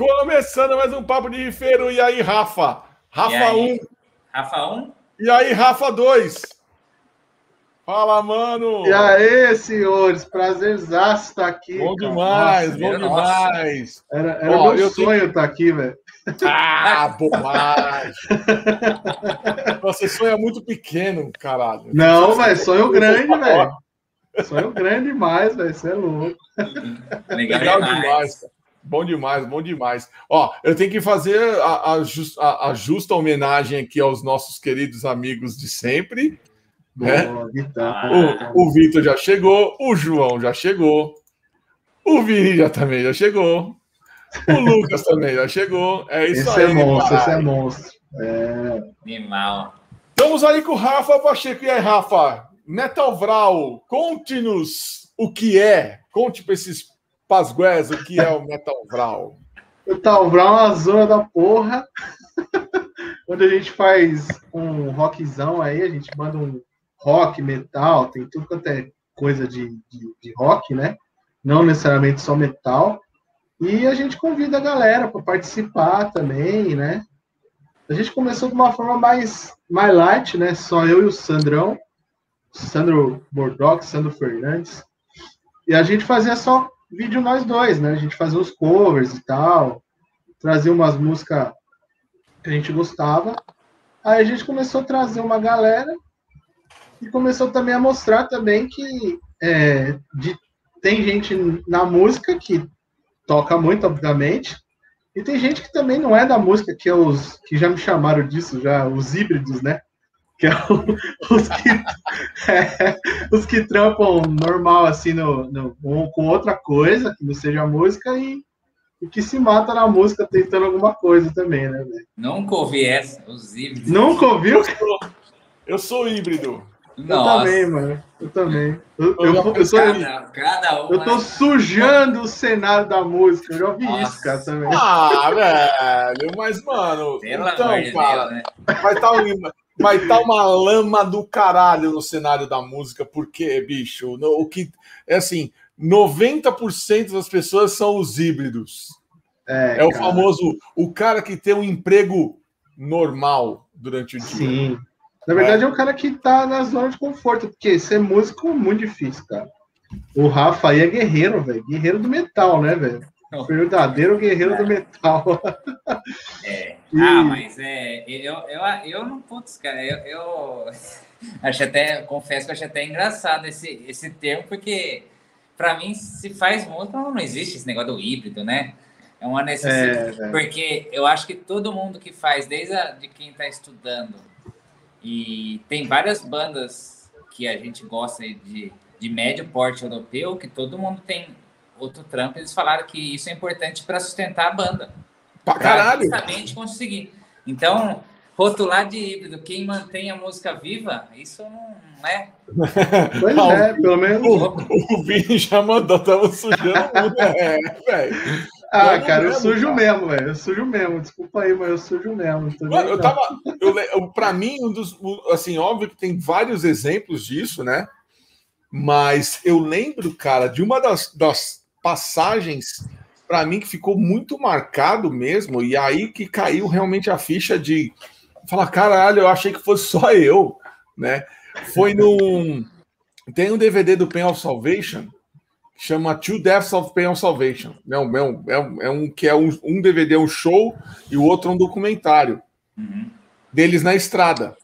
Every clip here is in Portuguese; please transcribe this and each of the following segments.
Começando mais um Papo de Rifeiro. E aí, Rafa? Rafa 1. Um. Rafa 1? Um? E aí, Rafa 2. Fala, mano! E aí, senhores, prazerzaço estar aqui. Bom cara. demais, Nossa, bom demais. Era, era Ó, meu sonho estar aqui, velho. Ah, bobagem! Você sonha muito pequeno, caralho. Não, mas sonho grande, velho. Sonho grande demais, velho. Você é louco. Legal, Legal demais. demais cara. Bom demais, bom demais. Ó, eu tenho que fazer a, a, just, a, a justa homenagem aqui aos nossos queridos amigos de sempre. Né? o, o Vitor já chegou, o João já chegou, o Vini já também já chegou, o Lucas também já chegou. É isso esse aí. É monstro, esse é monstro. É. Animal. Estamos aí com o Rafa Pacheco. E aí, Rafa? Metal Vral, conte-nos o que é. Conte para esses pasgués o que é o Metal Vral. Metal Vral é uma zona da porra. onde a gente faz um rockzão aí, a gente manda um rock, metal, tem tudo quanto é coisa de, de, de rock, né? Não necessariamente só metal. E a gente convida a galera para participar também, né? A gente começou de uma forma mais, mais light, né? Só eu e o Sandrão, Sandro Bordock, Sandro Fernandes. E a gente fazia só vídeo nós dois, né? A gente fazia os covers e tal, trazia umas músicas que a gente gostava. Aí a gente começou a trazer uma galera e começou também a mostrar também que é, de, tem gente na música que toca muito, obviamente. E tem gente que também não é da música, que é os que já me chamaram disso, já os híbridos, né? Que é o, os, que, é, os que trampam normal, assim, no, no, com outra coisa, que não seja música, e, e que se mata na música tentando alguma coisa também, né, velho? Nunca ouvi essa, os híbridos. Nunca ouviu? Eu sou, eu sou híbrido. Nossa. Eu também, mano. Eu também. Eu, eu, eu, eu, cada, cada um, eu tô sujando o cenário da música. Eu já ouvi Nossa. isso, cara, também. Ah, velho, mas, mano. Pelo então, cara, Deus, né? vai estar tá um, vai tá uma lama do caralho no cenário da música, porque, bicho, no, o que. É assim, 90% das pessoas são os híbridos. É, é o famoso, o cara que tem um emprego normal durante o dia. Sim. Na verdade, é. é um cara que tá na zona de conforto, porque ser músico é muito difícil, cara. O Rafa aí é guerreiro, velho. Guerreiro do metal, né, velho? O verdadeiro guerreiro é. do metal. É. E... Ah, mas é. Eu, eu, eu não, putz, cara, eu, eu acho até, confesso que eu acho até engraçado esse, esse termo, porque para mim, se faz música, não existe esse negócio do híbrido, né? É uma necessidade. É, é. porque eu acho que todo mundo que faz, desde a, de quem está estudando e tem várias bandas que a gente gosta de, de médio porte europeu, que todo mundo tem outro trampo. Eles falaram que isso é importante para sustentar a banda. Pra caralho! Justamente conseguir. Então, rotular de híbrido, quem mantém a música viva, isso não é. Pois é, pelo menos. O, o Vini já mandou, tava sujando muito. É, velho. Ah, eu cara, eu sujo mesmo, velho. Eu sujo mesmo. Desculpa aí, mas eu sujo mesmo. Mano, eu tava. Eu, pra mim, um dos. Assim, óbvio que tem vários exemplos disso, né? Mas eu lembro, cara, de uma das, das passagens para mim que ficou muito marcado mesmo, e aí que caiu realmente a ficha de falar, caralho, eu achei que fosse só eu, né? Foi num. Tem um DVD do Pen of Salvation chama Two Deaths of Pain Salvation. É um, é um, é um, é que é um, um DVD, um show, e o outro um documentário uhum. deles na estrada.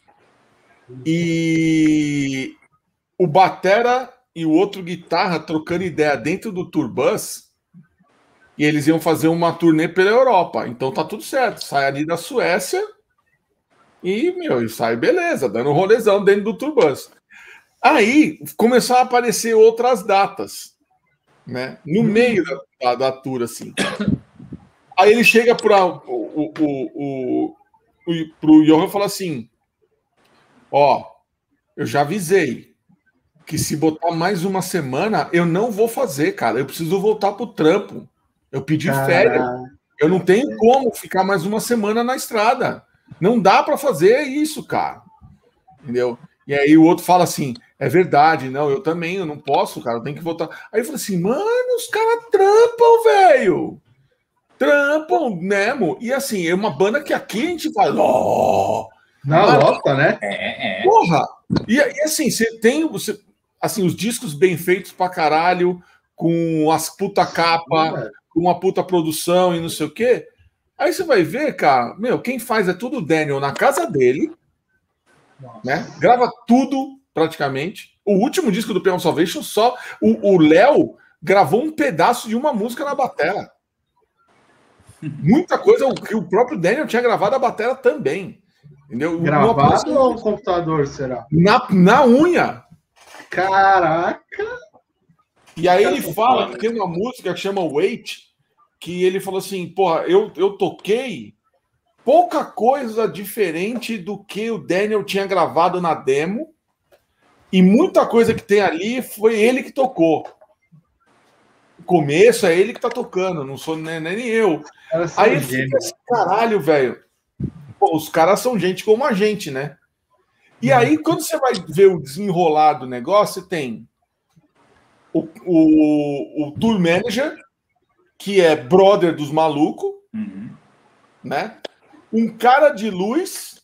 E o Batera e o outro guitarra trocando ideia dentro do Turbus, e eles iam fazer uma turnê pela Europa. Então tá tudo certo. Sai ali da Suécia e, meu, e sai beleza, dando um rolezão dentro do Turbus. Aí começaram a aparecer outras datas né? No hum. meio da, da, da tour, assim. Aí ele chega para o, o, o, o, pro Johan e fala assim: Ó, eu já avisei que se botar mais uma semana, eu não vou fazer, cara. Eu preciso voltar pro trampo. Eu pedi Caramba. férias. Eu não tenho como ficar mais uma semana na estrada. Não dá para fazer isso, cara. Entendeu? E aí o outro fala assim: é verdade, não, eu também, eu não posso, cara, eu tenho que voltar. Aí eu falei assim, mano, os caras trampam, velho. Trampam, Nemo. E assim, é uma banda que aqui a gente fala. Oh! Na lota, né? É, é. Porra! E, e assim, você tem você, assim, os discos bem feitos pra caralho, com as puta capa, É. com uma puta produção e não sei o quê. Aí você vai ver, cara, meu, quem faz é tudo o Daniel na casa dele, né? Grava tudo praticamente. O último disco do Piano Salvation só. O Léo gravou um pedaço de uma música na batera. Muita coisa que o próprio Daniel tinha gravado a batera também. Entendeu? Gravado ou no computador, será? Na, na unha. Caraca! E aí ele fala que tem uma música que chama Wait, que ele falou assim, porra, eu, eu toquei pouca coisa diferente do que o Daniel tinha gravado na demo, e muita coisa que tem ali foi ele que tocou. O começo é ele que tá tocando, não sou nem, nem eu. Aí fica assim, caralho, velho. Pô, os caras são gente como a gente, né? E aí, quando você vai ver o desenrolar do negócio, você tem o, o, o tour manager, que é brother dos malucos, Uhum. né? Um cara de luz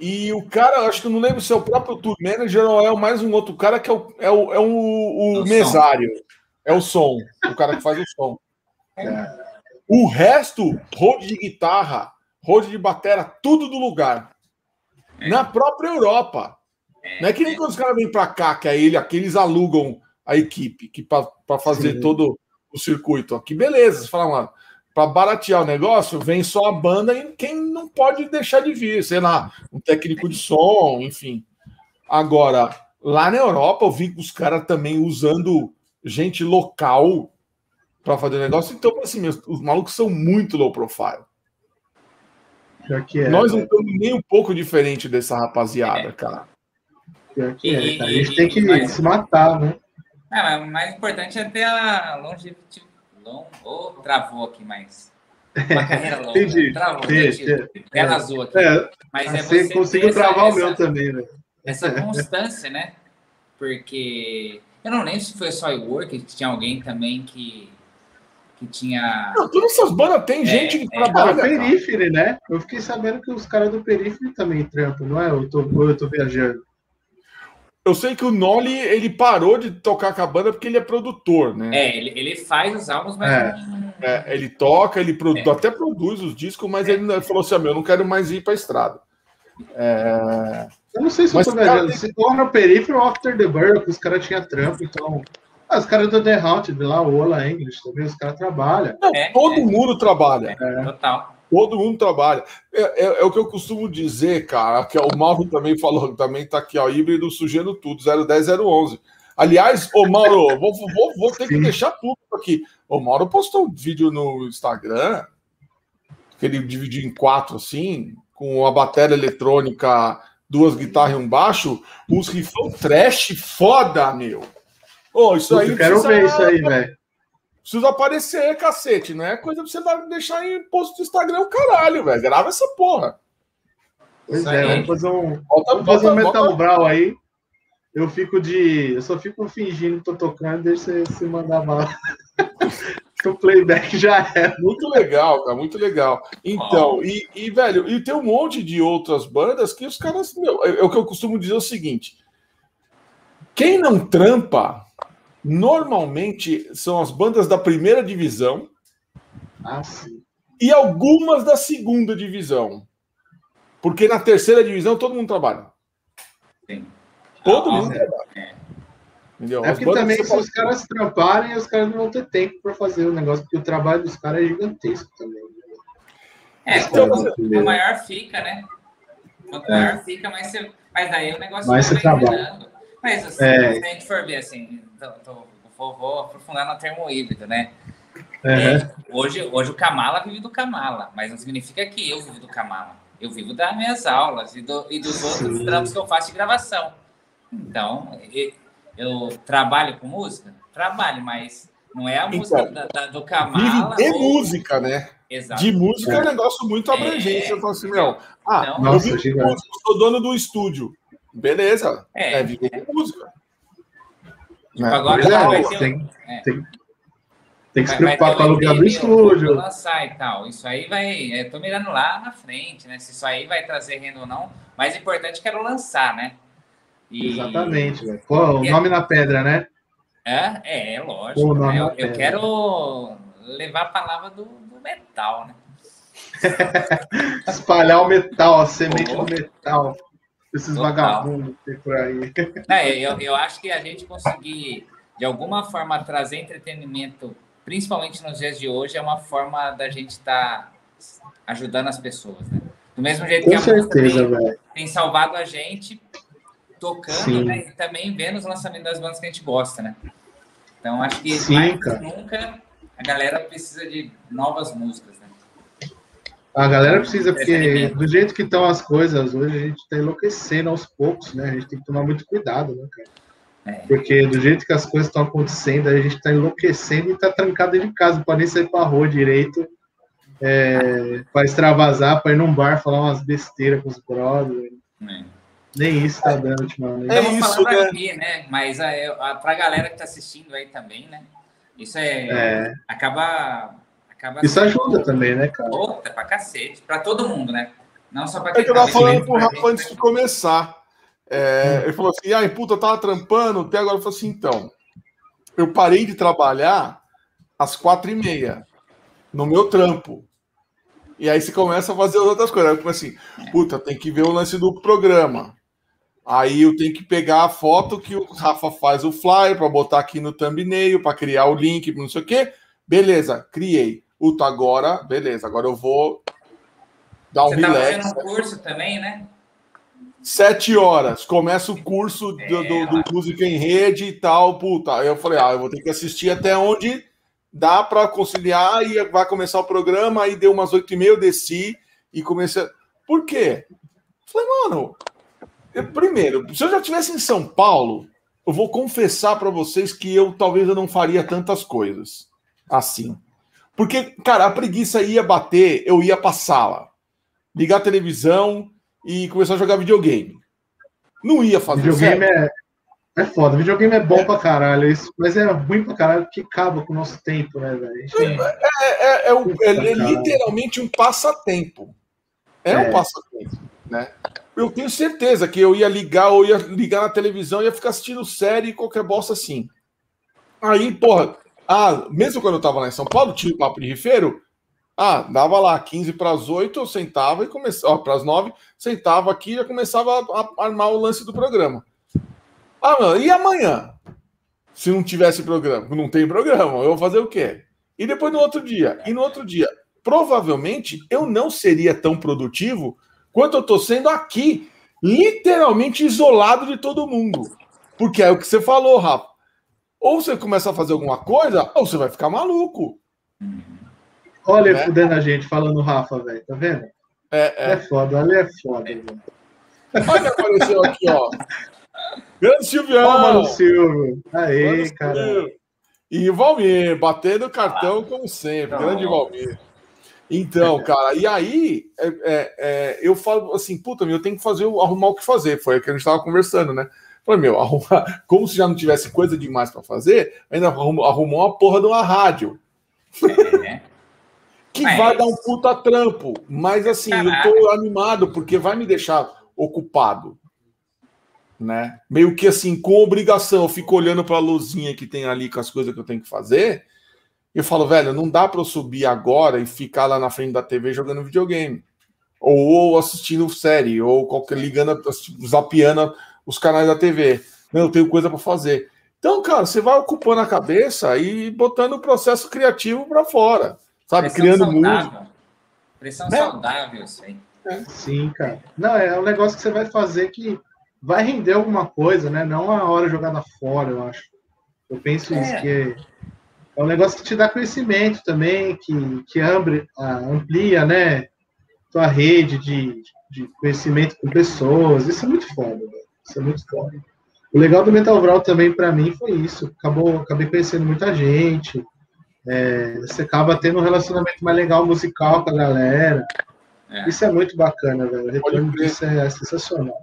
e o cara, acho que não lembro se é o próprio tour manager ou é mais um outro cara que é o, é o, é o, o O som. mesário. É o som, o cara que faz o som. O resto, road de guitarra, road de batera, tudo do lugar. Na própria Europa. Não é que nem quando os caras vêm para cá, que aí ele, aqui eles alugam a equipe que para fazer Sim. todo o circuito. Aqui, beleza. Você fala, mano, para baratear o negócio, vem só a banda e quem não pode deixar de vir, sei lá, um técnico de som, enfim. Agora, lá na Europa, eu vi os caras também usando gente local para fazer o negócio. Então, assim, os malucos são muito low profile. É. Nós não né? estamos nem um pouco diferente dessa rapaziada, cara. Pior que é, E- cara. A e- gente tem que mas- se matar, né? Ah, o mais importante é ter a longevidade. Long... Oh, travou aqui, mas. Uma carreira longa. Entendi. Travou. Entendi. gente. Tela azul aqui. É, Mas é você você conseguiu ter essa- travar o essa- meu também, né? essa constância, né? Porque eu não lembro se foi só o Work, que tinha alguém também que, que tinha. Não, todas essas bandas têm gente que é. Trabalha. cara. Periphery, né? Eu fiquei sabendo que os caras do Periphery também trampam, não é? Eu tô, ou eu tô viajando. Eu sei que o Noli ele parou de tocar com a banda porque ele é produtor, né? É, ele, ele faz os álbuns, mas É. É, ele toca, ele produ- É. até produz os discos, mas ele não- ele falou assim: "Ah, meu, eu não quero mais ir para estrada. É, Eu não sei se Mas, eu tô cara, viajando. Se for no Periphery ou After the Burn, que os caras tinham trampo, então. Ah, os caras do The Haunted lá, o Ola English também, os caras trabalham. não, É, todo é. mundo trabalha. Total. Todo mundo trabalha. É, é- é o que eu costumo dizer, cara, que o Mauro também falou, também tá aqui, ó, híbrido sugerindo tudo, 010, 011. Aliás, ô Mauro, vou, vou, vou ter que deixar tudo aqui. O Mauro postou um vídeo no Instagram, que ele dividiu em quatro, assim, com a bateria eletrônica, duas guitarras e um baixo, uns rifão trash foda, meu. Ô, isso aí eu quero precisa- ver isso aí, velho. Precisa aparecer, cacete, não é coisa pra você deixar em post do Instagram o caralho, velho. Grava essa porra. Pois Isso é, aí. vamos fazer um, Bota, vamos fazer um bota- Metal bota- Brawl aí. Eu fico de. Eu só fico fingindo que tô tocando, deixa você se mandar bala. o playback já é. Muito legal, cara, muito legal. Então, e, e, velho, e tem um monte de outras bandas que os caras. Meu, é, é o que eu costumo dizer o seguinte: quem não trampa, normalmente são as bandas da primeira divisão Ah, sim. e algumas da segunda divisão. Porque na terceira divisão todo mundo trabalha. Sim. Todo Ah, mundo é. trabalha. Entendeu? É As porque também, se os caras tramparem, os caras não vão ter tempo pra fazer o negócio, porque o trabalho dos caras é gigantesco também. É, Então, quanto você- maior fica, né? Quanto É. maior fica, mais você. Mas daí o negócio Mais vai você trabalha. Mas assim, É. se a gente for ver assim, tô, tô- vou, vou aprofundar no termo híbrido, né? É. É, hoje, hoje o Kamala vive do Kamala, mas não significa que eu vivo do Kamala. Eu vivo das minhas aulas e, do- e dos outros Sim. trampos que eu faço de gravação. Então, eu trabalho com música? Trabalho, mas não é a Então, música da- da- do Kamala. Vive de ou- música, né? Exato. De música é um É. negócio muito abrangente. É. Você fala assim, meu, ah, Não. eu Nossa, vivo de gigante. música, eu sou dono do estúdio. Beleza, É, é, vivo de música. Tipo, Né? agora é, vai ter um- tem, é. tem, Tem que se preocupar com o aluguel do estúdio. lançar e tal. Isso aí vai. Eu tô mirando lá na frente, né? Se isso aí vai trazer renda ou não. Mais importante, quero lançar, né? E... Exatamente, velho. Pô, o nome na pedra, né? É, é, lógico. Né? Eu, eu, quero levar a palavra do, do metal, né? Espalhar o metal, a semente do metal. Esses Total. vagabundos que por aí. É, eu, eu acho que a gente conseguir, de alguma forma, trazer entretenimento, principalmente nos dias de hoje, é uma forma da gente estar tá ajudando as pessoas, né? Do mesmo jeito Com que a certeza, tem, tem, salvado a gente tocando, né? E também vendo os lançamentos das bandas que a gente gosta, né? Então, acho que Sim, mais cara. nunca a galera precisa de novas músicas, né? A galera precisa, porque do jeito que estão as coisas hoje, a gente está enlouquecendo aos poucos, né? A gente tem que tomar muito cuidado, né, cara? É. Porque do jeito que as coisas estão acontecendo, a gente está enlouquecendo e está trancado de casa, não pode nem sair para rua direito, é, para extravasar, para ir num bar falar umas besteiras com os brothers. É. Nem isso tá dando ultimamente. É isso, né? Aqui, né? Mas a, a, pra galera que tá assistindo aí também, né? Isso é, é. acaba Acaba Isso ajuda também, né, cara? Outra, pra cacete. Pra todo mundo, né? Não só pra quem é que eu tava tá falando pro Rafa antes de começar. É, ele falou assim: ai, puta, tava trampando, até agora eu falei assim, então. Eu parei de trabalhar às quatro e meia no meu trampo. E aí você começa a fazer outras coisas. Aí eu assim, puta, tem que ver o lance do programa. Aí eu tenho que pegar a foto que o Rafa faz o flyer para botar aqui no thumbnail, para criar o link, não sei o quê. Beleza, criei. Puta, agora, beleza, agora eu vou dar um Você relax. Você tá fazendo um curso também, né? Sete horas, começa o curso do, é, do, do Música em Rede e tal, puta. Aí eu falei, ah, eu vou ter que assistir até onde dá para conciliar e vai começar o programa. Aí deu umas oito e meia, eu desci e comecei. Por quê? falei, mano, eu, primeiro, se eu já estivesse em São Paulo, eu vou confessar para vocês que eu talvez eu não faria tantas coisas assim. Porque, cara, a preguiça ia bater, eu ia pra sala, ligar a televisão e começar a jogar videogame. Não ia fazer Videogame é, é foda. Videogame é bom é. pra caralho, isso, mas é ruim pra caralho porque acaba com o nosso tempo, né, velho? É, é, é, um, é, literalmente um passatempo. É, um passatempo, né? Eu tenho certeza que eu ia ligar ou ia ligar na televisão e ia ficar assistindo série e qualquer bosta assim. Aí, porra, ah, mesmo quando eu estava lá em São Paulo, tinha o papo de rifeiro. Ah, dava lá 15 para as 8, eu sentava e começava, para as 9, sentava aqui e já começava a, a, armar o lance do programa. Ah, mano, e amanhã? Se não tivesse programa, não tem programa, eu vou fazer o quê? E depois no outro dia, e no outro dia, provavelmente eu não seria tão produtivo quanto eu estou sendo aqui, literalmente isolado de todo mundo. Porque é o que você falou, Rafa. Ou você começa a fazer alguma coisa, ou você vai ficar maluco. Olha, né? fudendo a gente, falando Rafa, velho, tá vendo? É, é. é foda, ali é foda, velho. Olha, apareceu aqui, ó. Grande Silvião! Ó, Mano Silvio. Aí, cara. E Valmir, batendo cartão como sempre. Não. Grande Valmir. Então, cara, e aí é, é, é, eu falo assim, puta, meu, eu tenho que fazer, arrumar o que fazer. Foi o que a gente estava conversando, né? Falei, meu, arrumar, como se já não tivesse coisa demais para fazer, ainda arrumou, arrumou uma porra de uma rádio. É. que mas... vai dar um puta trampo. Mas assim, Caraca. eu tô animado porque vai me deixar ocupado. Né? Meio que assim, com obrigação, eu fico olhando para a luzinha que tem ali com as coisas que eu tenho que fazer. E eu falo, velho, não dá para eu subir agora e ficar lá na frente da TV jogando videogame. Ou, ou assistindo série, ou qualquer ligando, zapiando os canais da TV. Eu tenho coisa para fazer. Então, cara, você vai ocupando a cabeça e botando o processo criativo para fora, sabe? Pressão Criando saudável. música. Pressão é. saudável, sim. É. Sim, cara. Não, é um negócio que você vai fazer que vai render alguma coisa, né? Não a hora jogada fora, eu acho. Eu penso é. isso, que é um negócio que te dá conhecimento também, que, que amplia, amplia né? Tua rede de, de conhecimento com pessoas. Isso é muito foda, velho. Isso é muito foda. O legal do Metal Brawl também, para mim, foi isso. Acabou, acabei conhecendo muita gente. É, você acaba tendo um relacionamento mais legal musical com a galera. É. Isso é muito bacana, velho. O retorno disso é, sensacional.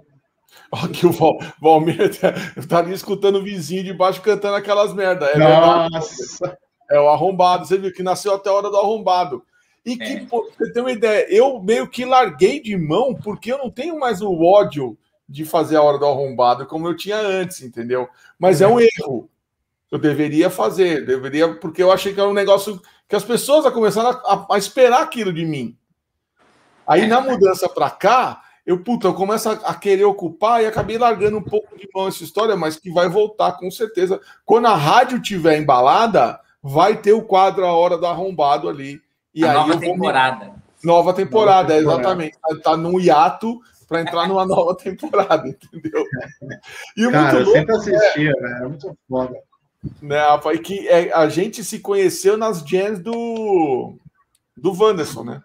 Aqui o Val, Valmir tá, tá ali escutando o vizinho de baixo cantando aquelas merda. É Nossa! É o arrombado, você viu que nasceu até a hora do arrombado. E que, é. pô, você tem uma ideia, eu meio que larguei de mão porque eu não tenho mais o ódio de fazer a hora do arrombado como eu tinha antes, entendeu? Mas é um erro. Eu deveria fazer, deveria, porque eu achei que era um negócio que as pessoas começaram a, a, a esperar aquilo de mim. Aí na mudança para cá, eu, puta, eu começo a, a, querer ocupar e acabei largando um pouco de mão essa história, mas que vai voltar com certeza. Quando a rádio tiver embalada, vai ter o quadro A Hora do Arrombado ali. E a aí nova temporada. Me... Nova temporada, nova temporada. exatamente. Tá num hiato para entrar numa nova temporada, entendeu? E Cara, muito eu sempre assistia, é, né? É muito foda. Né, Rafa, e que é, a gente se conheceu nas jams do, do Wanderson, né?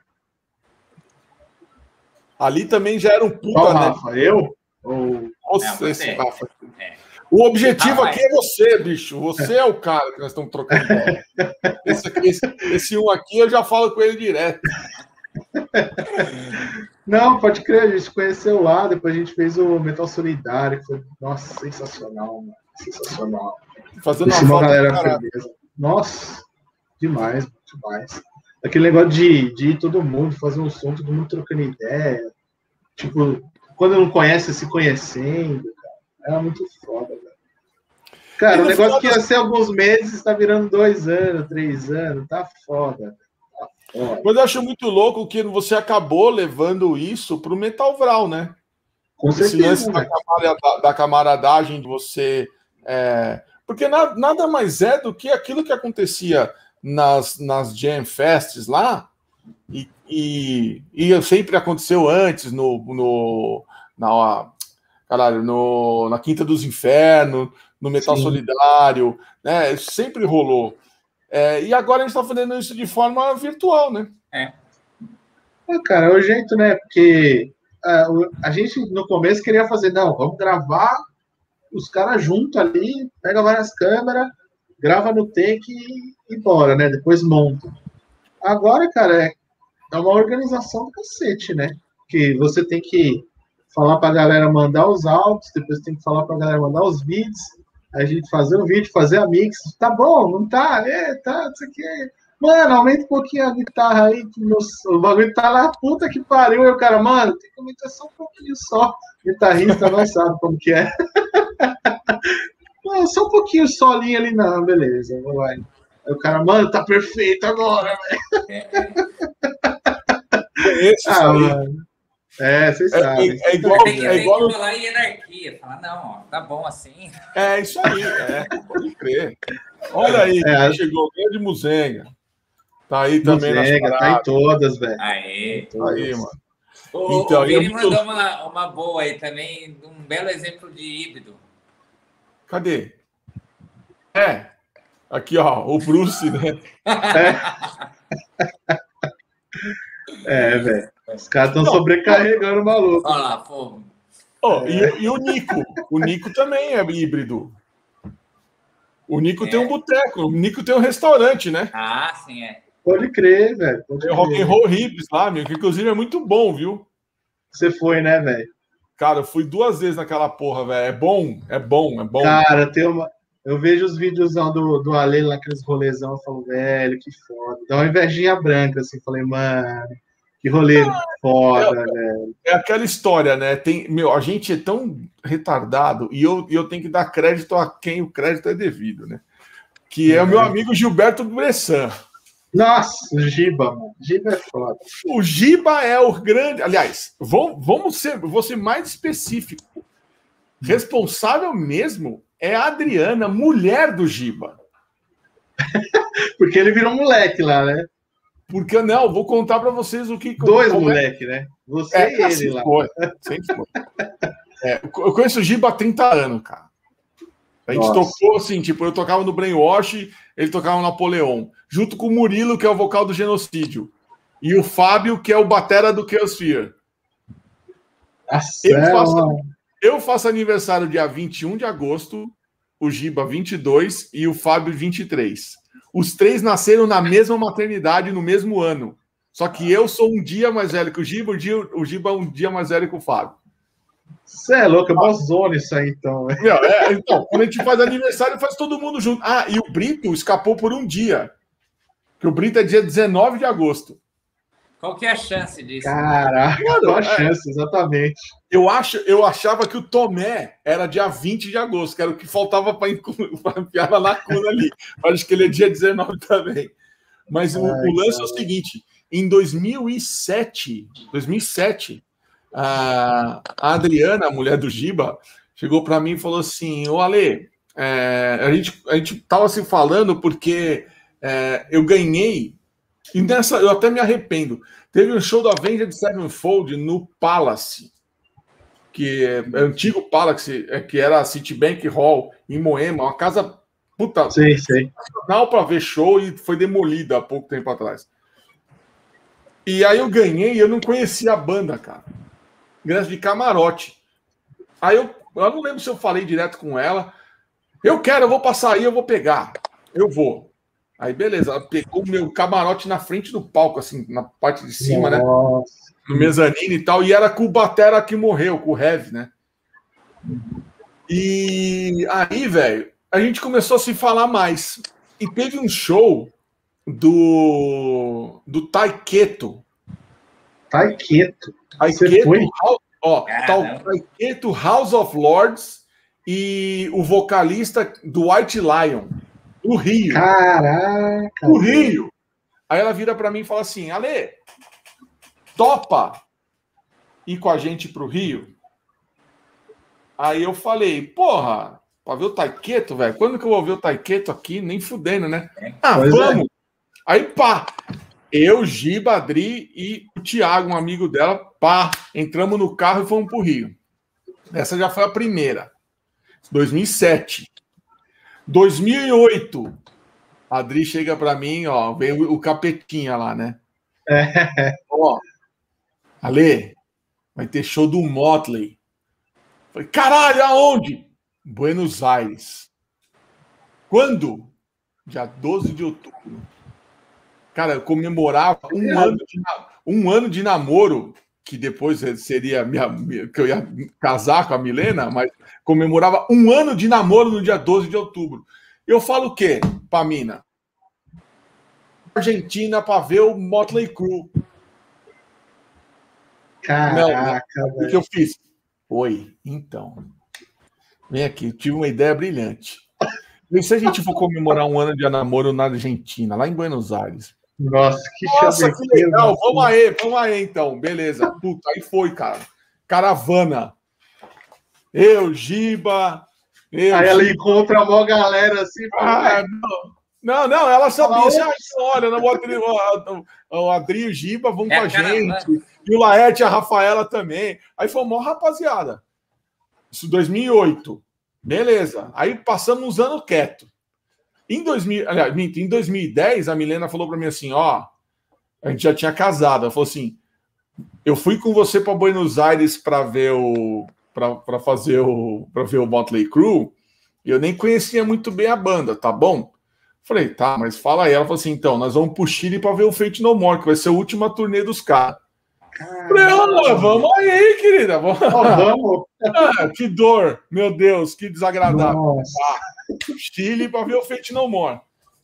Ali também já era um puta, Qual, né? Rafa? Eu? Ou... Você, esse Rafa. É. O objetivo ah, aqui é você, bicho. Você é o cara que nós estamos trocando esse, esse, esse, um aqui eu já falo com ele direto. Não, pode crer, a gente conheceu lá, depois a gente fez o Metal Solidário, que foi, nossa, sensacional, mano. Sensacional. Fazendo uma, uma galera Nossa, demais, demais. Aquele negócio de, de ir todo mundo, fazer um som, todo mundo trocando ideia. Tipo, quando não conhece, se conhecendo, cara. Era muito foda, velho. Cara, o negócio que ia ser alguns meses está virando dois anos, três anos, tá foda. Tá foda. Mas eu acho muito louco que você acabou levando isso pro Metal Vral, né? Com certeza. Esse da, camarada, da camaradagem de você. É... Porque na, nada mais é do que aquilo que acontecia nas, nas Jam Fests lá, e, e, e sempre aconteceu antes no, no, na, caralho, no, na Quinta dos Infernos, no Metal Sim. Solidário, né? Sempre rolou. É, e agora a gente está fazendo isso de forma virtual, né? É. é cara, é o jeito, né? Porque a, a gente no começo queria fazer, não, vamos gravar os caras juntos ali, pega várias câmeras, grava no take e, e bora, né? Depois monta. Agora, cara, é, é uma organização do cacete, né? Que você tem que falar para a galera mandar os áudios, depois tem que falar para a galera mandar os vídeos, a gente fazer o vídeo, fazer a mix. Tá bom, não tá? É, tá, isso aqui. Mano, aumenta um pouquinho a guitarra aí, que meu, o bagulho tá lá, puta que pariu. E o cara, mano, tem que aumentar só um pouquinho só. Guitarrista não sabe como que é. só um pouquinho solinho ali, não, beleza, vou lá. Aí o cara, mano, tá perfeito agora, velho. É. Esse ah, mano. É, vocês é, sabem. É, é igual. Tem, é igual... Tem que falar em anarquia. Falar, não, ó, tá bom assim. É isso aí, é, pode crer. Olha aí, é, chegou o de Muzenga. Tá aí também Muzenga, nas tá em todas, velho. Aê. Tá aí, mano. O, então, o Vini muito... mandou uma, uma boa aí também, um belo exemplo de híbrido. Cadê? É. Aqui, ó, o Bruce, né? É, é velho. Os caras estão sobrecarregando o maluco. Olha lá, pô. Oh, é. e, e, o Nico? O Nico também é híbrido. O Nico é. tem um boteco, o Nico tem um restaurante, né? Ah, sim, é. Pode crer, velho. Tem Rock and Roll Hips lá, meu, que inclusive é muito bom, viu? Você foi, né, velho? Cara, eu fui duas vezes naquela porra, velho. É bom, é bom, é bom. Cara, tem uma. Eu vejo os vídeos do, do Ale lá, aqueles rolezão, eu falo, velho, que foda. Dá uma invejinha branca, assim, falei, mano, que rolê ah, foda, é, velho. É aquela história, né? Tem, meu, a gente é tão retardado e eu, eu tenho que dar crédito a quem o crédito é devido, né? Que é, é o meu amigo Gilberto Bressan. Nossa, o Giba, mano. Giba é foda. O Giba é o grande. Aliás, vamos, vamos ser, vou ser mais específico. Responsável mesmo é a Adriana, mulher do Giba. Porque ele virou moleque lá, né? Porque, não, vou contar para vocês o que. Dois é... moleque, né? Você é, e ele assim lá. Foi. foi. É, eu conheço o Giba há 30 anos, cara. A gente Nossa. tocou assim, tipo, eu tocava no Brainwash, ele tocava no Napoleão, junto com o Murilo, que é o vocal do Genocídio, e o Fábio, que é o batera do Chaos Fear. Eu faço, eu faço aniversário dia 21 de agosto, o Giba 22 e o Fábio 23. Os três nasceram na mesma maternidade no mesmo ano. Só que eu sou um dia mais velho que o Giba, o, dia, o Giba é um dia mais velho que o Fábio. Você é louco, é uma zona isso aí, então. Meu, é, então, quando a gente faz aniversário, faz todo mundo junto. Ah, e o Brito escapou por um dia. Que o Brito é dia 19 de agosto. Qual que é a chance disso? Caraca, qual a é. chance, exatamente. Eu, acho, eu achava que o Tomé era dia 20 de agosto, que era o que faltava para enfiar na lacuna ali. Acho que ele é dia 19 também. Mas Ai, o, o, lance cara. é o seguinte: em 2007, 2007, a Adriana, a mulher do Giba, chegou para mim e falou assim: Ô Ale, é, a, gente, a gente tava se falando porque é, eu ganhei e nessa, eu até me arrependo. Teve um show do Avenged Sevenfold no Palace, que é, é antigo Palace, é, que era a Citibank Hall em Moema, uma casa puta sim, sim. para ver show e foi demolida há pouco tempo atrás. E aí eu ganhei e eu não conhecia a banda, cara. Ingresso de camarote. Aí eu, eu não lembro se eu falei direto com ela. Eu quero, eu vou passar aí, eu vou pegar. Eu vou. Aí, beleza, ela pegou o meu camarote na frente do palco, assim, na parte de cima, né? Nossa. né? No mezanino e tal. E era com o Batera que morreu, com o Heavy, né? E aí, velho, a gente começou a se falar mais. E teve um show do do Taiketo. Taiketo. Taiketo, ó, Taiketo House of Lords e o vocalista do White Lion. O Rio. Caraca. O Rio. Aí ela vira para mim e fala assim: Ale, topa ir com a gente pro Rio? Aí eu falei: porra, pra ver o Taiketo, velho? Quando que eu vou ver o Taiketo aqui? Nem fudendo, né? Ah, pois é. vamos. É. Aí pá. Eu, Giba, Adri e o Thiago, um amigo dela, pá, entramos no carro e fomos pro Rio. Essa já foi a primeira. 2007. 2008. A Adri chega para mim, ó, vem o, capetinha lá, né? É. Ó, Ale, vai ter show do Motley. Falei, caralho, aonde? Buenos Aires. Quando? Dia 12 de outubro. Cara, eu comemorava um ano de, um ano de namoro que depois seria minha, que eu ia casar com a Milena, mas comemorava um ano de namoro no dia 12 de outubro. Eu falo o quê, Pamina? Argentina para ver o Motley Crue. Caraca, Não, o que eu fiz? Oi, então. Vem aqui, tive uma ideia brilhante. E se a gente for comemorar um ano de namoro na Argentina, lá em Buenos Aires, nossa, que, Nossa, que legal. Vamos aí, vamos aí então. Beleza. Puta, aí foi, cara. Caravana. Eu, Giba. Eu, aí ela encontra uma galera assim. Ah, não. Não, não, ela sabia. Ah, olha, o Adri, o Adri e o Giba vão é, com a gente. E o Laerte e a Rafaela também. Aí foi uma rapaziada. Isso 2008. Beleza. Aí passamos uns anos quieto. Em, 2000, aliás, em 2010, a Milena falou para mim assim: ó, a gente já tinha casado. Ela falou assim: eu fui com você para Buenos Aires para ver o para fazer o para ver o Motley Crue. E eu nem conhecia muito bem a banda, tá bom? Falei, tá, mas fala aí. Ela falou assim: então, nós vamos pro Chile para ver o Fate No More, que vai ser a última turnê dos caras. Falei, ah, vamos aí, querida. Vamos. vamos. Ah, que dor, meu Deus, que desagradável. Nossa. Chile para ver o Fate No More.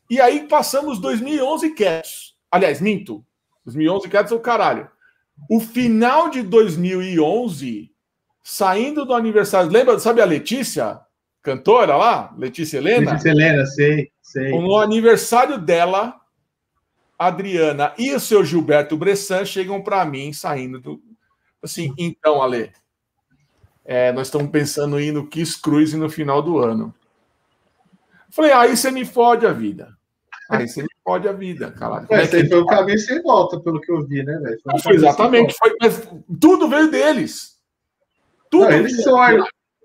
E aí passamos 2011 quietos. Aliás, minto. 2011 quietos é o caralho. O final de 2011, saindo do aniversário. Lembra, sabe a Letícia? Cantora lá? Letícia Helena? Letícia Helena, sei, sei. No aniversário dela, Adriana e o seu Gilberto Bressan chegam para mim saindo do. Assim, então, Ale, é, nós estamos pensando em ir no Kiss Cruise no final do ano. Falei, aí você me fode a vida. Aí você me fode a vida, cara. É, esse foi o caminho sem volta, pelo que eu vi, né, velho? Foi exatamente. Foi, tudo veio deles. Tudo. Não, eles, são,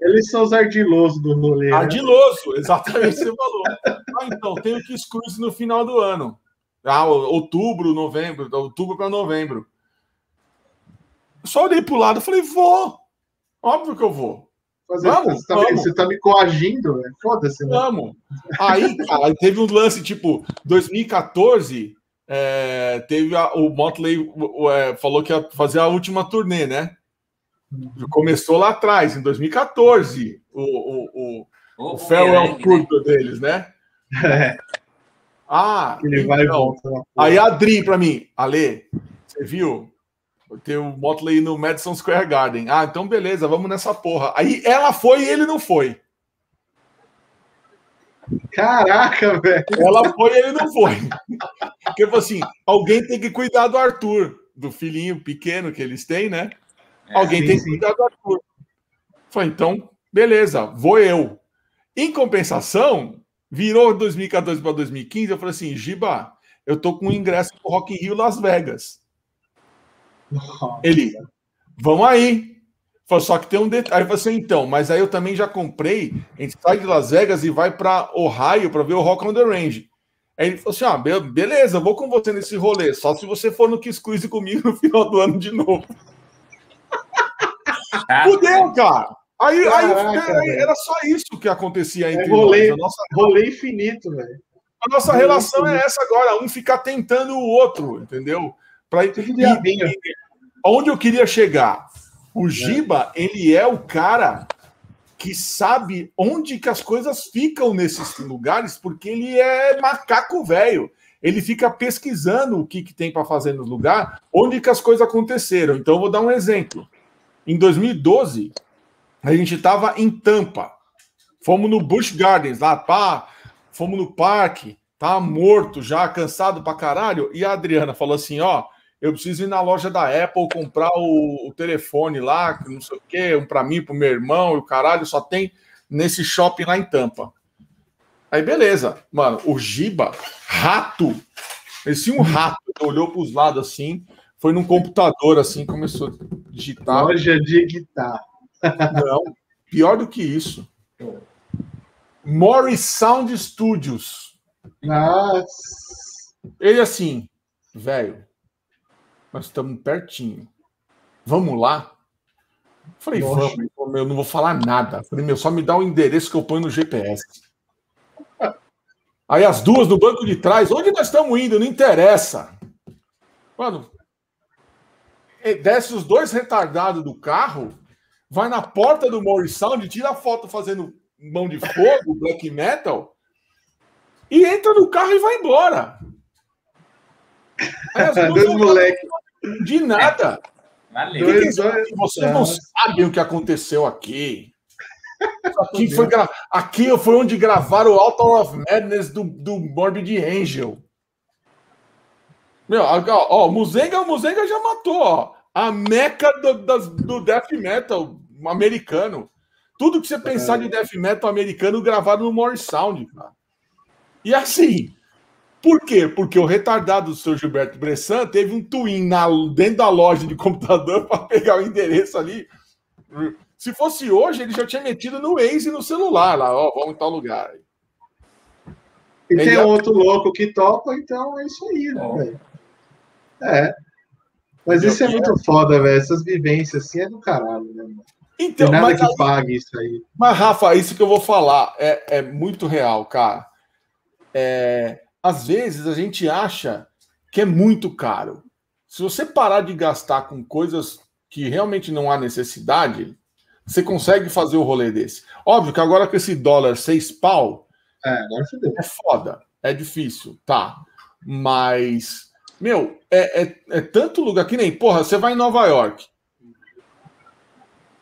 eles são os ardilosos do rolê. Né? Ardiloso, né? exatamente você falou. Ah, então, tenho que excluir no final do ano. Ah, outubro, novembro, outubro para novembro. Só olhei pro lado e falei, vou. Óbvio que eu vou. Fazer, vamos, você, tá vamos. Me, você tá me coagindo, né? Foda-se. Né? Vamos. Aí, cara, teve um lance tipo 2014. É, teve a, o Motley é, falou que ia fazer a última turnê, né? Começou lá atrás, em 2014, o, o, o, o, o farewell né? deles, né? É. Ah, ele então, vai e volta. Aí a Dri para mim, Ale, você viu? Tem o Motley no Madison Square Garden. Ah, então beleza, vamos nessa porra. Aí ela foi e ele não foi. Caraca, velho. Ela foi e ele não foi. Porque, assim, alguém tem que cuidar do Arthur, do filhinho pequeno que eles têm, né? É, alguém sim, tem que cuidar do Arthur. Foi, então, beleza, vou eu. Em compensação, virou 2014 para 2015, eu falei assim, Giba, eu tô com ingresso pro Rock in Rio Las Vegas. Ele, vamos aí. Falei, só que tem um detalhe. Aí falei assim, então, mas aí eu também já comprei. A gente sai de Las Vegas e vai para Ohio para ver o Rock on the Range. Aí ele falou assim: ah, beleza, vou com você nesse rolê. Só se você for no Kiss Cruise comigo no final do ano de novo. Fudeu, cara. Aí, Caraca, aí, era só isso que acontecia entre é rolê, nós. Nossa... rolê infinito, velho. A nossa rolê relação é infinito. é essa agora, um ficar tentando o outro, entendeu? Para onde eu queria chegar? O Giba, é. ele é o cara que sabe onde que as coisas ficam nesses lugares, porque ele é macaco velho. Ele fica pesquisando o que, que tem para fazer no lugar, onde que as coisas aconteceram. Então, eu vou dar um exemplo. Em 2012, a gente estava em Tampa. Fomos no Busch Gardens, lá, pá, fomos no parque, tá morto já, cansado pra caralho. E a Adriana falou assim: ó, eu preciso ir na loja da Apple comprar o, o telefone lá, não sei o quê, um para mim, para o meu irmão, e o caralho, só tem nesse shopping lá em Tampa. Aí beleza, mano, o Giba, rato, esse um rato, olhou para os lados assim, foi num computador assim, começou a digitar. Loja de guitarra. Não, pior do que isso. Morris Sound Studios. Nossa. Ele assim, velho, nós estamos pertinho. Vamos lá? Falei, Nossa. vamos, eu não vou falar nada. Falei, meu, só me dá o endereço que eu ponho no GPS. Aí as duas no banco de trás, onde nós estamos indo? Não interessa. Mano, desce os dois retardados do carro, vai na porta do Morris Sound, tira a foto fazendo mão de fogo, black metal, e entra no carro e vai embora. Aí as duas moleque. De nada. Valeu. Dois, dois, Você não sabe o que aconteceu aqui. Aqui foi, gra... aqui foi onde gravaram o Out of Madness do, do Morbid Angel. Meu, ó, o Muzenga, Muzenga já matou, ó. A meca do, do, do death metal americano. Tudo que você pensar de death metal americano gravado no Morris Sound, cara. E assim, por quê? Porque o retardado do seu Gilberto Bressan teve um twin na, dentro da loja de computador para pegar o endereço ali. Se fosse hoje, ele já tinha metido no Waze no celular lá, ó, vamos em tal lugar. E ele tem é... outro louco que topa, então é isso aí, né, velho? É. Mas isso é muito foda, velho. Essas vivências assim é do caralho, né, mano? Então, tem nada que aí, pague isso aí. Mas, Rafa, isso que eu vou falar é, é muito real, cara. É, às vezes a gente acha que é muito caro. Se você parar de gastar com coisas que realmente não há necessidade, você consegue fazer o rolê desse. Óbvio que agora com esse dólar seis pau, é, é foda, é difícil, tá. Mas, meu, é, é, é, tanto lugar que nem, porra, você vai em Nova York.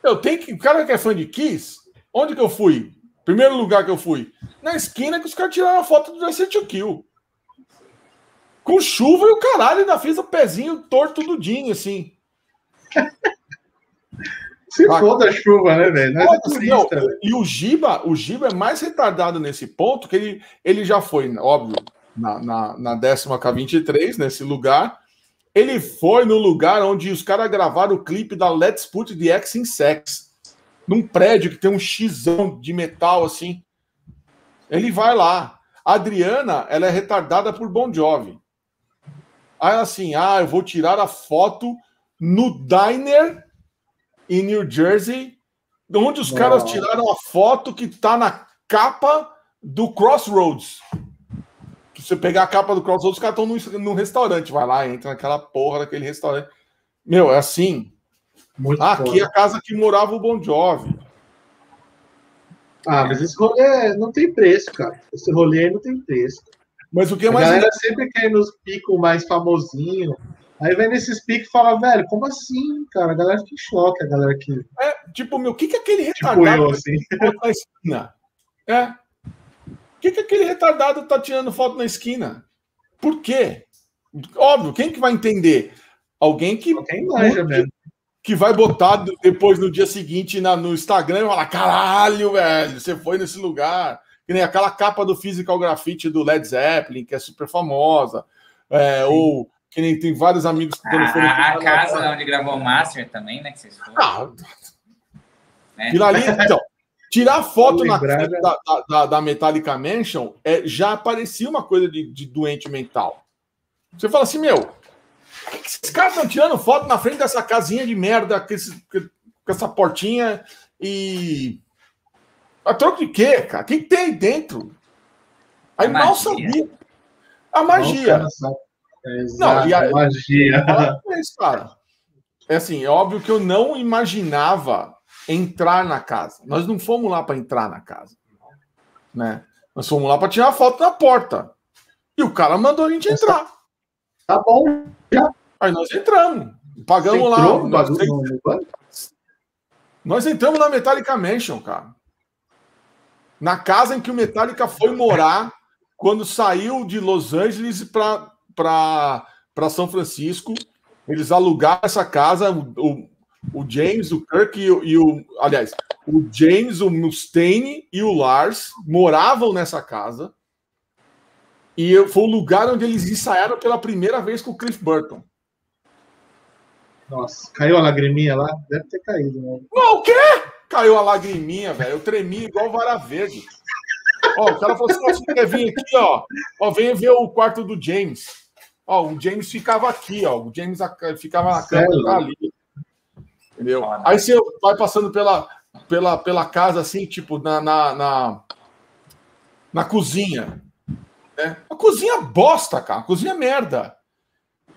Eu tenho que. O cara que é fã de Kiss, onde que eu fui? Primeiro lugar que eu fui? Na esquina que os caras tiraram a foto do Jesse Kill. Com chuva e o caralho, ainda fiz o pezinho torto tudinho, assim. Se ah, foda a chuva, né, velho? É e o Giba, o Giba é mais retardado nesse ponto, que ele, ele já foi, óbvio, na, na, na décima K23, nesse lugar. Ele foi no lugar onde os caras gravaram o clipe da Let's Put the X in Sex. Num prédio que tem um xão de metal, assim. Ele vai lá. A Adriana, ela é retardada por Bon Jovi. Aí assim, ah, eu vou tirar a foto no diner em New Jersey, onde os caras tiraram a foto que tá na capa do Crossroads. Se você pegar a capa do Crossroads, os caras estão no restaurante. Vai lá, entra naquela porra daquele restaurante. Meu, é assim. Muito aqui é a casa que morava o Bon Jovi. Ah, mas esse rolê não tem preço, cara. Esse rolê não tem preço. Mas o que é mais. A galera sempre quer ir nos picos mais famosinhos. Aí vem nesses picos e fala, velho, como assim, cara? A galera fica em choque, a galera que. É, tipo, meu, o que, que aquele tipo retardado tipo eu, assim. na esquina? É. O que, que aquele retardado tá tirando foto na esquina? Por quê? Óbvio, quem que vai entender? Alguém que. Alguém manja mesmo que vai botar depois no dia seguinte na, no Instagram e falar: caralho, velho, você foi nesse lugar. Que nem aquela capa do Physical Graffiti do Led Zeppelin, que é super famosa. É, ou que nem tem vários amigos que ah, foram. A, a casa lá onde gravou o Master também, né? Que vocês foram. Ah, é. ali, então, tirar foto na da, da, da, Metallica Mansion é, já parecia uma coisa de, de doente mental. Você fala assim, meu, que, que esses caras estão tirando foto na frente dessa casinha de merda, com, esse, com essa portinha e. A troco de quê, cara? O que, que tem aí dentro? Aí mal sabia. A magia. não, e a, magia. É isso, cara. É assim, é óbvio que eu não imaginava entrar na casa. Nós não fomos lá para entrar na casa. Né? Nós fomos lá para tirar foto na porta. E o cara mandou a gente entrar. Tá bom. Aí nós entramos. Pagamos lá. Nós, nós entramos na Metallica Mansion, cara. Na casa em que o Metallica foi morar quando saiu de Los Angeles para São Francisco. Eles alugaram essa casa. O, o James, o Kirk e o, e o. Aliás, o James, o Mustaine e o Lars moravam nessa casa. E foi o lugar onde eles ensaiaram pela primeira vez com o Cliff Burton. Nossa, caiu a lagriminha lá? Deve ter caído, né? Não, o quê? Caiu a lagriminha, velho. Eu tremi igual vara verde. Ó, o cara falou assim: você quer vir aqui, ó. Ó, vem ver o quarto do James. Ó, o James ficava aqui, ó. O James ficava na cama ali. Entendeu? Aí você vai passando pela, pela, pela casa, assim, tipo, na, na, na, na cozinha. Né? A cozinha bosta, cara. A cozinha merda.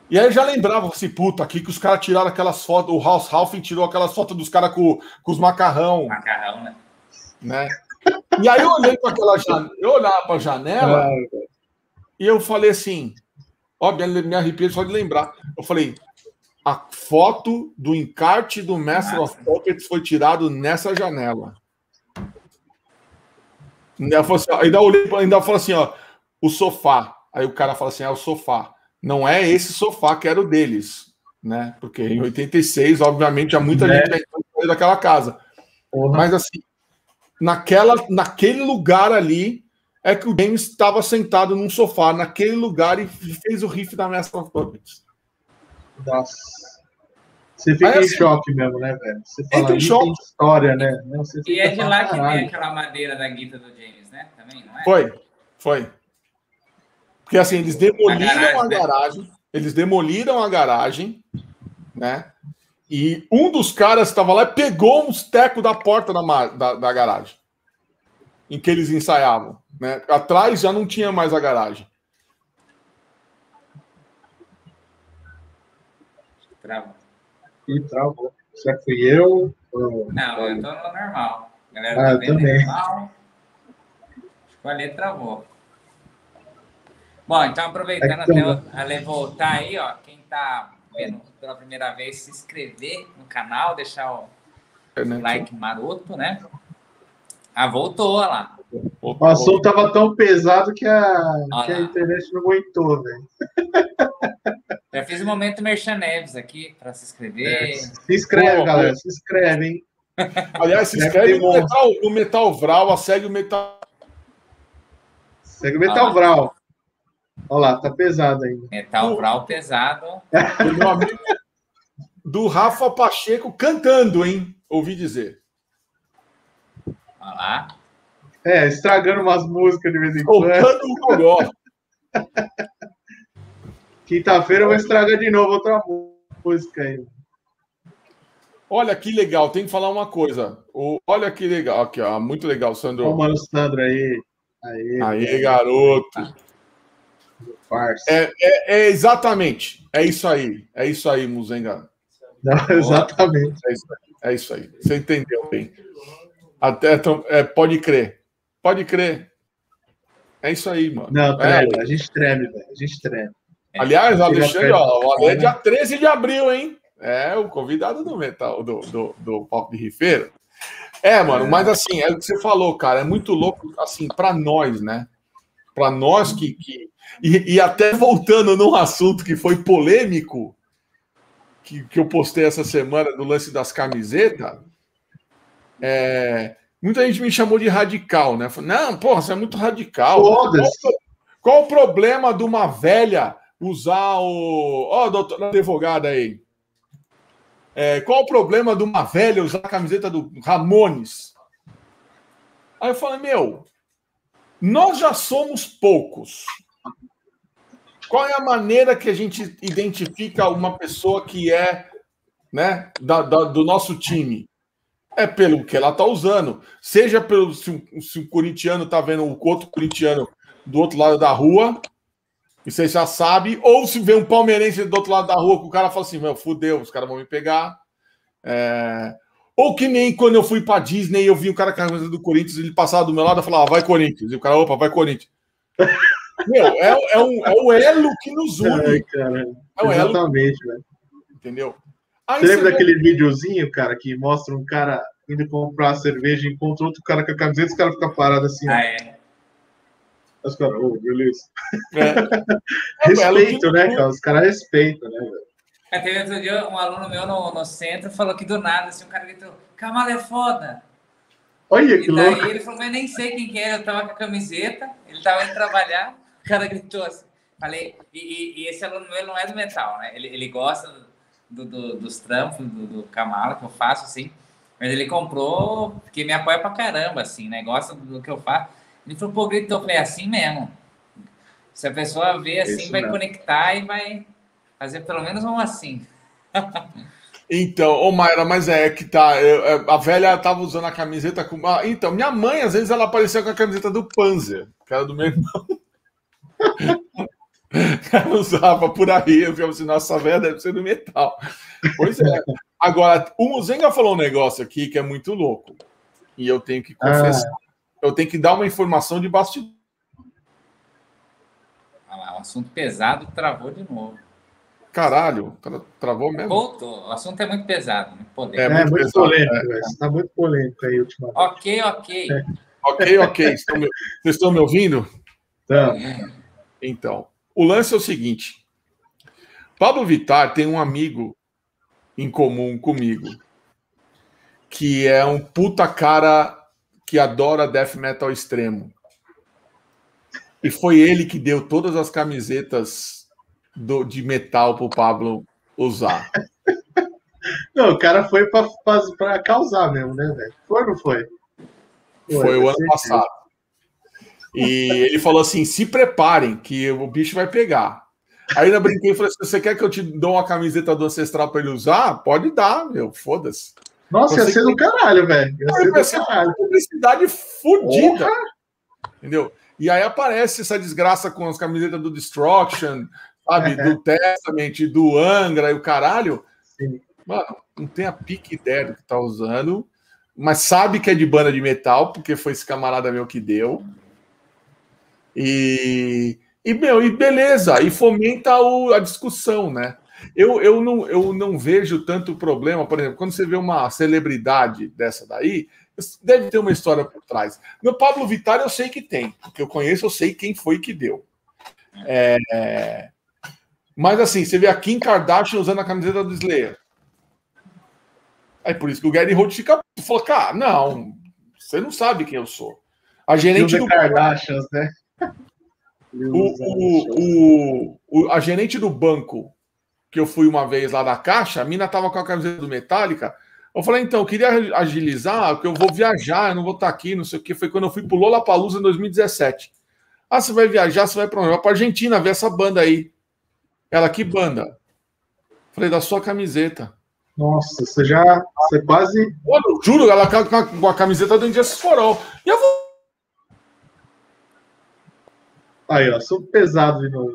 E aí eu já lembrava assim, puta, aqui que os caras tiraram aquelas fotos, o House Halfin tirou aquelas fotos dos caras com, com os macarrão. Macarrão, né? né? E aí eu olhei para aquela janela, eu olhava para a janela é. e eu falei assim, ó, me arrepiei só de lembrar. Eu falei, a foto do encarte do Master Nossa. of Puppets foi tirado nessa janela. Ainda, assim, ainda olhei, ainda falou assim, ó, o sofá. Aí o cara fala assim: é o sofá. Não é esse sofá que era o deles, né? Porque em 86, obviamente, há muita é. gente saiu daquela casa. Uhum. Mas assim, naquela, naquele lugar ali é que o James estava sentado num sofá, naquele lugar, e fez o riff da Master of Puppets. Nossa. Você fica Aí, em assim, choque mesmo, né, velho? Você fala em choque. história, né? e é de lá que vem aquela madeira da guita do James, né? Também, não é? Foi, foi. Porque assim, eles demoliram a garagem, a né? garagem né? eles demoliram a garagem, né? E um dos caras que estava lá pegou uns tecos da porta da, da, da, garagem em que eles ensaiavam. Né? Atrás já não tinha mais a garagem. Travou. E travou. Será que fui eu? Ou... Não, eu tô no normal. Galera, ah, tá eu também. Normal. Acho que o Ale travou. Bom, então aproveitando até o Ale voltar aí, ó, quem está vendo pela primeira vez, se inscrever no canal, deixar o like maroto, né? Ah, voltou, olha lá. O assunto tava tão pesado que a, que a internet não aguentou, velho. Já fiz o um momento Merchan Neves aqui para se inscrever. É, se inscreve, Pô, galera, se inscreve, hein? Aliás, se inscreve no Metal, no Metal Vral, segue o Metal. Segue o Metal Vral. Olha lá, tá pesado ainda. Metal Vral pesado. Do meu amigo do Rafa Pacheco cantando, hein? Ouvi dizer. Olha lá. É, estragando umas músicas de vez em quando. Colocando Quinta-feira eu vou estragar de novo outra música aí. Olha que legal, tem que falar uma coisa. olha que legal, aqui, ó, muito legal, Sandro. Ô, mano, Sandro aí. Aí, aí garoto. É, é, é, exatamente. É isso aí. É isso aí, Muzenga. Não, exatamente. É isso, aí, é isso aí. Você entendeu bem. Até é, pode crer. Pode crer. É isso aí, mano. Não, treme, é, a gente treme, velho. A gente treme. Aliás, Alexandre, ó, o Ale é dia 13 de abril, hein? É o convidado do metal, do, do, do Palco de Rifeira. É, mano, mas assim, é o que você falou, cara, é muito louco, assim, para nós, né? Para nós que. que e, e, até voltando num assunto que foi polêmico, que, que eu postei essa semana do lance das camisetas, é, muita gente me chamou de radical, né? Falei, não, porra, você é muito radical. Qual, qual, o problema de uma velha usar o. Ó, oh, doutora advogada aí. É, qual o problema de uma velha usar a camiseta do Ramones? Aí eu falei, meu, nós já somos poucos. Qual é a maneira que a gente identifica uma pessoa que é né, da, da, do nosso time? É pelo que ela está usando. Seja pelo se um, se um corintiano está vendo o outro corintiano do outro lado da rua, e você já sabe, ou se vê um palmeirense do outro lado da rua, que o cara fala assim: meu, fudeu, os caras vão me pegar. É... Ou que nem quando eu fui para Disney eu vi o cara com a camisa do Corinthians, ele passava do meu lado e falava, ah, vai Corinthians. E o cara, opa, vai Corinthians. Meu, é, é, um, é o elo que nos une. É, cara, é o Exatamente, velho. Entendeu? Aí você lembra daquele videozinho, cara, que mostra um cara indo comprar cerveja e encontra outro cara com a camiseta e os caras ficam parados assim. Ah, é. Os caras, oh, beleza. É. Respeito, né, cara? Os caras respeitam, né, velho? É, teve outro dia um aluno meu no, no centro falou que do nada, assim, um cara gritou, Kamala é foda. Olha que e daí louco. ele falou, mas nem sei quem que era, eu tava com a camiseta, ele tava indo trabalhar, o cara gritou assim. Falei, e, e, esse aluno meu não é do metal, né? Ele, ele gosta do, do, dos trampos do, do Kamala que eu faço, assim. Mas ele comprou, porque me apoia pra caramba, assim, né? Gosta do que eu faço. Ele falou, pô, gritou, eu falei, é assim mesmo. Se a pessoa vê assim, Isso vai mesmo. conectar e vai fazer pelo menos um assim. Então, ô Mayra, mas é que tá. Eu, é, a velha tava usando a camiseta com. Ah, então, minha mãe, às vezes, ela aparecia com a camiseta do Panzer, que era do meu irmão. Ela usava por aí, eu ficava assim, nossa, a velha deve ser do metal. Pois é. Agora, o Zenga falou um negócio aqui que é muito louco. E eu tenho que confessar. Ah. Eu tenho que dar uma informação de bastidor. Ah lá, um assunto pesado travou de novo. Caralho, tra travou mesmo? Voltou. O assunto é muito pesado, muito polêmico. É, é muito, muito polêmico, é. Está muito polêmico aí ultimamente. Ok, ok. É. Ok, ok. Estão me... Vocês estão me ouvindo? Tá. Então, o lance é o seguinte. Pablo Vittar tem um amigo em comum comigo, que é um puta cara que adora death metal extremo. E foi ele que deu todas as camisetas do, de metal para o Pablo usar. Não, o cara foi para causar mesmo, né, velho? Foi ou não foi? Foi, foi o ano passado. E ele falou assim: se preparem, que o bicho vai pegar. Aí ainda brinquei e falei: se você quer que eu te dou uma camiseta do Ancestral para ele usar, pode dar, meu, foda-se. Nossa, você ia ser do caralho, velho. Ia ser do caralho. Uma publicidade fodida. Entendeu? E aí aparece essa desgraça com as camisetas do Destruction, sabe? Do Testament, do Angra e o caralho. Sim. Mano, não tem a pique ideia do que tá usando, mas sabe que é de banda de metal, porque foi esse camarada meu que deu. E, e meu, e beleza, e fomenta o, a discussão, né? Eu, eu, não, eu não vejo tanto problema, por exemplo, quando você vê uma celebridade dessa daí, deve ter uma história por trás. No Pablo Vittar eu sei que tem, porque eu conheço, eu sei quem foi que deu. É, mas assim, você vê a Kim Kardashian usando a camiseta do Slayer. É por isso que o Gary Holt fica. Falou, cara, não, você não sabe quem eu sou. A gerente do. Kardashians, né? O, o, o, a gerente do banco que eu fui uma vez lá da caixa, a mina tava com a camiseta do Metallica. Eu falei, então, eu queria agilizar, porque eu vou viajar, eu não vou estar aqui, não sei o que. Foi quando eu fui pro Lollapalooza em 2017. Ah, você vai viajar, você vai para pra Argentina ver essa banda aí. Ela, que banda? Falei, da sua camiseta. Nossa, você já. Você quase. Mano, juro, ela com a camiseta do Injustice for All. E eu vou. Aí, ó, sou pesado de novo.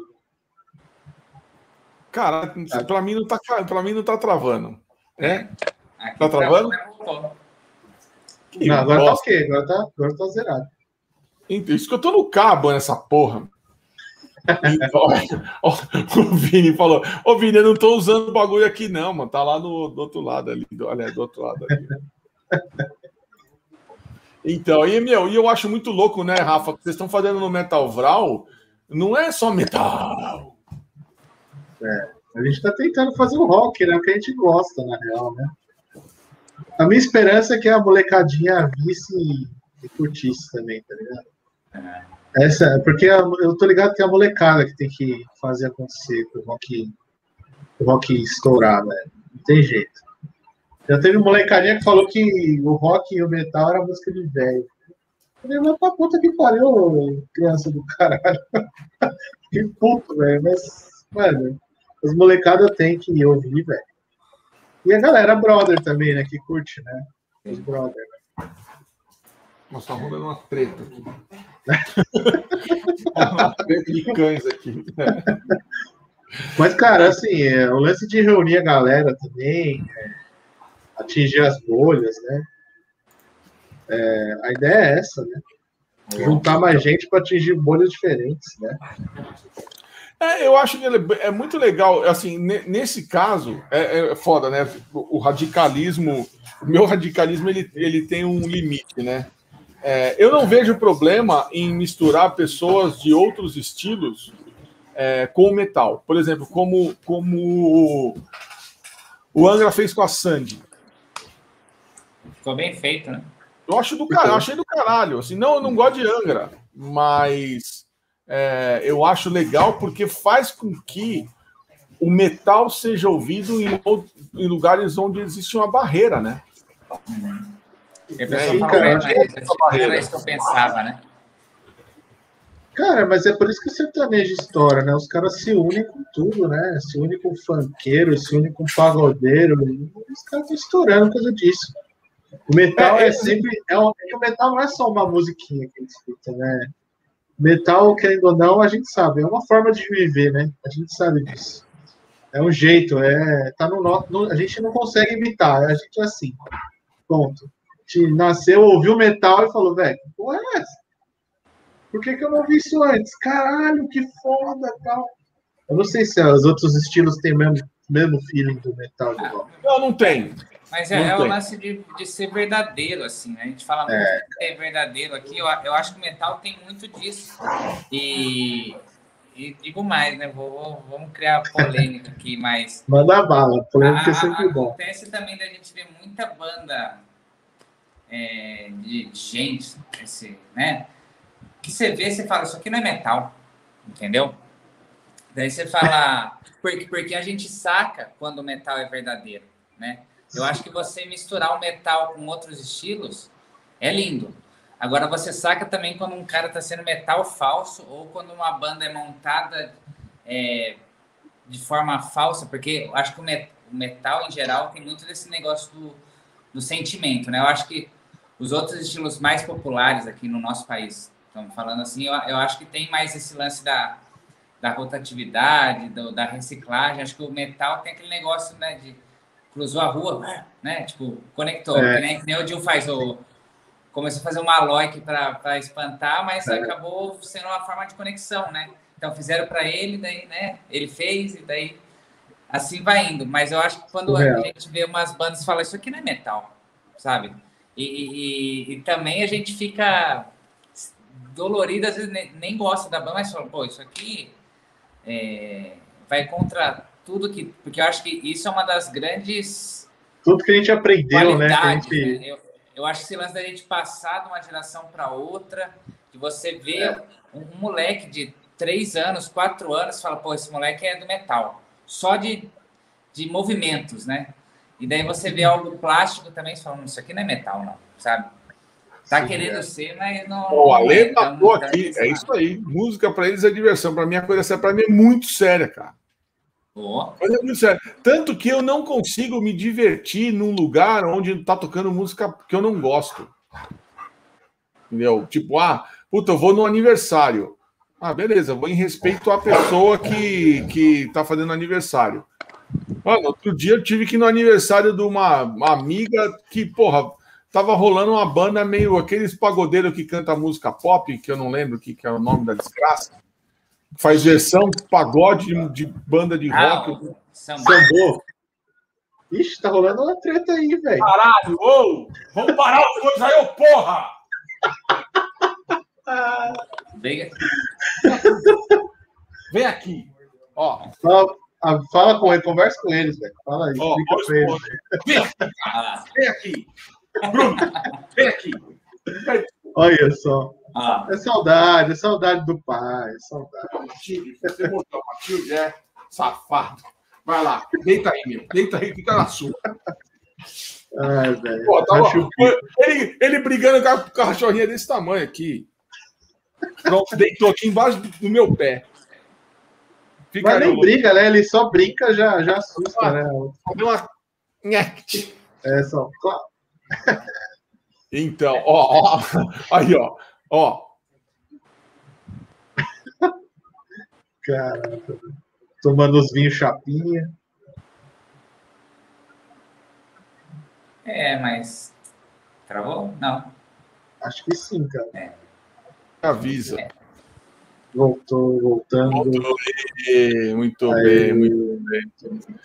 Cara, pra mim não tá, pra mim não tá travando. É? Aqui Tá travando? voltou. Que Não, agora tá bosta. ok, agora tá, agora tá zerado. Então, Isso que eu tô no cabo nessa porra. Então, ó, o Vini falou: Ô Vini, eu não tô usando o bagulho aqui, não, mano. Tá lá no, do outro lado ali. do- Olha, do outro lado ali. Então, e, meu, e eu acho muito louco, né, Rafa? que Vocês estão fazendo no Metal Vral, não é só metal. A gente tá tentando fazer o rock, né? O que a gente gosta, na real, né? A minha esperança é que a molecadinha visse e, curtisse também, tá ligado? Essa, porque a- eu tô ligado que é a molecada que tem que fazer acontecer pro rock, pro rock estourar, né? Não tem jeito. Já teve uma molecadinha que falou que o rock e o metal era música de velho. Eu falei, mas pra puta que pariu, criança do caralho. que puto, velho. Mas, mano, as molecadas têm que ouvir, velho. E a galera brother também, né? Que curte, né? Os brother. Nossa, tá rolando uma treta aqui. uma treta de cães aqui. Mas, cara, assim, é, o lance de reunir a galera também, é, atingir as bolhas, né? É, a ideia é essa, né? Juntar mais gente para atingir bolhas diferentes, né? É, eu acho que é muito legal. Assim, ne- nesse caso, é, é foda, né? O radicalismo, o meu radicalismo, ele, ele tem um limite, né? É, eu não vejo problema em misturar pessoas de outros estilos é, com o metal. Por exemplo, como, como o Angra fez com a Sandy. Ficou bem feito, né? Eu acho do caralho, eu achei do caralho. Assim, não, eu não gosto de Angra, mas é, eu acho legal porque faz com que o metal seja ouvido em, em lugares onde existe uma barreira, né? É, pessoa fala, cara, "Ué, acho mas que é isso essa não barreira." era isso que eu pensava, né? Cara, mas é por isso que o sertanejo estoura, né? Os caras se unem com tudo, né? Se unem com funkeiro, se unem com pagodeiro. Os caras estão estourando por causa disso. O metal É, é, é- sempre. É um, é o metal não é só uma musiquinha que a gente escuta, né? Metal, querendo ou não, a gente sabe, é uma forma de viver, né? A gente sabe disso. É um jeito, é. Tá no, no- a gente não consegue imitar, a gente é assim. Ponto. A gente nasceu, ouviu metal e falou, velho, que porra é essa? Por que, que eu não vi isso antes? Caralho, que foda tal. Eu não sei se os outros estilos têm o mesmo, mesmo feeling do metal de rock. Não, não tem. Mas é, é o lance de, de ser verdadeiro, assim, né? A gente fala muito É. de ser verdadeiro aqui, eu, eu acho que o metal tem muito disso. E, e digo mais, né? Vou, vou- vamos criar polêmica aqui, mas Manda bala, polêmica é a- sempre a- bom. acontece também da gente ver muita banda é, de gente, esse, né? Que você vê, você fala, isso aqui não é metal, entendeu? Daí você fala, porque, porque a gente saca quando o metal é verdadeiro, né? Eu acho que você misturar o metal com outros estilos é lindo. Agora você saca também quando um cara tá sendo metal falso ou quando uma banda é montada é, de forma falsa, porque eu acho que o metal em geral tem muito desse negócio do, do sentimento, né? Eu acho que os outros estilos mais populares aqui no nosso país, estamos falando assim, eu, eu acho que tem mais esse lance da, da rotatividade, do- da reciclagem. Acho que o metal tem aquele negócio, né, de cruzou a rua, né? Tipo, conectou. É. Nem, que nem o Gil faz o. Começou a fazer uma loic para espantar, mas É. acabou sendo uma forma de conexão, né? Então fizeram para ele, daí, né? Ele fez, e daí assim vai indo. Mas eu acho que quando a Surreal. gente vê umas bandas e fala, isso aqui não é metal, sabe? E, e- e também a gente fica dolorido, às vezes nem, nem gosta da banda, mas fala, pô, isso aqui é, vai contra tudo que. Porque eu acho que isso é uma das grandes Tudo que a gente aprendeu, né? que a gente- né? Eu, eu acho que esse lance da gente passar de uma geração para outra, de você ver um, um moleque de três anos, quatro anos, fala, pô, esse moleque é do metal. Só de, de movimentos, né? E daí você vê algo plástico também, você fala, "Hum, isso aqui não é metal, não, sabe? Tá Sim, querendo é. ser, mas não. O não Ale é, matou não tá aqui. É isso aí. Música pra eles é diversão. Pra mim, a coisa séria, pra mim é muito séria, cara. Coisa muito séria. Tanto que eu não consigo me divertir num lugar onde tá tocando música que eu não gosto. Entendeu? Tipo, ah, puta, eu vou no aniversário. Ah, beleza, vou em respeito à pessoa que, que tá fazendo aniversário. Mano, outro dia eu tive que ir no aniversário de uma, uma amiga que, porra, tava rolando uma banda meio aqueles pagodeiros que canta música pop, que eu não lembro o que, que é o nome da desgraça. Faz versão pagode de, de banda de Ah, rock. Sambô. Sambô. Ixi, tá rolando uma treta aí, velho. Caralho, ô! Vamos parar os coisas aí, ô porra! Briga- Vem aqui. Ó, Fala, ah, fala com ele, conversa com eles, velho. Fala aí, ó, eles. vem aqui, Ah, vem aqui. Bruno, vem aqui. Olha só. Ah, É saudade, é saudade do pai, é saudade. Matilde, você mostrou a Matilde, é safado. Vai lá, deita aí, meu. Deita aí, fica na sua. Ai, velho. Pô, tá ele, ele brigando com a cachorrinha desse tamanho aqui. Pronto, deitou aqui embaixo do meu pé. Fica Mas nem aí, briga, né? Ele só brinca, já, já assusta, né? Deu uma... É só. Então, ó, ó, aí, ó, ó, Caraca. Tomando os vinhos chapinha. é, mas. Travou? Não. Acho que sim, cara. avisa. Voltou, voltando. E, muito Aí. bem, muito bem.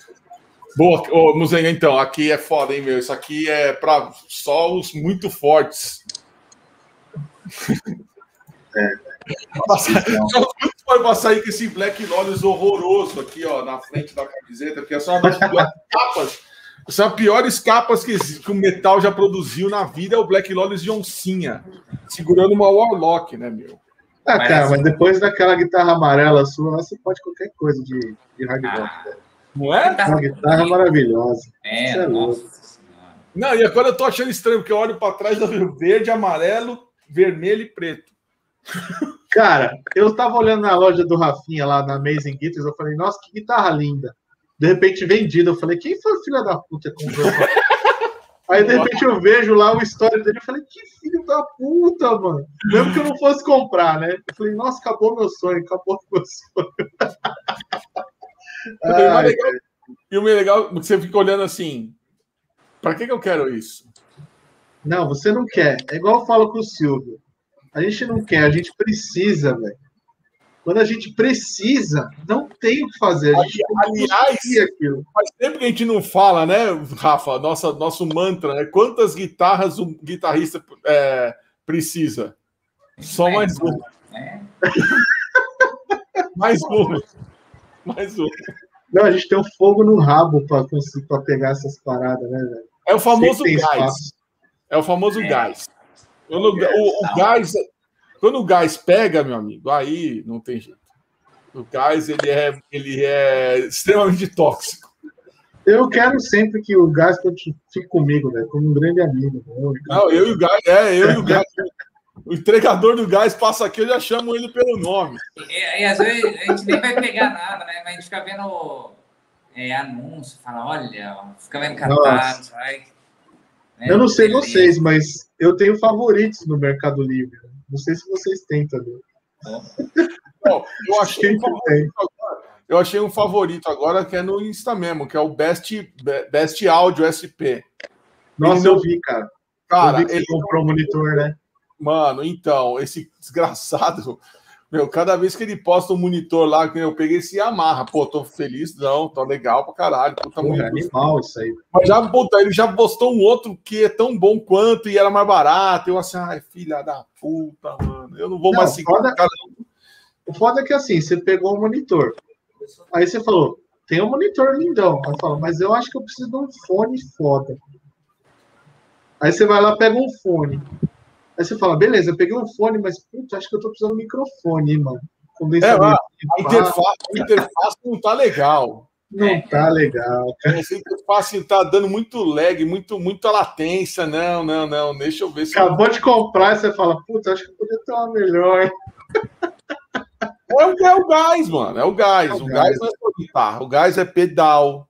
Boa, ô, Muzenga, então, aqui é foda, hein, meu? Isso aqui é para só os muito fortes. Passar- muito fortes pra sair com esse Black Lotus horroroso aqui, ó, na frente da camiseta, que é só uma das piores capas. São as piores capas que, que o metal já produziu na vida, é o Black Lotus de oncinha, segurando uma Warlock, né, meu? Ah, cara, mas depois daquela guitarra amarela sua, você pode qualquer coisa de, de hard rock. Ah, velho. Não é? Uma guitarra maravilhosa. é, é nossa senhora. Não, e agora eu tô achando estranho, porque eu olho para trás, eu vejo verde, amarelo, vermelho e preto. Cara, eu tava olhando na loja do Rafinha lá na Amazing Guitars, eu falei, nossa, que guitarra linda. De repente vendida, eu falei, quem foi o filho da puta que comprou? essa? Aí de repente eu vejo lá o história dele, eu falei, que filho da puta, mano. Mesmo que eu não fosse comprar, né? Eu falei, nossa, acabou meu sonho, acabou meu sonho. Ai, E o meio legal você fica olhando assim, para que, que eu quero isso? Não, você não quer. É igual eu falo com o Silvio. A gente não quer, a gente precisa, velho. Quando a gente precisa, não tem o que fazer. A gente Aliás, aquilo. faz tempo que a gente não fala, né, Rafa? Nossa, nosso mantra, né? Quantas guitarras um guitarrista é, precisa? Só mais uma. É, Mais uma. Mais uma. Não, a gente tem um fogo no rabo para conseguir para pegar essas paradas, né, velho? É o famoso gás. espaço. É o famoso É. gás. Quando o, o- o gás. Quando o gás pega, meu amigo, aí não tem jeito. O gás ele é, ele é extremamente tóxico. Eu quero sempre que o Gaspar fique comigo, velho, como um grande amigo. né? Não, eu e o gás, é, eu e o gás. O entregador do gás passa aqui, eu já chamo ele pelo nome. E, e às vezes a gente nem vai pegar nada, né? Mas a gente fica vendo é, anúncio, fala, olha, fica vendo cartaz, vai. Né? Eu não sei vocês, mas eu tenho favoritos no Mercado Livre. Não sei se vocês têm também. Bom, eu achei um favorito agora. Eu achei um favorito agora que é no Insta mesmo, que é o Best, Best Audio SP. Nossa, eu vi, cara. Cara, vi ele comprou um monitor, né? Mano, então, esse desgraçado, meu, cada vez que ele posta um monitor lá, que eu peguei esse Yamaha, pô, tô feliz, não, tô legal pra caralho, puta Porra, é muito. animal isso aí. Mas já, puta, ele já postou um outro que é tão bom quanto e era mais barato. Eu assim, ai, filha da puta, mano, eu não vou Não, mais seguir foda- o cara. O foda é que assim, você pegou o monitor. Aí você falou, tem um monitor lindão. Aí fala, mas eu acho que eu preciso de um fone foda. Aí você vai lá, pega um fone. Aí você fala, beleza, eu peguei um fone, mas putz, acho que eu tô precisando de um microfone, hein, mano. É, A interface, a interface não tá legal. Não tá legal, cara. Essa interface tá dando muito lag, muito, muita latência. Não, não, não. Deixa eu ver se. Acabou de comprar e você fala, putz, acho que podia ter uma melhor. É o, é o gás, mano. É o gás. É o o gás, gás. não é só guitarra. O gás é pedal.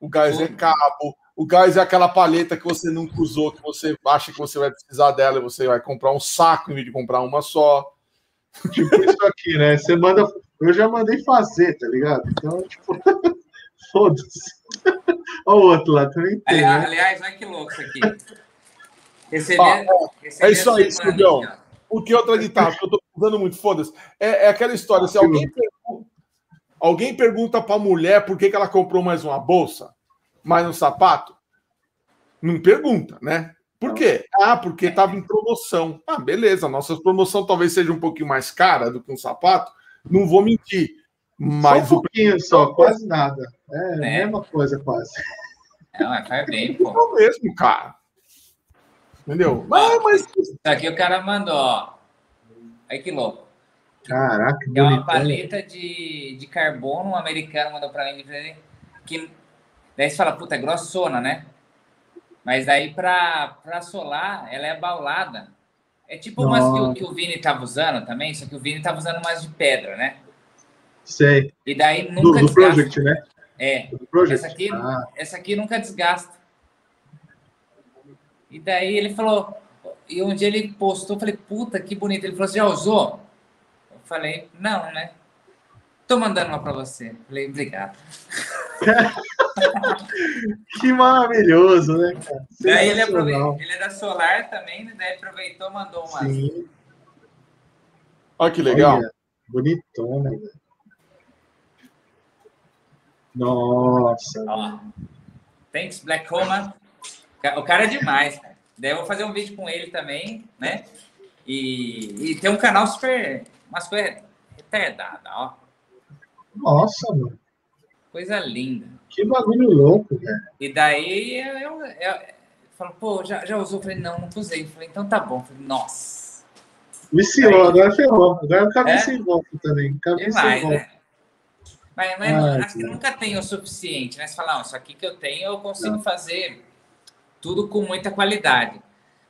O gás é cabo. O gás é aquela palheta que você nunca usou, que você acha que você vai precisar dela e você vai comprar um saco em vez de comprar uma só. Tipo isso aqui, né? Você manda. Eu já mandei fazer, tá ligado? Então, tipo, foda-se. Olha o outro lá também. Tem, aliás, né? aliás, olha que louco isso aqui. Esse Ó, é, esse é isso aí, Silvião. O que outra guitarra? Que eu tô usando muito, foda-se. É, é aquela história, se alguém pergunta, alguém pergunta pra mulher por que, que ela comprou mais uma bolsa, mais um sapato, não pergunta, né? Por quê? Ah, porque tava em promoção. Ah, beleza, nossa promoção talvez seja um pouquinho mais cara do que um sapato, não vou mentir. Mas só um o pouquinho só, quase nada. É, a É. mesma coisa, quase. Não, mas faz bem, preço é pô. o mesmo, cara. Entendeu? Mas, mas Isso aqui o cara mandou, ó. Olha que louco. Caraca, que É uma bonitão. paleta de, de carbono, um americano mandou pra mim que daí você fala, puta, é grossona, né? Mas daí pra, pra solar, ela é baulada. É tipo umas que, o- Nossa. que o Vini tava usando também, só que o Vini tava usando umas de pedra, né? Sei. E daí Do, nunca do desgasta. Project, né? É, Do Project. essa aqui, Ah, essa aqui nunca desgasta. E daí ele falou, e um dia ele postou, eu falei, puta, que bonito. Ele falou, você já usou? Eu falei, não, né? Tô mandando uma pra você. Falei, obrigado. que maravilhoso, né, cara? Daí ele, Sensacional. aprove- ele é da Solar também, né? Daí aproveitou, mandou uma. Sim. olha que legal. Olha, bonitona, velho. Nossa. Ó. Thanks, Black Coma. O cara é demais, cara. Daí eu vou fazer um vídeo com ele também, né? E, e tem um canal super. Umas coisas retardadas, ó. Nossa, mano. Coisa linda. Que bagulho louco, velho. E daí eu, eu, eu, falo, pô, já, já usou? Eu falei, não, não usei. Eu falei, então tá bom. Eu falei, nossa. Viciou, agora ferrou. Agora eu acabei É? sem volta também. Acabei sem volta. né? Mas, mas Ai, acho que nunca tem o suficiente, né? Você fala, não, isso aqui que eu tenho, eu consigo fazer tudo com muita qualidade.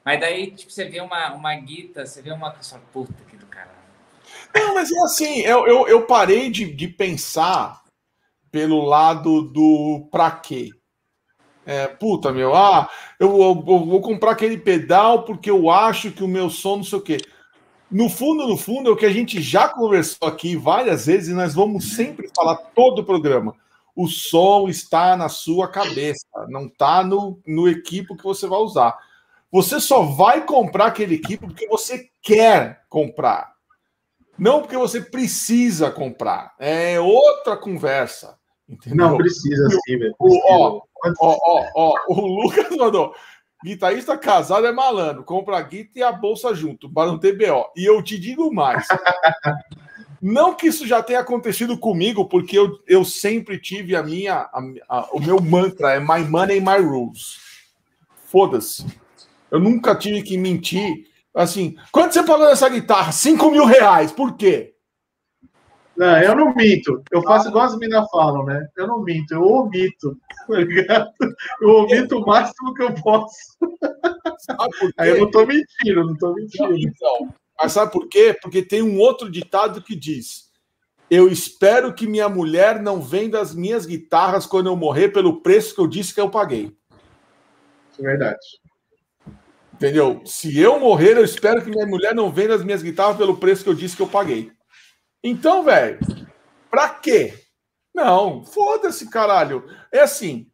Mas daí, tipo, você vê uma, uma guita, você vê uma puta que do caralho. Não, mas é assim, eu, eu, eu parei de, de pensar pelo lado do pra quê. É, puta, meu, ah, eu, eu- eu vou comprar aquele pedal porque eu acho que o meu som não sei o quê. No fundo, no fundo, é o que a gente já conversou aqui várias vezes e nós vamos sempre falar todo o programa. O som está na sua cabeça, não está no, no equipo que você vai usar. Você só vai comprar aquele equipo porque você quer comprar. Não porque você precisa comprar. É outra conversa. Entendeu? Não, precisa sim, velho. Ó, ó, ó, o Lucas mandou. Guitarrista casado é malandro, compra a guita e a bolsa junto, para não ter BO. E eu te digo mais. Não que isso já tenha acontecido comigo, porque eu, eu sempre tive a minha. a- a- o meu mantra é My Money, My Rules. Foda-se. Eu nunca tive que mentir. Assim, quanto você pagou nessa guitarra? 5 mil reais. Por quê? Não, eu não minto. Eu faço igual as meninas falam, né? Eu não minto, eu omito. Tá ligado? Eu omito o máximo que eu posso. Sabe por quê? Aí eu não tô mentindo, não tô mentindo. Então, mas sabe por quê? Porque tem um outro ditado que diz: Eu espero que minha mulher não venda as minhas guitarras quando eu morrer pelo preço que eu disse que eu paguei. É verdade. Entendeu? Se eu morrer, eu espero que minha mulher não venda as minhas guitarras pelo preço que eu disse que eu paguei. Então, velho, pra quê? Não, foda-se, caralho. É assim.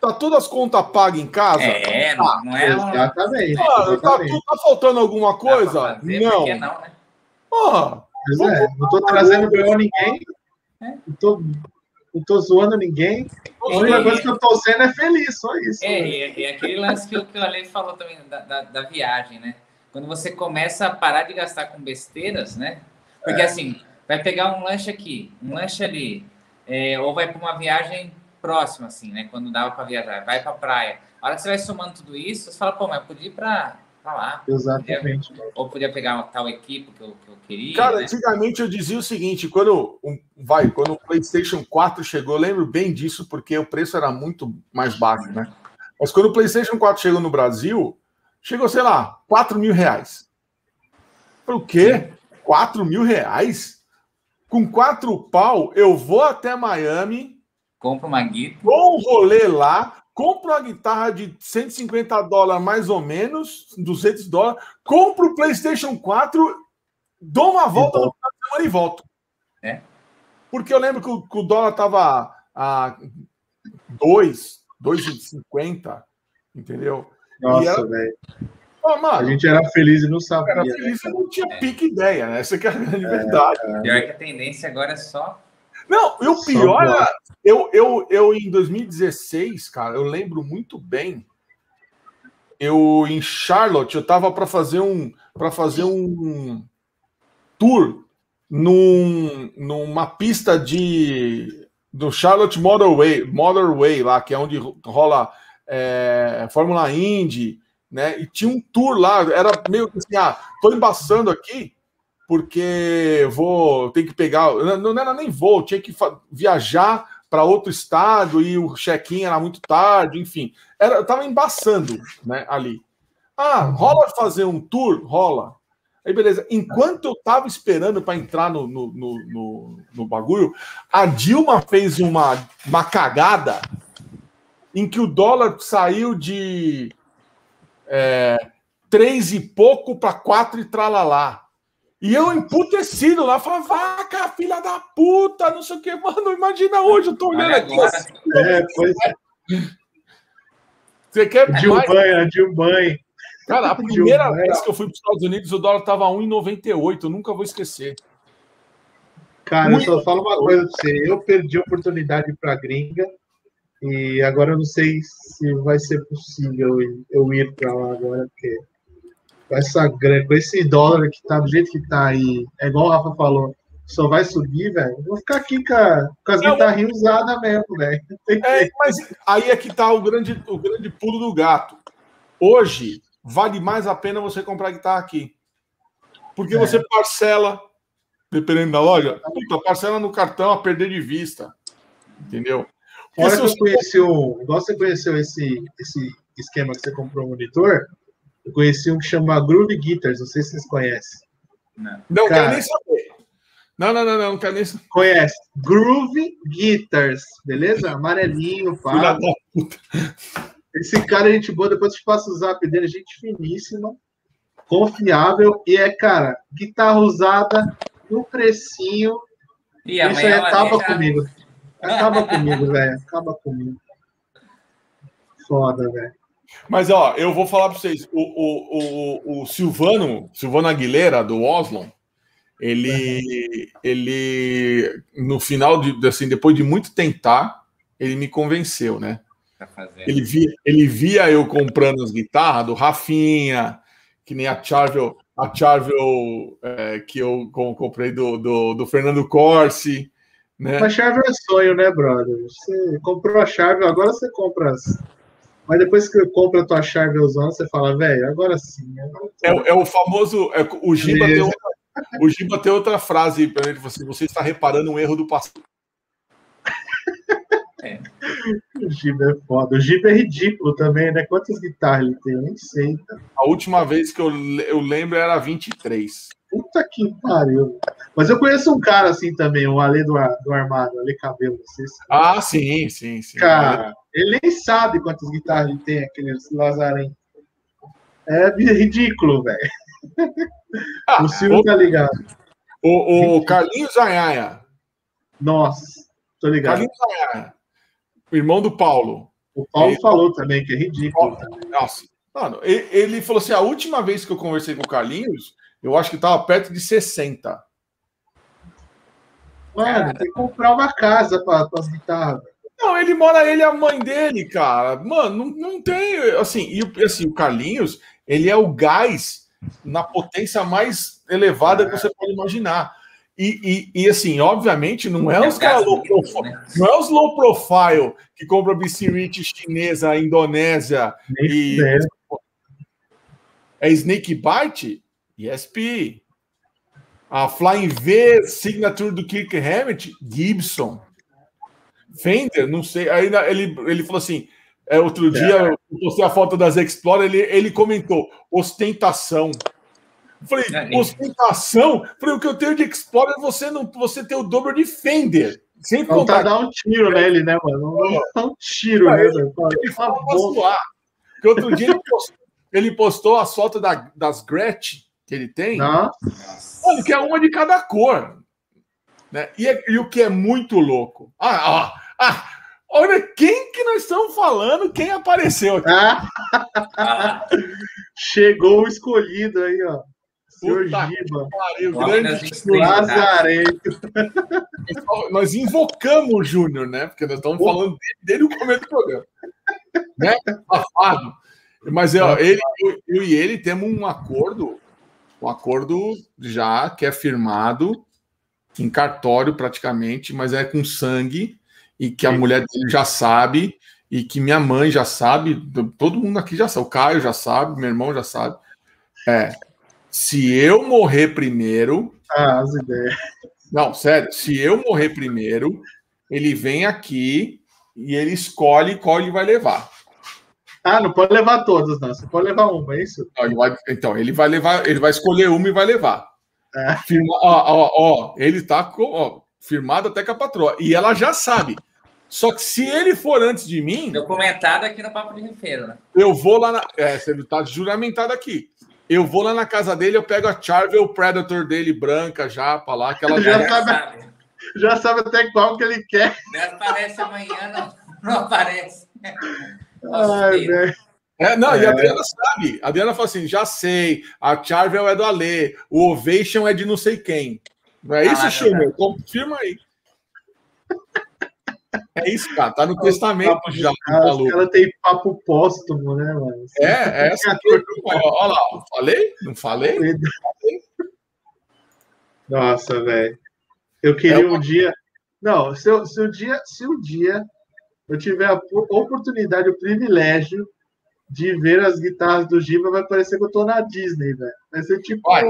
Tá todas as contas pagas em casa? É, não, não é. Exatamente. Ah, tá, exatamente. tu- tá faltando alguma pra coisa? fazer, Não. por que não, né? Porra, Mas é, não tô trazendo BO a ninguém. Não tô, não tô zoando ninguém. A única E- coisa que eu tô sendo é feliz, só isso. É, né? aquele lance que, o- que o Ale falou também da, da, da viagem, né? Quando você começa a parar de gastar com besteiras, né? Porque assim, vai pegar um lanche aqui, um lanche ali, é, ou vai para uma viagem próxima, assim, né? Quando dava para viajar, vai para praia. A hora que você vai somando tudo isso, você fala, pô, mas eu podia ir para lá, Exatamente. ou podia pegar uma tal equipe que eu, que eu queria. Cara, né? antigamente eu dizia o seguinte, quando um- vai, quando o PlayStation 4 chegou, eu lembro bem disso porque o preço era muito mais baixo, né? Mas quando o PlayStation 4 chegou no Brasil, chegou, sei lá, 4 mil reais. O quê? 4 mil reais? Com quatro pau, eu vou até Miami, Compra uma guita. um rolê lá, compro uma guitarra de 150 dólares mais ou menos, 200 dólares, compro o PlayStation 4, dou uma volta no final de semana e volto. É. Porque eu lembro que o, que o dólar tava a 2, 2,50, entendeu? Nossa, velho. a gente era feliz e não sabia. Era feliz e não tinha é. pique ideia, né? Essa que é a grande é, verdade. É. Pior que a tendência agora é só. Não, e o pior era. Eu, eu, eu, em 2016, cara, eu lembro muito bem. Eu, em Charlotte, eu tava para fazer um para fazer um tour num, numa pista de do Charlotte Motorway, Motorway lá, que é onde rola é, Fórmula Indy, né? E tinha um tour lá, era meio que assim, ah, tô embaçando aqui porque vou, tem que pegar, não, não era nem voo, tinha que viajar para outro estado e o check-in era muito tarde, enfim, era, eu tava embaçando, né, ali. Ah, rola fazer um tour? Rola. Aí, beleza. Enquanto eu tava esperando para entrar no, no, no, no, no bagulho, a Dilma fez uma, uma cagada em que o dólar saiu de é, três e pouco para quatro e tralalá. E eu emputecido lá, falava, vaca, filha da puta, não sei o que, mano, imagina hoje, eu tô olhando aqui. Assim, é, pois é. Você quer mais? Dilbanha, Cara, a primeira vez que eu fui para os Estados Unidos, o dólar estava 1,98, eu nunca vou esquecer. Cara, Muito eu só falo uma coisa para você, eu perdi a oportunidade para gringa e agora eu não sei se vai ser possível eu ir para lá agora, porque com, essa, com esse dólar que tá do jeito que tá aí, é igual o Rafa falou, só vai subir, velho. Vou ficar aqui com, a, com as guitarrinhas usadas mesmo, velho. É, mas aí é que tá o grande, o grande pulo do gato. Hoje vale mais a pena você comprar guitarra aqui. Porque é. você parcela, dependendo da loja, puta, parcela no cartão a perder de vista. Entendeu? Olha que eu conheci um. Igual você conheceu esse, esse esquema que você comprou um monitor, eu conheci um que chama Groove Guitars, não sei se vocês conhecem. Não, não Cara, quero nem saber. Não, não, não, não, não quero nem saber. Conhece? Groove Guitars, beleza? Amarelinho, pá. Esse cara, é gente boa, depois eu te passo o zap dele, gente finíssima, confiável, e é, cara, guitarra usada no precinho. E Isso aí acaba deixa... comigo. Acaba comigo, velho. Acaba comigo. Foda, velho. Mas, ó, eu vou falar para vocês. O, o, o, o, Silvano, Silvano Aguilera, do Oslo, ele, ele, no final, de, assim, depois de muito tentar, ele me convenceu, né? Ele via, ele via eu comprando as guitarras do Rafinha, que nem a Charvel, a Charvel é, que eu comprei do, do, do Fernando Corsi. Né? A Charvel é sonho, né, brother? Você comprou a Charvel, agora você compra as. Mas depois que compra a tua Charvelzona, você fala, velho, agora sim. Agora é, é, o famoso. É, o, Giba tem outra, o Giba tem outra frase para ele: você, você está reparando um erro do passado. É. O Giba é foda. O Giba é ridículo também, né? Quantas guitarras ele tem? Eu nem sei. Tá? A última vez que eu, eu lembro era 23. Puta que pariu. Mas eu conheço um cara assim também, o Ale do, do Armado, Ale Cabelo. Se ah, sim, sim, sim. Cara, ele nem sabe quantas guitarras ele tem, aquele Lazarem. É ridículo, velho. Ah, o Silvio tá ligado. O, o Carlinhos Zanhaia. Nossa, tô ligado. Carlinhos Zanhaia o irmão do Paulo. O Paulo ele, falou também que é ridículo. Nossa, mano, ele, falou assim: a última vez que eu conversei com o Carlinhos, eu acho que estava perto de 60. Mano, tem que comprar uma casa para as guitarras. Não, ele mora, ele é a mãe dele, cara. Mano, não, não tem. Assim, e assim, o Carlinhos, ele é o gás na potência mais elevada que você pode imaginar. E, e, e, assim, obviamente, não é, é os caras low profile, né? não é os low profile que compram BC Rich chinesa, Indonésia e. É. é Snake Bite? ESP. A Flying V Signature do Kirk Hammett, Gibson. Fender, não sei. Aí ele, ele falou assim: é, outro dia é. eu postei a foto das Explorer, ele, ele comentou ostentação. Falei, é, ostentação? Falei, o que eu tenho de Explorer, você não você tem o dobro de Fender. Sem não contar. dar um tiro nele, né, mano? Não dá um tiro, velho? Ele zoar. Porque outro dia ele postou, ele postou a foto da, das Gretchen que ele tem. Nossa. Olha, que é uma de cada cor. Né? E, e, o que é muito louco. Ah, ah, ah, olha, quem que falando quem apareceu aqui. Ah, chegou o escolhido aí, ó. Senhor Puta Giba. Pariu, Logo grande. Lazarento. Nós invocamos o Júnior, né? Porque nós estamos falando dele desde o começo do programa. Né? Safado. Mas ó, ele, eu, eu e ele temos um acordo, um acordo já que é firmado em cartório praticamente, mas é com sangue e que a Sim. mulher dele já sabe e que minha mãe já sabe, todo mundo aqui já sabe, o Caio já sabe, meu irmão já sabe. É, se eu morrer primeiro, Ah, as ideias. não, sério, se eu morrer primeiro, ele vem aqui e ele escolhe qual ele vai levar. Ah, não pode levar todas, não. Você pode levar uma, é isso? Então, ele vai, então, ele vai levar, ele vai escolher uma e vai levar. É. Firma- ó, ó, ó, ele tá com, ó, firmado até com a patroa. E ela já sabe. Só que se ele for antes de mim, Documentado aqui no Papo de Rifeiro, né? eu vou lá na. É, você tá juramentado aqui. Eu vou lá na casa dele, eu pego a Charvel Predator dele, branca, japa lá, que ela Já já. sabe. sabe. Já sabe até qual que ele quer. Não aparece amanhã, não, não aparece. Ai, velho. É, não, e É. a Adriana sabe. A Adriana fala assim: já sei, a Charvel é do Alê, o Ovation é de não sei quem. Não é Ah, isso, Schumer? Confirma aí. É isso, cara. Tá no testamento já. Os caras têm papo póstumo, né, mano? É, é essa aqui. Olha lá, falei? Não falei? Nossa, velho. Eu queria É uma- um dia. Não, se, se, o dia, se um dia eu tiver a po- oportunidade, o privilégio de ver as guitarras do Giba, vai parecer que eu tô na Disney, velho. Vai ser tipo. Vai.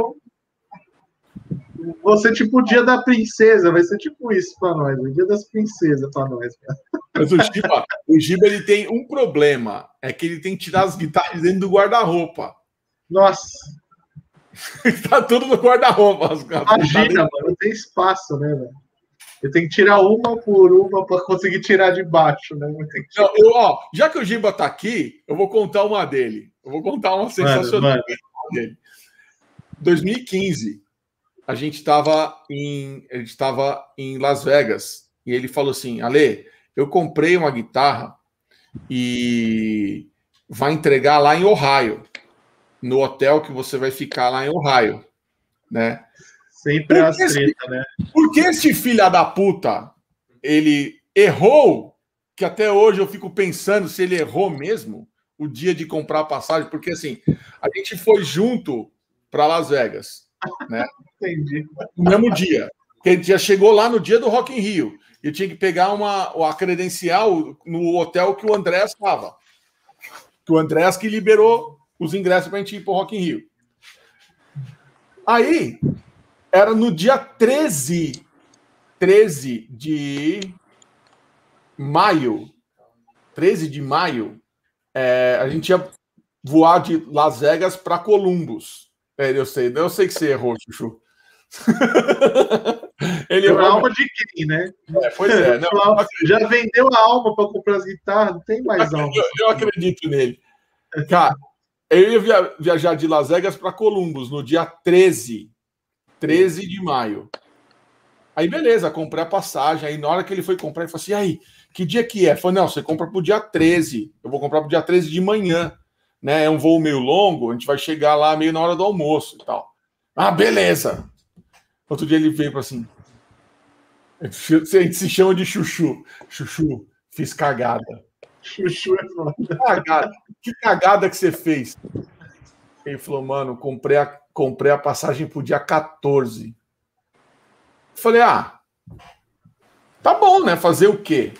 Vai ser tipo o dia da princesa, vai ser tipo isso pra nós, o dia das princesas pra nós. cara. Mas o Giba, o Giba ele tem um problema: é que ele tem que tirar as guitarras dentro do guarda-roupa. Nossa, tá tudo no guarda-roupa. imagina, mano, não tem espaço, né, velho? Eu tenho que tirar uma por uma para conseguir tirar de baixo, né? Eu tenho que Não, eu, ó, já que o Giba tá aqui, eu vou contar uma dele. Eu vou contar uma sensacional mano. dele. 2015, a gente estava em, a gente tava em Las Vegas e ele falou assim: Ale, eu comprei uma guitarra e vai entregar lá em Ohio, no hotel que você vai ficar lá em Ohio, né? Sempre as Porque esse- treta, né? Porque este filho da puta, ele errou, que até hoje eu fico pensando se ele errou mesmo o dia de comprar a passagem, porque assim, a gente foi junto para Las Vegas, Entendi. no mesmo dia. Que a gente já chegou lá no dia do Rock in Rio. E tinha que pegar uma a credencial no hotel que o André estava. Que o Andrés que liberou os ingressos para a gente ir para o Rock in Rio. Aí, era no dia 13, 13 de maio, 13 de maio, é, a gente ia voar de Las Vegas para Columbus. É, eu sei, eu sei que você errou, Chuchu. Ele A errou. alma de quem, né? É, pois é, não, Já vendeu a alma para comprar as guitarras, não tem mais alma. eu, eu acredito nele. Cara, eu ia via- viajar de Las Vegas para Columbus no dia 13. 13 de maio. Aí, beleza, comprei a passagem. Aí, na hora que ele foi comprar, ele falou assim: aí, que dia que é? Falei, não, você compra pro dia 13. Eu vou comprar pro dia 13 de manhã. Né? É um voo meio longo, a gente vai chegar lá meio na hora do almoço e tal. Ah, beleza. Outro dia ele veio para assim. A gente se chama de chuchu. Chuchu, fiz cagada. Chuchu é foda. Cagada. Que cagada que você fez? Ele falou, mano, comprei a, comprei a passagem pro dia 14. Falei, ah, tá bom, né? Fazer o quê?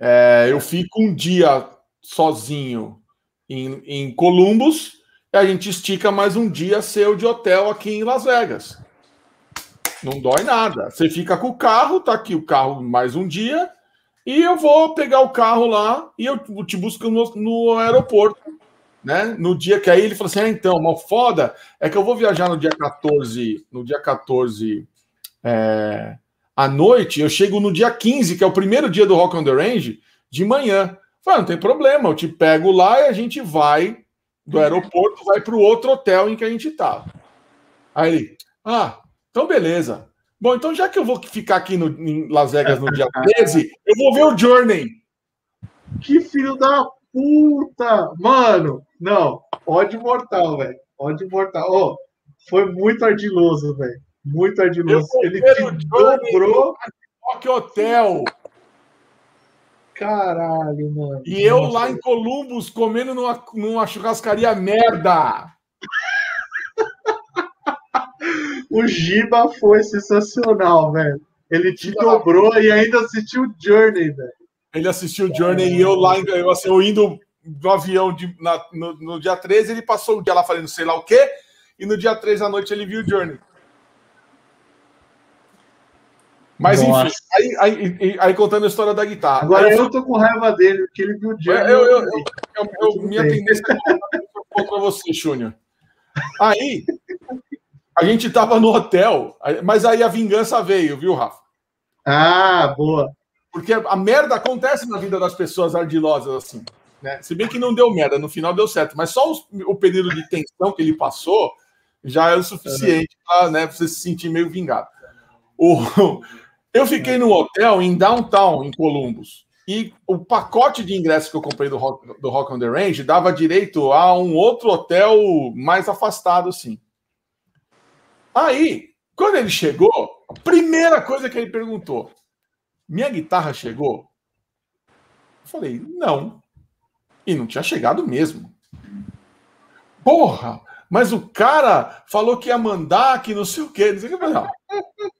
É, eu fico um dia sozinho em, em Columbus e a gente estica mais um dia seu de hotel aqui em Las Vegas. Não dói nada. Você fica com o carro, tá aqui o carro mais um dia, e eu vou pegar o carro lá e eu te busco no, no aeroporto, né? No dia que aí ele falou assim: ah, então, mas o foda é que eu vou viajar no dia 14, no dia 14 é, à noite, eu chego no dia 15, que é o primeiro dia do Rock on the Range, de manhã. Falei, não tem problema, eu te pego lá e a gente vai do aeroporto, vai para o outro hotel em que a gente tá. Aí ele, ah, então beleza. Bom, então já que eu vou ficar aqui no, em Las Vegas no dia 13, eu vou ver o Journey. Que filho da puta! Mano, não, ódio mortal, velho. Ódio mortal. Oh, foi muito ardiloso, velho. Muito ardiloso. Ele te dobrou. Que hotel! Caralho, mano. E eu Nossa. lá em Columbus comendo numa, numa churrascaria merda. o Giba foi sensacional, velho. Ele te Giba dobrou lá. e ainda assistiu Journey, velho. Ele assistiu Journey é. e eu lá, eu, assim, eu indo do avião de, na, no, no, dia 13, ele passou o dia lá falando sei lá o quê, e no dia 3 à noite ele viu Journey. Mas Nossa. enfim, aí, aí, aí, contando a história da guitarra. Agora eu, eu tô com raiva dele, porque ele viu o Journey. Eu, eu, eu, eu minha tendência é contra você, Júnior. Aí, a gente tava no hotel, mas aí a vingança veio, viu, Rafa? Ah, boa. Porque a merda acontece na vida das pessoas ardilosas, assim. Né? Se bem que não deu merda, no final deu certo. Mas só os, o período de tensão que ele passou já é o suficiente para né, você se sentir meio vingado. O, eu fiquei no hotel em downtown, em Columbus. E o pacote de ingressos que eu comprei do Rock, do Rock on the Range dava direito a um outro hotel mais afastado, assim. Aí, quando ele chegou, a primeira coisa que ele perguntou: minha guitarra chegou? Eu falei, não. E não tinha chegado mesmo. Porra! Mas o cara falou que ia mandar, que não sei o quê. Não.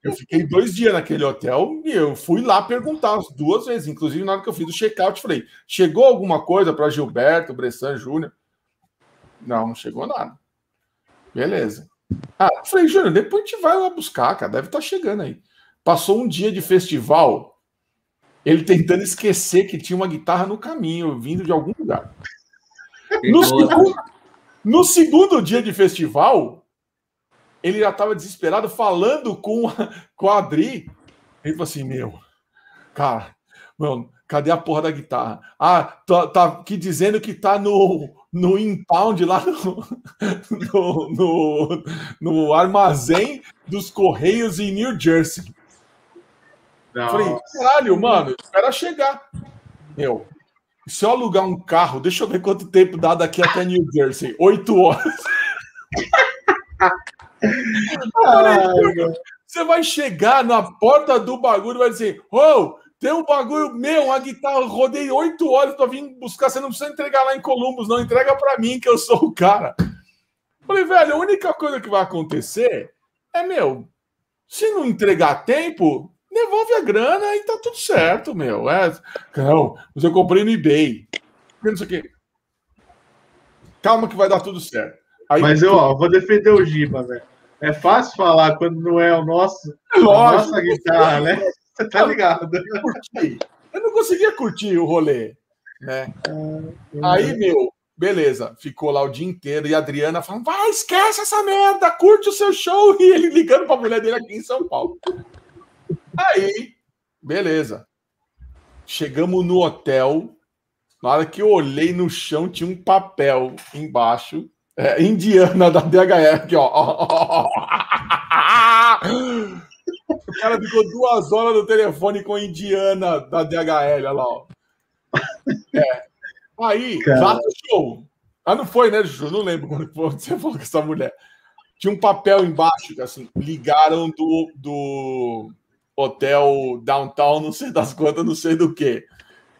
Eu fiquei dois dias naquele hotel e eu fui lá perguntar as duas vezes. Inclusive, na hora que eu fiz o check-out, falei: chegou alguma coisa para Gilberto, Bressan Júnior? Não, não chegou nada. Beleza. Ah, falei, Júnior, depois a gente vai lá buscar, cara. Deve estar tá chegando aí. Passou um dia de festival ele tentando esquecer que tinha uma guitarra no caminho, vindo de algum lugar. No segundo, no segundo dia de festival, ele já estava desesperado falando com a, com a Adri. Ele falou assim: Meu, cara, mano, cadê a porra da guitarra? Ah, tá, tá aqui dizendo que tá no, no impound lá no, no, no, no armazém dos Correios em New Jersey. Não. Falei, caralho, mano, espera chegar. Meu, se eu alugar um carro, deixa eu ver quanto tempo dá daqui até New Jersey. Oito horas. você vai chegar na porta do bagulho e vai dizer: oh, tem um bagulho meu, uma guitarra, rodei oito horas pra vir buscar. Você não precisa entregar lá em Columbus, não. Entrega para mim, que eu sou o cara. Falei, velho, a única coisa que vai acontecer é, meu, se não entregar tempo, devolve a grana e tá tudo certo, meu. É, não, mas eu comprei no eBay. Não sei o quê. Calma que vai dar tudo certo. Aí, mas eu ó, vou defender o Giba, velho. É fácil falar quando não é o nosso, é lógico, a nossa guitarra, né? Você tá ligado? Eu, eu não conseguia curtir o rolê, né? Ah, Aí, meu, beleza, ficou lá o dia inteiro e a Adriana falando: vai, esquece essa merda, curte o seu show. E ele ligando pra mulher dele aqui em São Paulo. Aí, beleza. Chegamos no hotel. Na hora que eu olhei no chão, tinha um papel embaixo. É, indiana da DHL, aqui, ó. O cara ficou duas horas no telefone com a indiana da DHL, olha lá, ó. É. Aí, lá no show. Ah, não foi, né, Ju? Não lembro quando você falou com essa mulher. Tinha um papel embaixo, assim, ligaram do, do hotel downtown, não sei das quantas, não sei do que.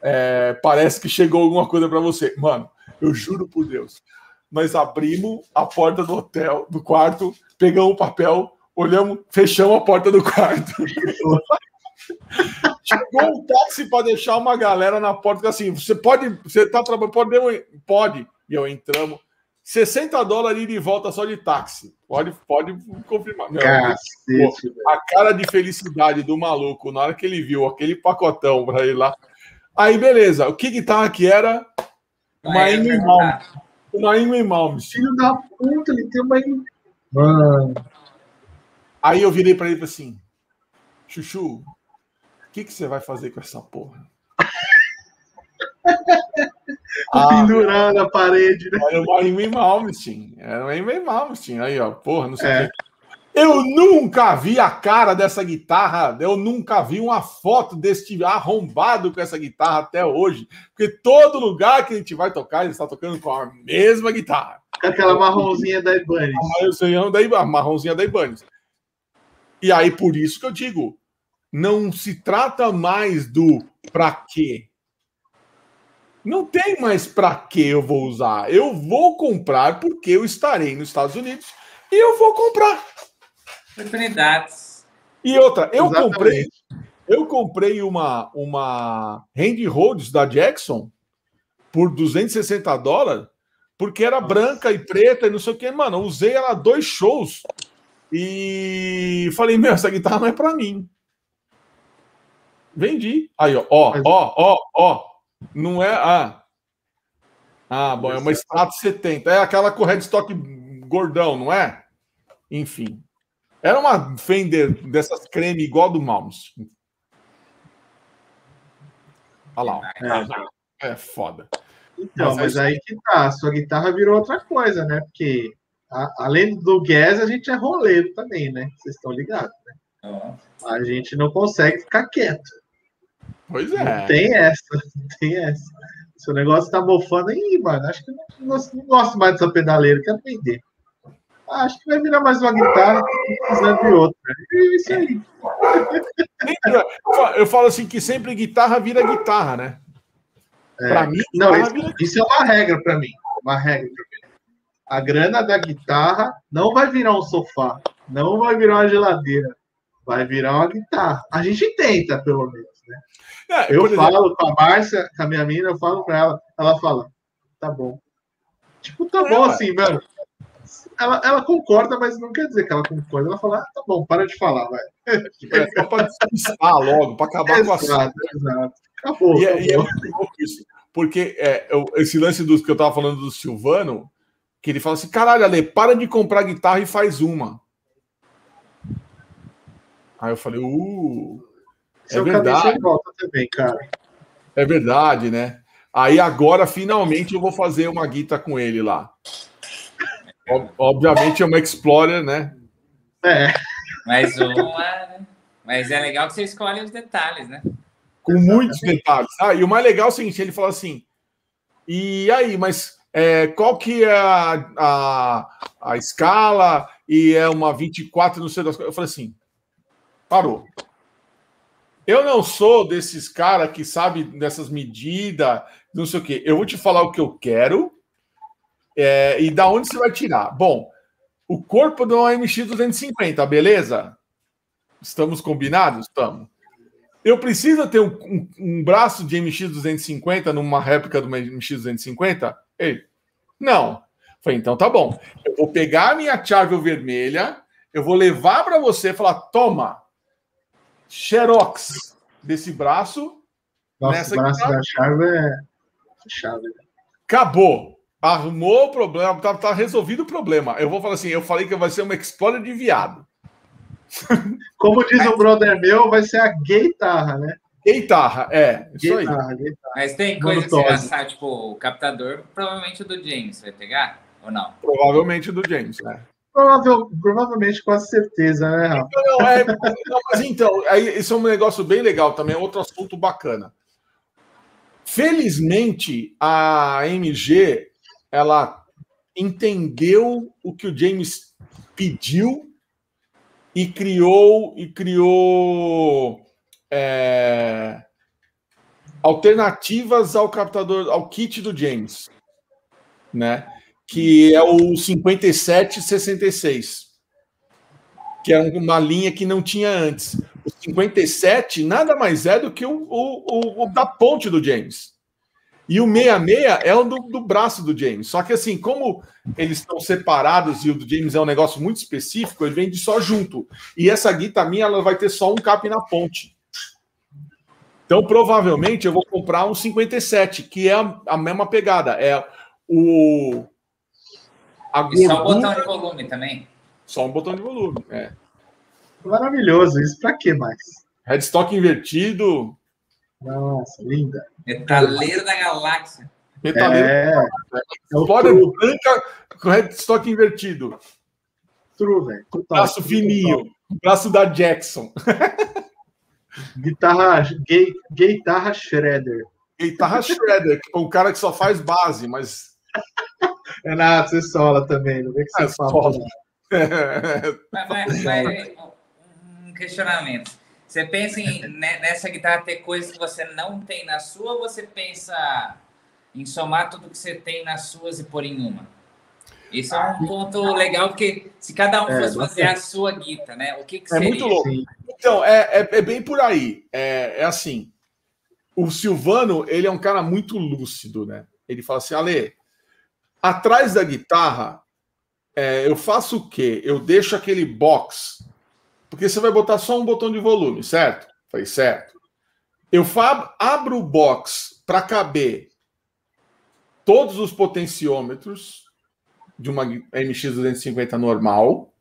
É, parece que chegou alguma coisa para você. Mano, eu juro por Deus. Nós abrimos a porta do hotel, do quarto, pegamos o papel, olhamos, fechamos a porta do quarto. Chegou um táxi para deixar uma galera na porta, assim, você pode, você tá trabalhando, pode, pode. E eu entramos, 60 dólares de volta só de táxi. Pode, pode confirmar. Meu, Cacete, pô, a cara de felicidade do maluco na hora que ele viu aquele pacotão para ir lá. Aí, beleza. O que guitarra que era? Uma Ingrid Malmes. Uma Ingrid Malmes. Filho da puta, ele tem uma Mano. Aí eu virei para ele e falei assim: Chuchu, o que, que você vai fazer com essa porra? ah, pendurando na parede. Né? Era o Amy Malmsteen. Era o Amy Malmsteen. Aí, ó, porra, não sei é. Eu nunca vi a cara dessa guitarra, eu nunca vi uma foto deste arrombado com essa guitarra até hoje. Porque todo lugar que a gente vai tocar, ele está tocando com a mesma guitarra. Aquela marronzinha da Ibanez. A marronzinha da Ibanez. E aí, por isso que eu digo, não se trata mais do pra quê. Não tem mais para que eu vou usar. Eu vou comprar porque eu estarei nos Estados Unidos e eu vou comprar. Oportunidades. E outra, eu Exatamente. comprei, eu comprei uma uma Hand Rhodes da Jackson por 260 dólares, porque era Nossa. branca e preta e não sei o que, mano. usei ela dois shows e falei, meu, essa guitarra não é para mim. Vendi. Aí, ó, ó, ó, ó, ó. Não é. Ah, ah bom, é uma Strato 70. É aquela com headstock gordão, não é? Enfim. Era uma Fender dessas creme igual do Malms. Olha lá. É, é foda. Então, mas, mas aí que tá. A sua guitarra virou outra coisa, né? Porque a, além do gas, a gente é roleiro também, né? Vocês estão ligados, né? A gente não consegue ficar quieto. Pois é. Não tem essa, tem essa. Se o negócio tá mofando aí, mano, acho que não, não, não gosto mais dessa pedaleira, quero vender. Acho que vai virar mais uma guitarra precisando de outra. É isso aí. Eu falo assim que sempre guitarra vira guitarra, né? É, para mim, não, isso, vira... isso, é uma regra para mim. Uma regra para mim. A grana da guitarra não vai virar um sofá, não vai virar uma geladeira, vai virar uma guitarra. A gente tenta, pelo menos. Né? É, eu falo com a Márcia, com a minha mina, eu falo para ela, ela fala, tá bom. Tipo, tá é, bom assim, mano. Ela, ela concorda, mas não quer dizer que ela concorda. Ela fala, ah, tá bom, para de falar, vai. É só para despistar logo, para acabar com a Exato, exato. Acabou. E, acabou. e é muito isso. Porque é, esse lance do que eu tava falando do Silvano, que ele fala assim: caralho, Ale, para de comprar guitarra e faz uma. Aí eu falei, uh, seu é verdade. volta também, cara. É verdade, né? Aí agora, finalmente, eu vou fazer uma guita com ele lá. Obviamente é uma Explorer, né? É. Mais uma. Né? Mas é legal que você escolhe os detalhes, né? Com Exatamente. muitos detalhes. Ah, e o mais legal é o seguinte: ele falou assim. E aí, mas é, qual que é a, a, a escala? E é uma 24, não sei das coisas. Eu falei assim: parou. Eu não sou desses caras que sabe dessas medidas, não sei o quê. Eu vou te falar o que eu quero é, e da onde você vai tirar. Bom, o corpo do MX 250, beleza? Estamos combinados? Estamos. Eu preciso ter um, um, um, braço de MX 250 numa réplica do MX 250? Ei, não. Falei, então tá bom. Eu vou pegar a minha chave vermelha, eu vou levar para você e falar: toma, xerox desse braço. Nossa, nessa o braço da chave é chave. Acabou. Arrumou o problema, tá, tá, resolvido o problema. Eu vou falar assim: eu falei que vai ser uma Explorer de viado. Como diz um brother meu, vai ser a guitarra, né? Guitarra, é. Isso guitarra, aí. Guitarra. Mas tem coisa que você vai assar, tipo, o captador, provavelmente o do James, vai pegar? Ou não? Provavelmente o do James, né? Provável, provavelmente, quase certeza, né, Rafa? Não, é, não, mas então, aí, isso é um negócio bem legal também, é outro assunto bacana. Felizmente, a MG, ela entendeu o que o James pediu e criou e criou é, alternativas ao captador, ao kit do James, né? Que é o 5766, que é uma linha que não tinha antes. O 57 nada mais é do que o, o, o, da ponte do James. E o 66 é o do, do, braço do James. Só que assim, como eles estão separados e o do James é um negócio muito específico, ele vende só junto. E essa guita minha ela vai ter só um cap na ponte. Então, provavelmente, eu vou comprar um 57, que é a, a mesma pegada. É o, a gordura... E só um botão de volume também. Só um botão de volume, é. Maravilhoso, isso para quê mais? Headstock invertido. Nossa, linda. Metaleiro da galáxia. Metaleiro. É, é branca com headstock invertido. true, velho. Braço fininho. Braço da Jackson. Guitarra, gay, guitarra shredder. Guitarra shredder, que é um cara que só faz base, mas. É nada, você sola também, não vê que você É, fala. sola. Mas, mas- mas, um questionamento. Você pensa em, ne- nessa guitarra ter coisas que você não tem na sua ou você pensa em somar tudo que você tem nas suas e pôr em uma? Isso é um ponto legal, porque se cada um É, fosse fazer a sua guita, né? O que, que É seria? muito louco. Então, é, é, é bem por aí. É, é assim. O Silvano, ele é um cara muito lúcido, né? Ele fala assim, Ale, atrás da guitarra, é, eu faço o quê? Eu deixo aquele box, porque você vai botar só um botão de volume, certo? Falei, certo. Eu abro o box para caber todos os potenciômetros de uma MX250 normal,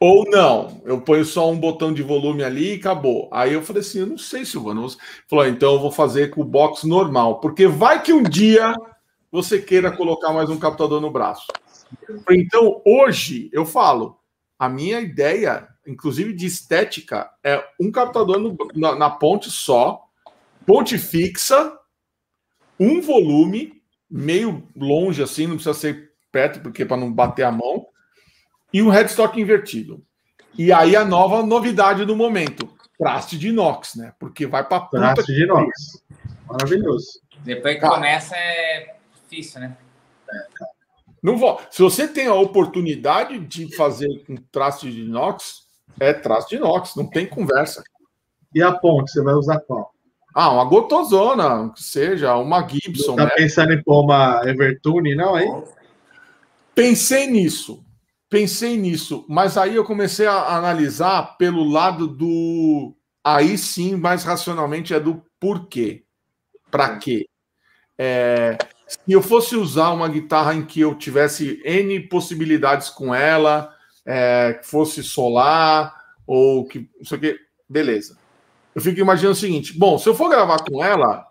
ou não, eu ponho só um botão de volume ali e acabou. Aí eu falei assim: eu não sei, Silvano. Falou, "Ah, então eu vou fazer com o box normal, porque vai que um dia você queira colocar mais um captador no braço. Então, hoje, eu falo, a minha ideia, inclusive de estética, é um captador no- na, na ponte só, ponte fixa, um volume, meio longe assim, não precisa ser perto, porque para não bater a mão, e um headstock invertido. E aí a nova novidade do momento, traste de inox, né? Porque vai para Traço de inox. Maravilhoso. Depois que Cara. começa é difícil, né? Não vou. Se você tem a oportunidade de fazer com traste de inox, é traste de inox, não tem conversa. E a ponte, você vai usar qual? Ah, uma gotosona, que seja, uma Gibson, tá né? pensando em pôr uma Evertune, não, aí? Pensei nisso, pensei nisso, mas aí eu comecei a analisar pelo lado do. Aí sim, mais racionalmente, é do porquê. Para quê? É, se eu fosse usar uma guitarra em que eu tivesse N possibilidades com ela, é, que fosse solar, ou que. Não sei o quê, beleza. Eu fico imaginando o seguinte: bom, se eu for gravar com ela,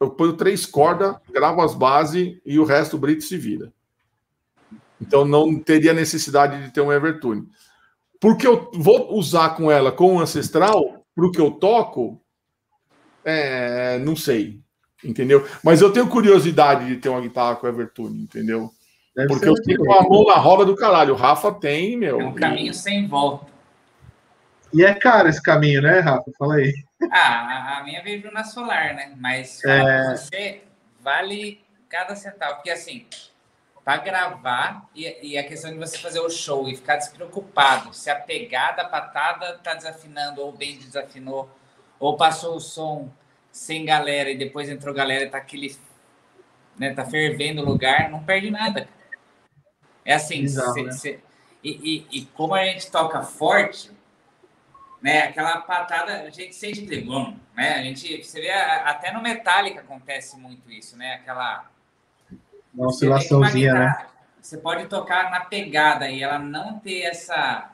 eu ponho três cordas, gravo as bases e o resto o Brito se vira. Então não teria necessidade de ter um Evertune. Porque eu vou usar com ela com o ancestral, para o que eu toco, é, não sei, entendeu? Mas eu tenho curiosidade de ter uma guitarra com Evertune, entendeu? Deve Porque eu fico com bom. a mão na roda do caralho. O Rafa tem, meu. É um caminho sem volta. E é caro esse caminho, né, Rafa? Fala aí. Ah, a, minha veio na Solar, né? Mas É. você vale cada centavo. Porque assim, para gravar e, e a questão de você fazer o show e ficar despreocupado se a pegada, a patada tá desafinando ou bem desafinou, ou passou o som sem galera e depois entrou galera e tá aquele. Né, tá fervendo o lugar, não perde nada. É assim, Bizarro, cê- né? cê- e, e, e como a gente toca forte, né? Aquela patada, a gente sente bom, né? A gente, você vê, até no Metallica acontece muito isso, né? Aquela Uma oscilaçãozinha, né? Você pode tocar na pegada e ela não ter essa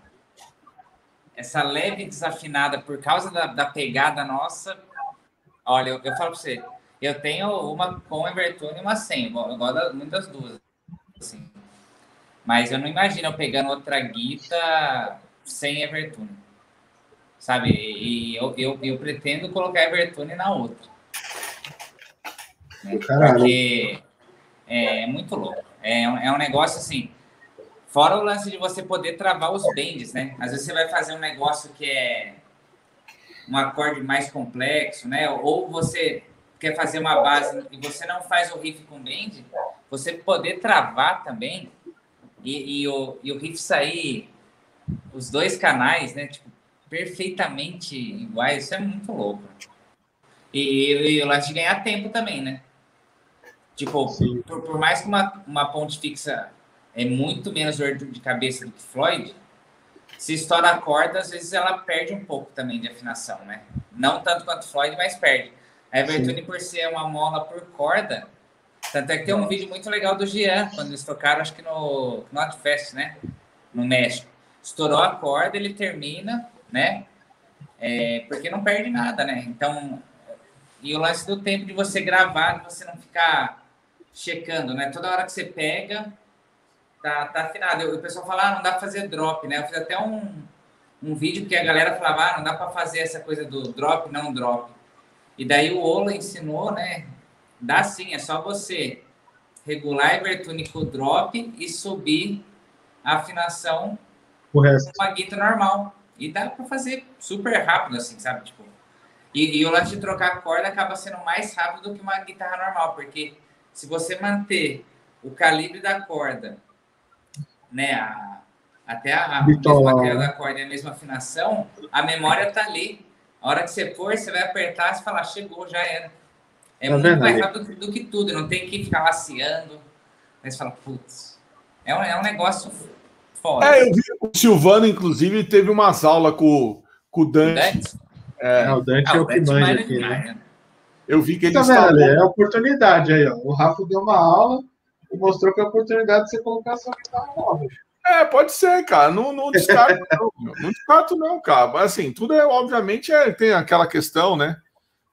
essa leve desafinada por causa da, da pegada nossa. Olha, eu, eu falo pra você, eu tenho uma com Evertune e uma sem, da- muito das duas. Assim. Mas eu não imagino eu pegando outra guita sem Evertune. Sabe? E eu, eu, eu pretendo colocar Evertune na outra. Né? Porque é muito louco. É, um- é um negócio assim. Fora o lance de você poder travar os bends, né? Às vezes você vai fazer um negócio que é um acorde mais complexo, né? Ou você quer fazer uma base e você não faz o riff com bend, você poder travar também e, e o, e o riff sair os dois canais, né? Tipo, perfeitamente iguais, isso é muito louco. E, e o lance de ganhar tempo também, né? Tipo, por, por mais que uma, uma ponte fixa é muito menos dor de cabeça do que Floyd, se estoura a corda, às vezes ela perde um pouco também de afinação, né? Não tanto quanto Floyd, mas perde. A Evertune, por ser uma mola por corda, tanto é que tem um vídeo muito legal do Jean, quando eles tocaram, acho que no Not Fest, né? No México. Estourou a corda, ele termina, né? É, porque não perde nada, né? Então, e o lance do tempo de você gravar, de você não ficar checando, né? Toda hora que você pega, tá, tá afinado. O pessoal fala, ah, não dá para fazer drop, né? Eu fiz até um, um vídeo que a galera falava, ah, não dá para fazer essa coisa do drop, não drop. E daí o Ola ensinou, né? Dá sim, é só você regular com drop e subir a afinação o resto. com uma guitarra normal. E dá para fazer super rápido, assim, sabe? Tipo, e, e o lance de trocar a corda acaba sendo mais rápido do que uma guitarra normal, porque se você manter o calibre da corda, né, a, até a, a mesma né? da corda e a mesma afinação, a memória tá ali. A hora que você pôr, você vai apertar e falar, ah, chegou, já era. É tá muito mais rápido do, do, que tudo, não tem que ficar laceando. Aí você fala, putz, é um, é um negócio foda. É, eu vi o Silvano, inclusive, teve umas aulas com, com o Dante. Dante? É, ah, o Dante ah, é o que manja aqui, né? Eu vi que ele tá vendo, ali, É oportunidade aí, ó. O Rafa deu uma aula mostrou que é a oportunidade de você colocar sua guitarra nova. É, pode ser, cara. Não, não descarto, não. Não descarto, não, cara. Mas assim, tudo é, obviamente, é, tem aquela questão, né?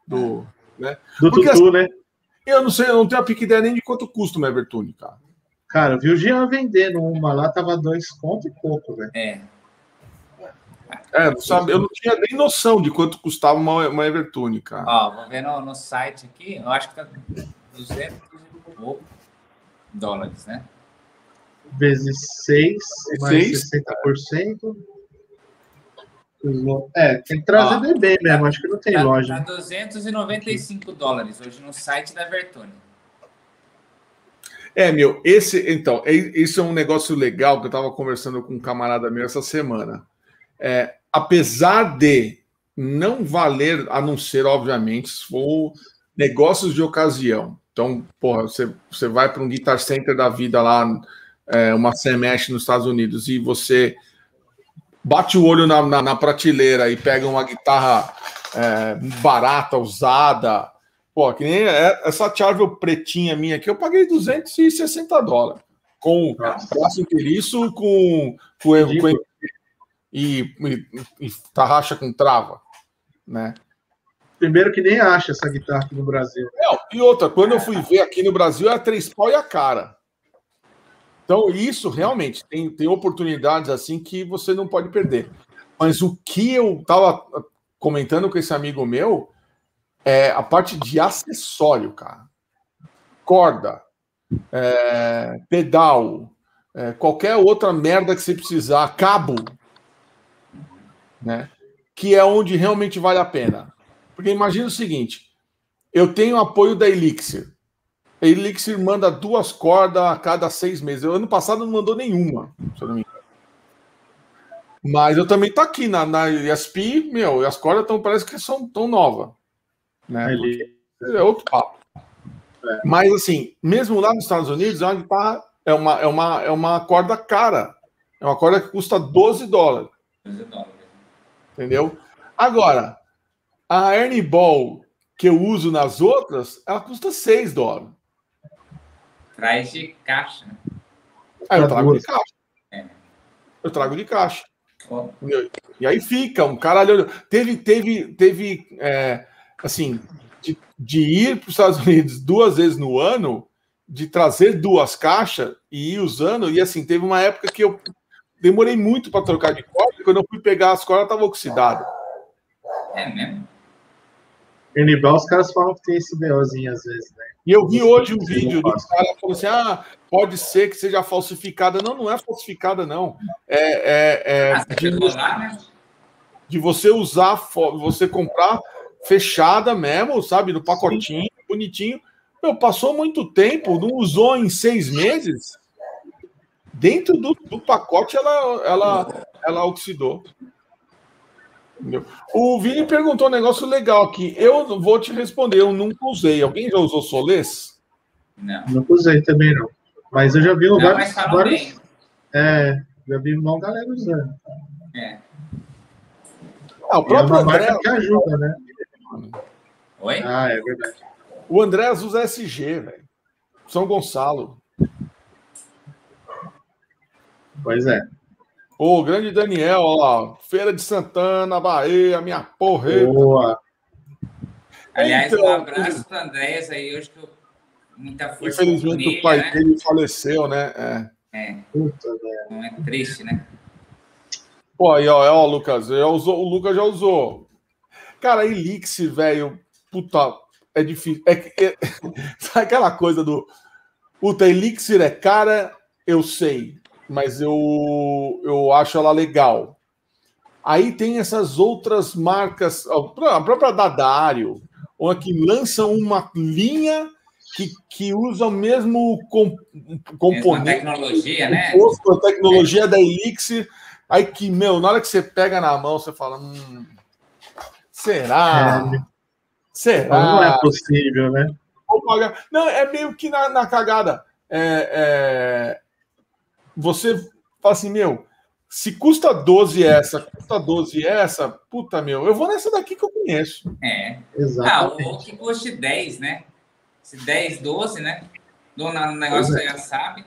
Do, né? do Porque, tutu, assim, né? Eu não sei, eu não tenho a pique ideia nem de quanto custa o Evertune, cara. Cara, eu vi o Jean vendendo uma lá, tava dois conto e pouco, velho. É. É, sabe, eu não tinha nem noção de quanto custava uma, uma Evertune, cara. Ó, vou ver no, no site aqui, eu acho que tá 200 e pouco dólares, né? Vezes 6, mais 60%. É, tem que trazer Ó, bem mesmo, acho que não tem tá, loja. Tá 295 dólares hoje no site da Vertune. É, meu, esse, então, é, isso é um negócio legal que eu estava conversando com um camarada meu essa semana. É, apesar de não valer, a não ser, obviamente, se for negócios de ocasião. Então, porra, você, você vai para um Guitar Center da vida lá, é, uma CMS nos Estados Unidos, e você bate o olho na, na, na prateleira e pega uma guitarra é, barata, usada. Pô, que nem é, essa Charvel pretinha minha aqui, eu paguei 260 dólares. Com braço inteiriço, com, com, com, e, e, e tarraxa com trava, né? Primeiro que nem acha essa guitarra aqui no Brasil. Não, e outra, quando eu fui ver aqui no Brasil, é três pau e a cara. Então, isso realmente tem, tem oportunidades assim que você não pode perder. Mas o que eu estava comentando com esse amigo meu é a parte de acessório, cara. Corda, é, pedal, é, qualquer outra merda que você precisar, cabo né? Que é onde realmente vale a pena. Porque imagina o seguinte: eu tenho apoio da Elixir. A Elixir manda duas cordas a cada seis meses. O ano passado não mandou nenhuma, se eu não me engano. Mas eu também tô aqui na, na ESP, meu, e as cordas tão, parece que são tão novas. Né? É outro papo. É. Mas assim, mesmo lá nos Estados Unidos, é uma guitarra, é uma, é uma, é uma corda cara. É uma corda que custa 12 dólares. 12 dólares. Entendeu? Agora, a Ernie Ball que eu uso nas outras, ela custa 6 dólares. Traz de caixa. Ah, eu trago de caixa. É. Eu trago de caixa. Oh. E aí fica um caralho. Teve, teve, teve é, assim, de, de ir para os Estados Unidos duas vezes no ano, de trazer duas caixas e ir usando. E assim, teve uma época que eu demorei muito para trocar de corda. Quando eu fui pegar as cordas, estava oxidada. É mesmo? Unibel, os caras falam que tem esse BOzinho às vezes, né? E eu vi hoje um vídeo do cara falando assim: ah, pode ser que seja falsificada. Não, não é falsificada, não. É, é, é ah, de, né? de, você usar, você comprar fechada mesmo, sabe? No pacotinho, Sim. bonitinho. Meu, passou muito tempo, não usou em seis meses dentro do, do pacote ela, ela, ela oxidou. Entendeu? O Vini perguntou um negócio legal aqui. Eu vou te responder, eu nunca usei. Alguém já usou Solês? Não. Nunca usei também, não. Mas eu já vi não, vários. vários é, já vi uma galera usando. É. Ah, o próprio é André. que ajuda, né? Oi? Ah, é verdade. O André usa SG, velho. São Gonçalo. Pois é. Ô, grande Daniel, ó Feira de Santana, Bahia, minha porra. Boa. Aliás, então, um abraço para Andréas aí, hoje que eu, muita força. Infelizmente família, o pai né? dele faleceu, né? É. É. Puta, Não é triste, né? Pô, aí, ó, ó, Lucas, já usou, o Lucas já usou. Cara, Elixir, velho, puta, é difícil. É, é, sabe aquela coisa do. Puta, Elixir é cara, eu sei, mas eu, eu acho ela legal. Aí tem essas outras marcas, a própria Dadário, que lançam uma linha que, que usa o mesmo com, componente. Mesma tecnologia, né? A tecnologia da Elixir. Aí que, meu, na hora que você pega na mão, você fala. Hum, será? É. Será? Não é possível, né? Não, é meio que na, na cagada. É, é... Você fala assim, meu, se custa 12 essa, custa 12 essa, puta, meu, eu vou nessa daqui que eu conheço. É. Exatamente. Ah, ou que custe 10, né? Se 10, 12, né? No negócio é. você já sabe.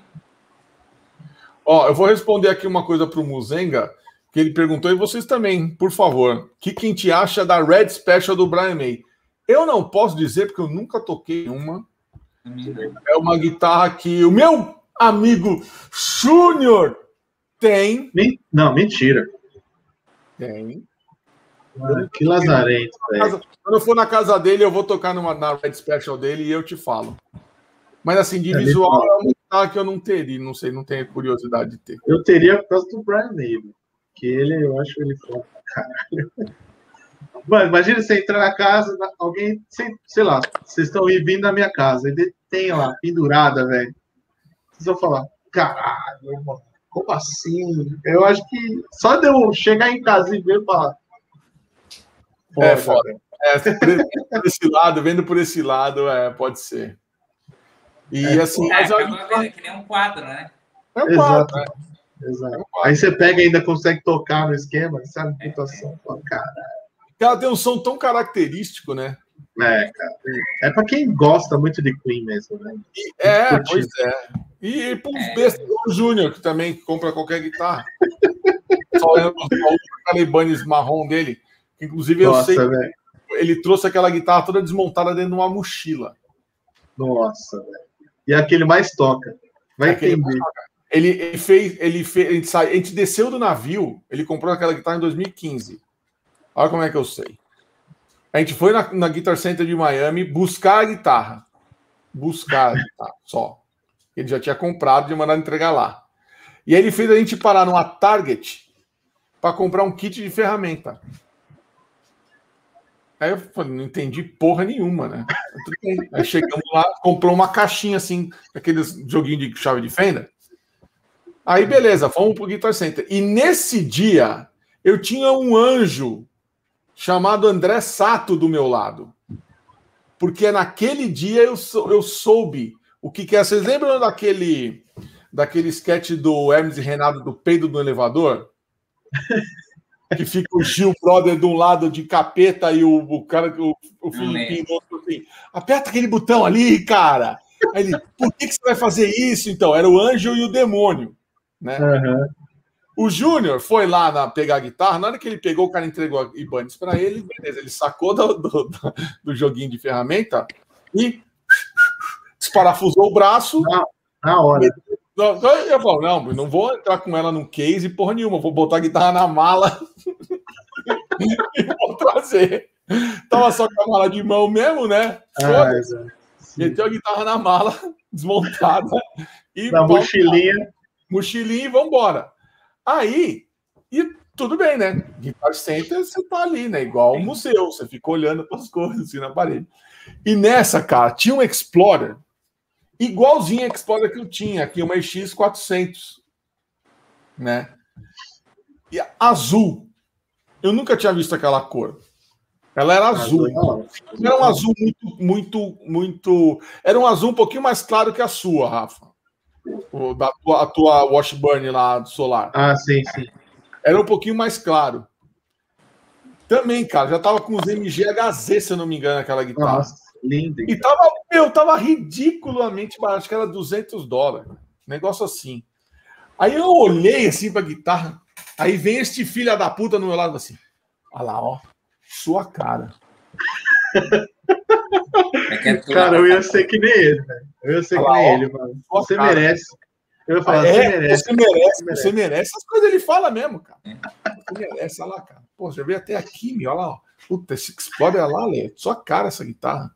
Ó, eu vou responder aqui uma coisa para o Muzenga, que ele perguntou, e vocês também, por favor. O que, que a gente acha da Red Special do Brian May? Eu não posso dizer, porque eu nunca toquei uma. É uma guitarra que o meu amigo Júnior tem. Não, mentira. Tem. Ah, que lazarento, velho. Quando eu for na casa dele, eu vou tocar numa, na Red Special dele e eu te falo. Mas assim, de é visual é uma guitarra que eu não teria, não sei, não tenho curiosidade de ter. Eu teria por causa do Brian May, que ele, eu acho ele foda, caralho. Mano, imagina você entrar na casa, alguém, sei, sei lá, vocês estão vindo na minha casa, e tem lá, pendurada, velho. Vocês vão falar, caralho, mano, como assim? Eu acho que só de eu chegar em casa e ver, falar. É foda. É, por esse lado, vendo por esse lado, é, pode ser. E é, assim. É, é, que nem um quadro, né? É um quadro. Exato. Né? Exato. Aí você pega e ainda consegue tocar no esquema, sabe? Mutação. É. Caralho. Ela tem um som tão característico, né? É, cara. É pra quem gosta muito de Queen mesmo, né? É, pois é. E, e para os é. bestas o Júnior, que também compra qualquer guitarra. Só é o Calibanes marrom dele. Inclusive, eu Nossa, sei véio. ele trouxe aquela guitarra toda desmontada dentro de uma mochila. Nossa, velho. E é aquele mais toca. Vai é entender. Ele, ele, fez, ele fez, a gente, sa... a gente desceu do navio, ele comprou aquela guitarra em 2015. Olha como é que eu sei. A gente foi na, na Guitar Center de Miami buscar a guitarra. Buscar a guitarra, só. Ele já tinha comprado e mandado entregar lá. E aí ele fez a gente parar numa Target para comprar um kit de ferramenta. Aí eu falei, não entendi porra nenhuma, né? Aí chegamos lá, comprou uma caixinha assim, aqueles joguinhos de chave de fenda. Aí beleza, fomos pro Guitar Center. E nesse dia eu tinha um anjo chamado André Sato do meu lado. Porque naquele dia eu, sou, eu soube o que, que é. Vocês lembram daquele, daquele sketch do Hermes e Renato do peido do elevador? que fica o Gil Brother de um lado de capeta e o, o cara, o, o Filipinho do outro assim. Aperta aquele botão ali, cara. Aí ele, por que, que você vai fazer isso então? Era o anjo e o demônio. Né? Uhum. O Júnior foi lá na, pegar a guitarra, na hora que ele pegou, o cara entregou a Ibanez para ele, beleza, ele sacou do, do, do, joguinho de ferramenta e desparafusou o braço. Na, na hora. Eu falo, não, não vou entrar com ela no case porra nenhuma, vou botar a guitarra na mala e vou trazer. Tava só com a mala de mão mesmo, né? Ah, Meteu a guitarra na mala, desmontada. E na mochilinha. Mochilinha e vambora. Aí, e tudo bem, né? Guitar Center, você tá ali, né? Igual o museu, você fica olhando para as coisas assim na parede. E nessa, cara, tinha um Explorer, igualzinho a Explorer que eu tinha aqui, uma X400, né? E azul. Eu nunca tinha visto aquela cor. Ela era azul. Era um azul muito, muito, muito. Era um azul um pouquinho mais claro que a sua, Rafa. O, da tua, a tua Washburn lá do solar. Ah, sim, sim. Era um pouquinho mais claro. Também, cara, já tava com os MGHZ, se eu não me engano, aquela guitarra. Nossa, linda. E tava, meu, tava ridiculamente barato, acho que era 200 dólares. Negócio assim. Aí eu olhei assim pra guitarra, aí vem este filho da puta no meu lado assim. Olha lá, ó, sua cara. É Cara, eu ia ser que nem ele, velho. Eu ia ser que nem ele, mano. Você cara. merece. Eu ia falar, é, você merece. Você merece, você merece. Essas coisas ele fala mesmo, cara. Você merece, olha lá, cara. Pô, já veio até aqui, meu, olha lá. Puta, esse explode, olha lá, Lê. Sua cara essa guitarra.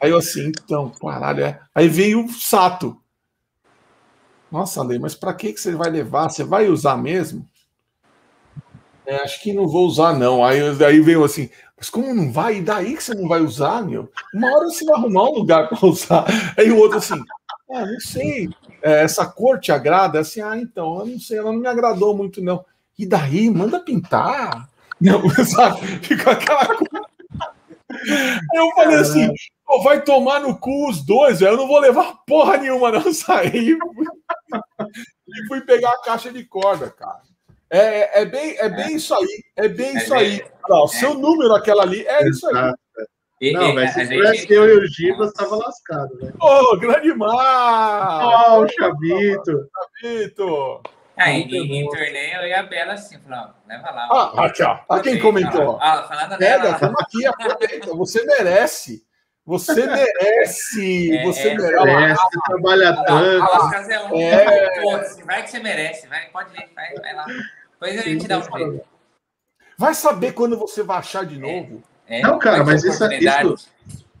Aí eu assim, então, caralho, é. Aí veio o Sato. Nossa, Lê, mas para que, que você vai levar? Você vai usar mesmo? É, acho que não vou usar, não. Aí, aí veio assim, mas como não vai? E daí que você não vai usar, meu? Uma hora você vai arrumar um lugar para usar. Aí o outro assim, ah, não sei. É, essa cor te agrada? Assim, ah, então, eu não sei, ela não me agradou muito, não. E daí, manda pintar. Não, sabe? Fica aquela coisa. Eu falei assim, vai tomar no cu os dois, velho. Eu não vou levar porra nenhuma, não. Saí e fui pegar a caixa de corda, cara. É, é, bem, é bem é. isso aí. É bem é isso aí. Não, o seu número, aquela ali, é isso aí. E, não, mas se tivesse gente... eu e o Gibas, tava lascado, né? Ô, oh, grande mar! Ó, oh, o Chavito! Chavito! Ah, em, em torneio eu e a Bela assim, falou, leva lá. Ah, aqui, ó. Olha quem comentou. Ah, falando. Pega, aqui, aproveita. Você merece. Você merece! É, você é, merece! Você trabalha tanto. É. Vai que você merece, vai, pode ir, vai, vai lá. Depois a gente dá um jeito. Vai saber quando você vai achar de é, novo. É, não, cara, mas isso, isso.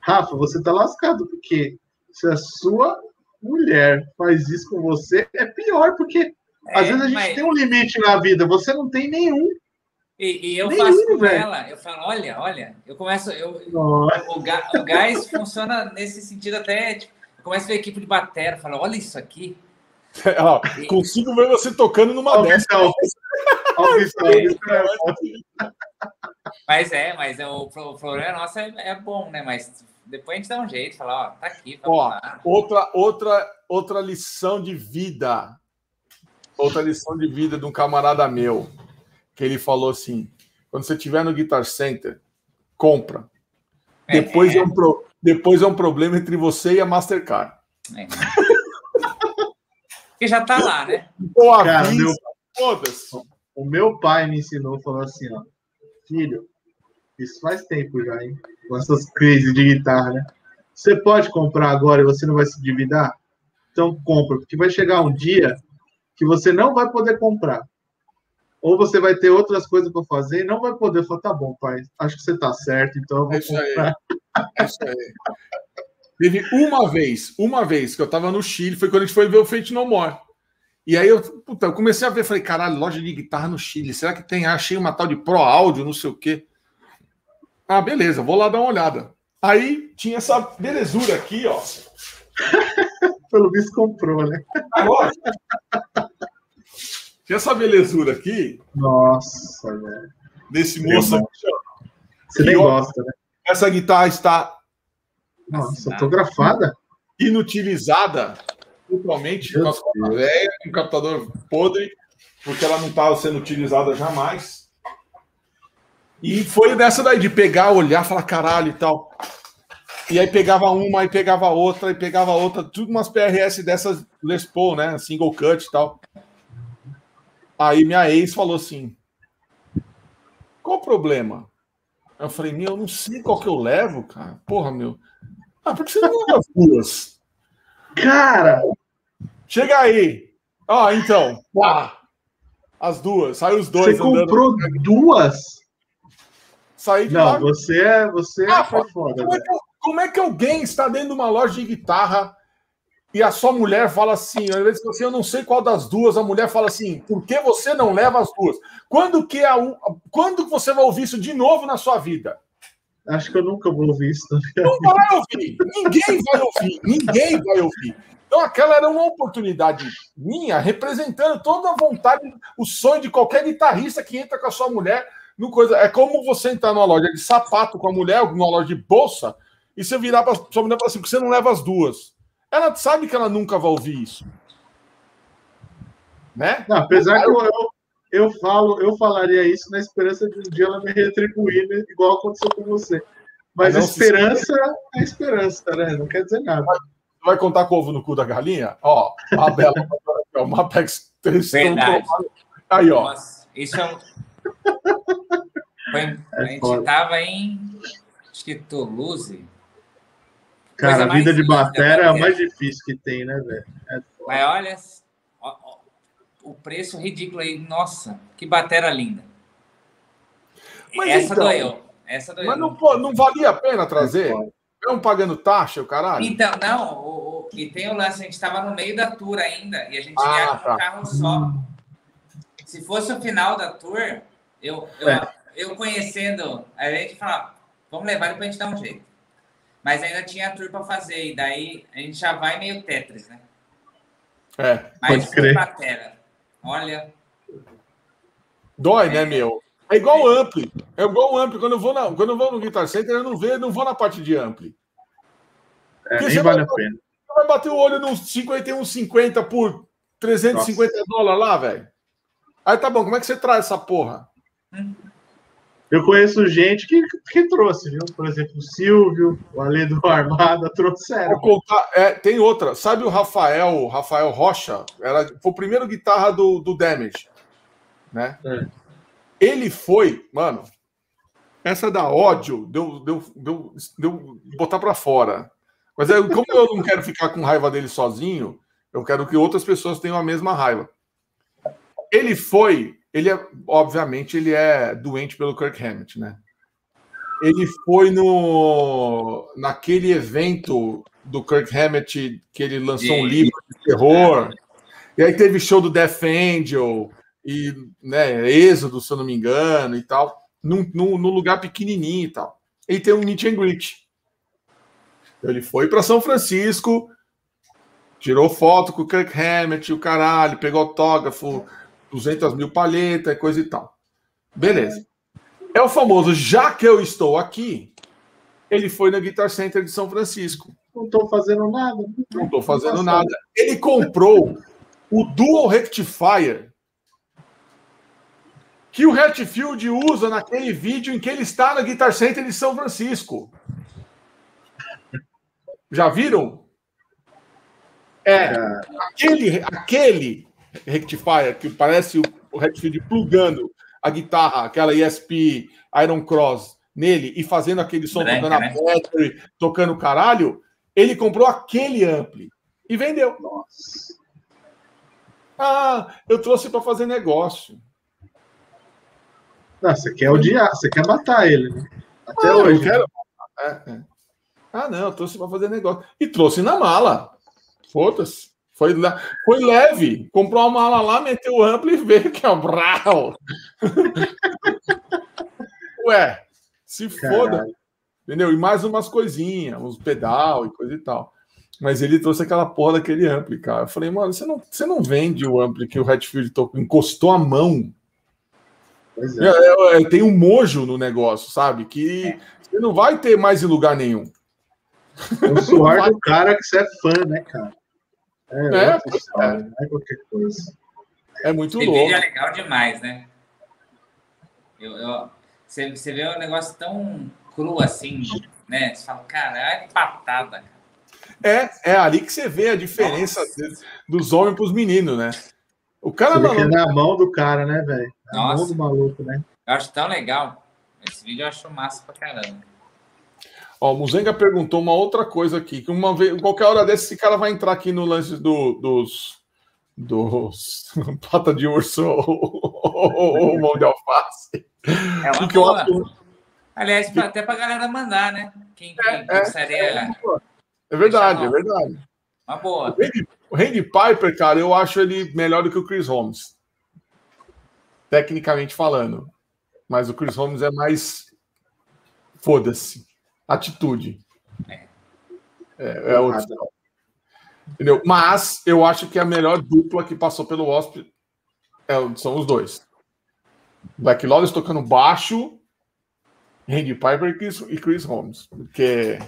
Rafa, você tá lascado, porque se a sua mulher faz isso com você, é pior, porque às vezes a gente mas... tem um limite na vida, você não tem nenhum. E, e eu Nem faço com ela, eu falo, olha, olha, eu começo, eu, o, o, gás funciona nesse sentido até, tipo, eu começo a ver a equipe de bateria, falo, olha isso aqui. É. Consigo ver você tocando numa dessas. Mas é, mas é, o, o problema nosso é, é, bom, né? Mas depois a gente dá um jeito, fala, ó, tá aqui. Ó, lá. outra, outra, outra lição de vida. Outra lição de vida de um camarada meu que ele falou assim: quando você estiver no Guitar Center, compra. É, depois é, é um, pro, depois é um problema entre você e a Mastercard. É. que já tá lá, né? Ou Cara, meu, o meu pai me ensinou, falou assim, ó, filho, isso faz tempo já, hein? Com essas crises de guitarra, né? Você pode comprar agora e você não vai se endividar? Então compra, porque vai chegar um dia que você não vai poder comprar ou você vai ter outras coisas para fazer e não vai poder falar, tá bom, pai, acho que você está certo, então eu vou é isso comprar. Aí. É isso aí. Teve uma vez, uma vez que eu estava no Chile, foi quando a gente foi ver o Fate No More. E aí eu, puta, eu comecei a ver, falei, caralho, loja de guitarra no Chile, será que tem? Ah, achei uma tal de Pro Áudio, não sei o quê. Ah, beleza, vou lá dar uma olhada. Aí tinha essa belezura aqui, ó. Pelo visto comprou, né? Agora, tinha essa belezura aqui. Nossa, velho. Desse moço aqui, Você nem gosta, né? Essa guitarra está. Nossa, autografada? Inutilizada totalmente, com as velha, um captador podre, porque ela não estava sendo utilizada jamais. E foi dessa daí, de pegar, olhar, falar caralho e tal. E aí pegava uma, aí pegava outra, e pegava outra, tudo umas PRS dessas Les Paul, né? Single cut e tal. Aí minha ex falou assim: qual o problema? Eu falei, meu, eu não sei qual que eu levo, cara. Porra, meu. Ah, por que você não leva as duas? Cara! Chega aí. Ó, ah, então. Ah, as duas. Saiu os dois. Você comprou andando. duas? Saí de Não, lá. você é, você é ah, foda. Como é, que, como é que alguém está dentro de uma loja de guitarra e a sua mulher fala assim, às vezes assim, eu não sei qual das duas, a mulher fala assim, por que você não leva as duas? Quando que a, quando você vai ouvir isso de novo na sua vida? Acho que eu nunca vou ouvir isso. Não vai ouvir, ninguém vai ouvir, ninguém vai ouvir. Então aquela era uma oportunidade minha, representando toda a vontade, o sonho de qualquer guitarrista que entra com a sua mulher no coisa. É como você entrar numa loja de sapato com a mulher, numa loja de bolsa, e você virar para sua mulher e falar assim, você não leva as duas. Ela sabe que ela nunca vai ouvir isso. Né? Não, apesar que eu, eu, eu, falo, eu falaria isso na esperança de um dia ela me retribuir, né? igual aconteceu com você. Mas a esperança é esperança, né? Não quer dizer nada. Vai, vai contar com ovo no cu da galinha? Ó, a Bela, o Mapex Aí, ó. Nossa, isso é um... Foi, é a gente estava em acho que Toulouse Cara, a vida de batera é a mais difícil que tem, né, velho? É Mas olha, o preço ridículo aí. Nossa, que batera linda. Mas Essa então- doeu. Essa doeu. Mas não, pô, não valia a pena trazer? Não pagando taxa, o caralho? Então, não, o, o- e tem o lance, a gente estava no meio da tour ainda, e a gente Ah, ia com tá. um carro só. Se fosse o final da tour, eu, eu, É. eu conhecendo, a gente falava, vamos levar ele pra gente dar um jeito. Mas ainda tinha a tour para fazer, e daí a gente já vai meio Tetris, né? É. Mas Pode crer. batera. Olha, Dói, né, meu? É igual o ampli. É igual o ampli. Quando eu vou, na, quando eu vou no Guitar Center, eu não vejo, não vou na parte de ampli. É, nem vale vai- a pena. Você vai bater o olho nos 51,50 por 350 dólares lá, velho. Aí tá bom, como é que você traz essa porra? Eu conheço gente que, que trouxe, viu? Por exemplo, o Silvio, o Ale do Armada, trouxeram. Contar, é, tem outra. Sabe o Rafael, o Rafael Rocha? Era, foi o primeiro guitarra do, do Damage. Né? É. Ele foi, mano. Essa da ódio deu, deu, deu, deu botar pra fora. Mas é, como eu não quero ficar com raiva dele sozinho, eu quero que outras pessoas tenham a mesma raiva. Ele foi, ele é, obviamente, ele é doente pelo Kirk Hammett, né? Ele foi no naquele evento do Kirk Hammett que ele lançou um E- livro de terror. E aí teve show do Death Angel e né, Êxodo, se eu não me engano, e tal, num, num, num lugar pequenininho e tal. Ele tem um meet and greet. Ele foi para São Francisco, tirou foto com o Kirk Hammett, o caralho, pegou autógrafo, 200 mil palhetas e coisa e tal. Beleza. É o famoso, já que eu estou aqui, ele foi na Guitar Center de São Francisco. Não estou fazendo nada. Não estou fazendo nada. Ele comprou o Dual Rectifier que o Hatfield usa naquele vídeo em que ele está na Guitar Center de São Francisco. Já viram? É, aquele, aquele rectifier que parece o, o Hatfield plugando a guitarra, aquela ESP Iron Cross nele e fazendo aquele som Branca, tocando né? a battery, tocando caralho, ele comprou aquele ampli e vendeu. nossa. Ah, eu trouxe para fazer negócio. Não, você quer odiar, você quer matar ele, né? Até Ah, eu hoje. quero. É, é. Ah, não, eu trouxe para fazer negócio. E trouxe na mala. Foda-se. Foi, foi leve. Comprou uma mala lá, meteu o amplo e veio que é o brau. Ué, se foda. Caralho. Entendeu? E mais umas coisinhas, uns pedal e coisa e tal. Mas ele trouxe aquela porra daquele ampli, cara. Eu falei, mano, você não, você não vende o ampli que o Redfield tocou, encostou a mão. Pois é. É, é, é, tem um mojo no negócio, sabe? Que você não vai ter mais em lugar nenhum. O suor do cara que você é fã, né, cara? É, É, história, não é qualquer coisa. É muito esse louco. vídeo é legal demais, né? Eu, eu- você, você vê um negócio tão cru assim, né? Você fala, caralho, patada. cara." É, é ali que você vê a diferença Nossa. dos homens para os meninos, né? O cara é na mão do cara, né, velho? Na mão Nossa. do maluco, né? Eu acho tão legal. Esse vídeo eu acho massa pra caramba. Ó, o Muzenga perguntou uma outra coisa aqui, que uma vez, qualquer hora dessa, esse cara vai entrar aqui no lance do, dos, dos pata de urso ou mão de alface. É uma eu boa. Aliás, até pra galera mandar, né? Quem, quem é, gostaria. é verdade, é verdade. Uma boa. O Randy Piper, cara, eu acho ele melhor do que o Chris Holmes. Tecnicamente falando. Mas o Chris Holmes é mais. Foda-se. Atitude. É, é outra história. Entendeu? Mas eu acho que a melhor dupla que passou pelo Wasp é- são os dois. Black Lawless tocando baixo, Randy Piper e Chris, e Chris Holmes. Porque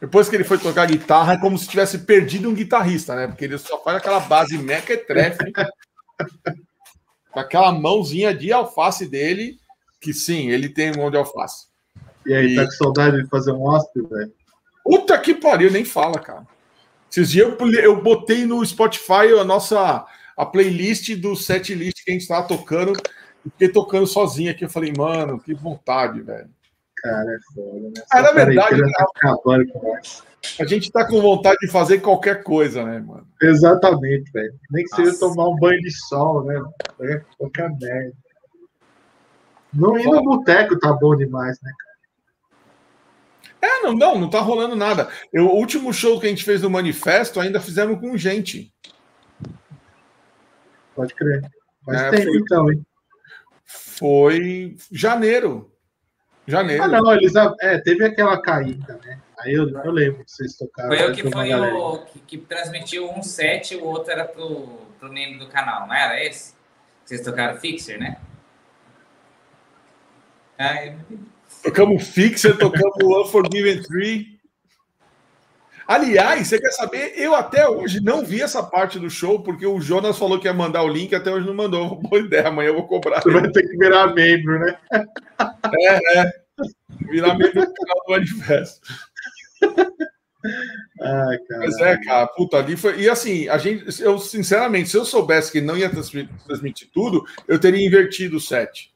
depois que ele foi tocar guitarra, é como se tivesse perdido um guitarrista, né? Porque ele só faz aquela base mequetrefe com aquela mãozinha de alface dele, que sim, ele tem mão de alface. E aí, E- tá com saudade de fazer um hóspede, velho? Puta que pariu, nem fala, cara. Esses dias eu, eu botei no Spotify a nossa a playlist do set list que a gente tava tocando, e fiquei tocando sozinho aqui. Eu falei, mano, que vontade, velho. Cara, é foda, né? Ah, na verdade, quarentena tá acabando nós. A gente tá com vontade de fazer qualquer coisa, né, mano? Exatamente, velho. Nem que seja tomar um banho de sol, né? É qualquer merda. Não ir no boteco tá bom demais, né, cara? É, não, não, não tá rolando nada. Eu, o último show que a gente fez no Manifesto ainda fizemos com gente. Pode crer. Faz é, tempo foi, então, hein? Foi janeiro. Janeiro. Ah, não, eles. É, teve aquela caída, né? Aí eu, eu lembro que vocês tocaram. Foi eu que foi o que, que, transmitiu um set, o outro era pro, pro membro do canal, não era esse? Vocês tocaram Fixer, né? Ah, eu... Tocamos Fixer, tocamos Unforgiven 3. Aliás, você quer saber? Eu até hoje não vi essa parte do show, porque o Jonas falou que ia mandar o link, até hoje não mandou. Boa ideia, amanhã eu vou cobrar. Você vai ter que virar membro, né? É, é. Virar membro do canal do Manifesto. Ai, Mas é, cara, puta, ali foi. E assim, a gente, eu sinceramente, se eu soubesse que não ia transmitir, transmitir tudo, eu teria invertido o set.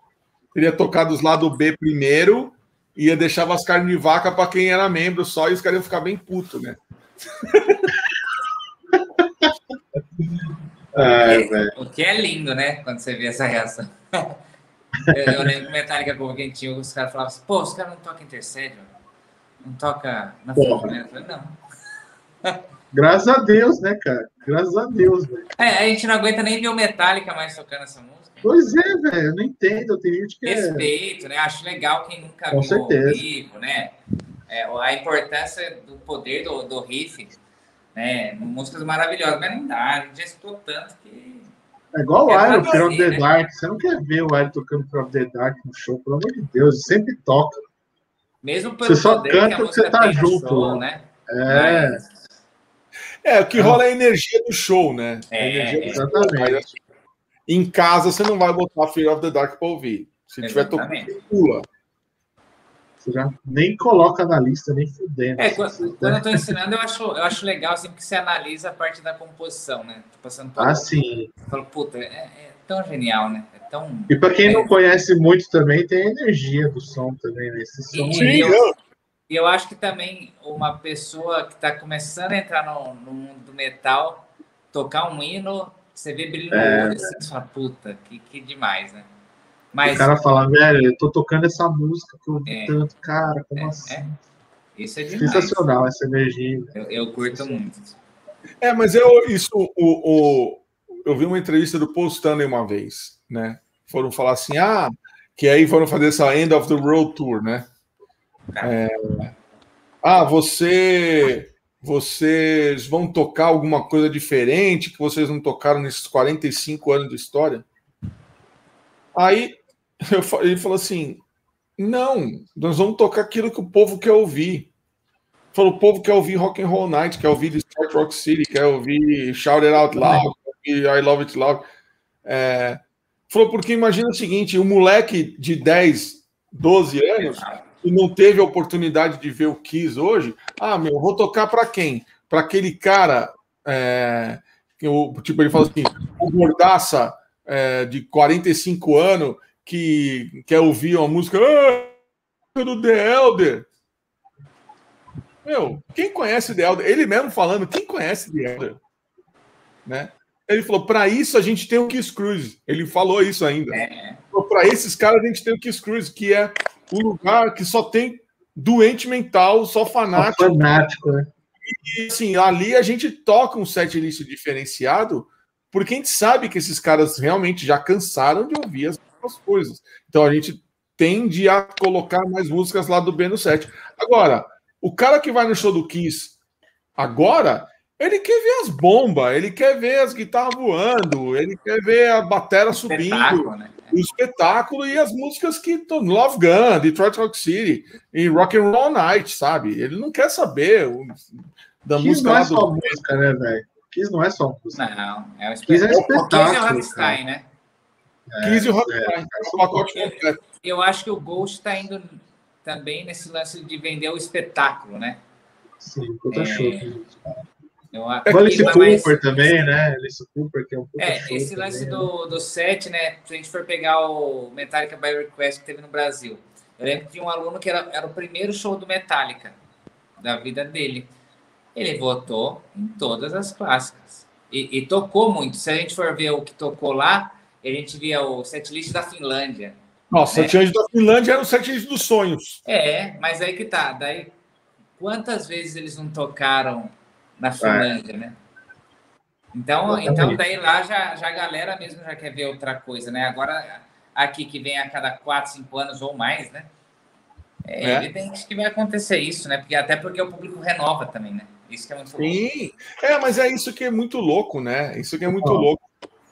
Teria tocado os lados B primeiro ia deixar as carnes de vaca para quem era membro só e os caras iam ficar bem puto, né? o que é lindo, né? Quando você vê essa reação. eu, eu lembro que Metallica como quem tinha, os caras falavam assim, pô, os caras não tocam Intercede, não toca na né? Falei, não. Graças a Deus, né, cara? Graças a Deus, velho. É, a gente não aguenta nem ver o Metallica mais tocando essa música. Pois é, velho, eu não entendo. Tem gente que é Respeito, é... né? Acho legal quem nunca Com viu certeza. ao vivo, né? É, a importância do poder do, do riff, né? Músicas maravilhosas, mas não dá, a gente já escutou tanto que. É igual o Iron, Fear of the né? Dark. Você não quer ver o Iron tocando Fear of the Dark no show, pelo amor de Deus, sempre toca. Mesmo pelo você só canta porque você tá junto, show, né? É. Mas... É, o que rola é a energia do show, né? É, exatamente. Em casa, você não vai botar Fear of the Dark para ouvir. Se tiver tocando, pula. Você já nem coloca na lista, nem fudendo. É, quando, quando eu estou ensinando, eu acho, eu acho legal assim, que você analisa a parte da composição, né? Tô passando por ah, sim. Falo, puta, é, é, tão genial, né? É tão. E para quem é... não conhece muito também, tem a energia do som também, né? Esse som. E, eu, e eu acho que também uma pessoa que está começando a entrar no, no mundo do metal, tocar um hino você vê brilho no é, olho, assim, você fala, puta, que, que demais, né? Mas, o cara fala, velho, eu tô tocando essa música que eu ouvi é, tanto, cara, como é, assim? É. Isso é demais. Sensacional essa energia. Eu, eu curto muito. É, mas eu, isso, o, o, eu vi uma entrevista do Paul Stanley uma vez, né? Foram falar assim, ah, que aí foram fazer essa End of the Road Tour, né? É, ah, você vocês vão tocar alguma coisa diferente que vocês não tocaram nesses 45 anos de história? Aí eu, ele falou assim: não, nós vamos tocar aquilo que o povo quer ouvir. Falou, o povo quer ouvir Rock and Roll Night, quer ouvir Start Rock City, quer ouvir Shout It Out Loud, I Love It Loud. É, falou, porque imagina o seguinte: um moleque de 10, 12 anos e não teve a oportunidade de ver o Kiss hoje, ah, meu, vou tocar para quem? Para aquele cara, é, que eu, tipo, ele fala assim, o Gordaça é, de 45 anos que quer ouvir uma música ah, do The Elder. Meu, quem conhece The Elder? Ele mesmo falando, quem conhece The Elder? Né? Ele falou, para isso a gente tem o Kiss Cruise. Ele falou isso ainda. É. Para esses caras a gente tem o Kiss Cruise, que é um lugar que só tem doente mental, só fanático. Só fanático, né? E assim, ali a gente toca um set list diferenciado, porque a gente sabe que esses caras realmente já cansaram de ouvir as, as coisas. Então a gente tende a colocar mais músicas lá do B no set. Agora, o cara que vai no show do Kiss agora, ele quer ver as bombas, ele quer ver as guitarras voando, ele quer ver a bateria subindo. Né? O espetáculo e as músicas que Love Gun, Detroit Rock City e Rock and Roll Night, sabe? Ele não quer saber o, da Kiss música. Não é só do... música, né, velho? Kiss não é só música. Não, é o Kiss é espetáculo. Kiss é o Rockstein, né? É, Kiss e o Rockstein, é, é o pacote completo. Eu acho que o Ghost está indo também nesse lance de vender o espetáculo, né? Sim, puta é... show. Eu, o Alice Cooper também, né? Alice Cooper, que é um pouco. É, esse lance também, do, né? do set, né? Se a gente for pegar o Metallica by Request que teve no Brasil, eu lembro que tinha um aluno que era, era o primeiro show do Metallica, da vida dele. ele votou em todas as clássicas. E, e, tocou muito. Se a gente for ver o que tocou lá, a gente via o setlist da Finlândia. Nossa, né? o setlist da Finlândia era o setlist dos sonhos. É, mas aí que tá. Daí, quantas vezes eles não tocaram na é. Finlândia, né? Então, então daí lá já, já a galera mesmo já quer ver outra coisa, né? Agora, aqui que vem a cada quatro, cinco anos ou mais, né? É, é. evidente que vai acontecer isso, né? Porque, até porque o público renova também, né? Isso que é muito Sim. louco. É, mas é isso que é muito louco, né? Isso que é muito louco.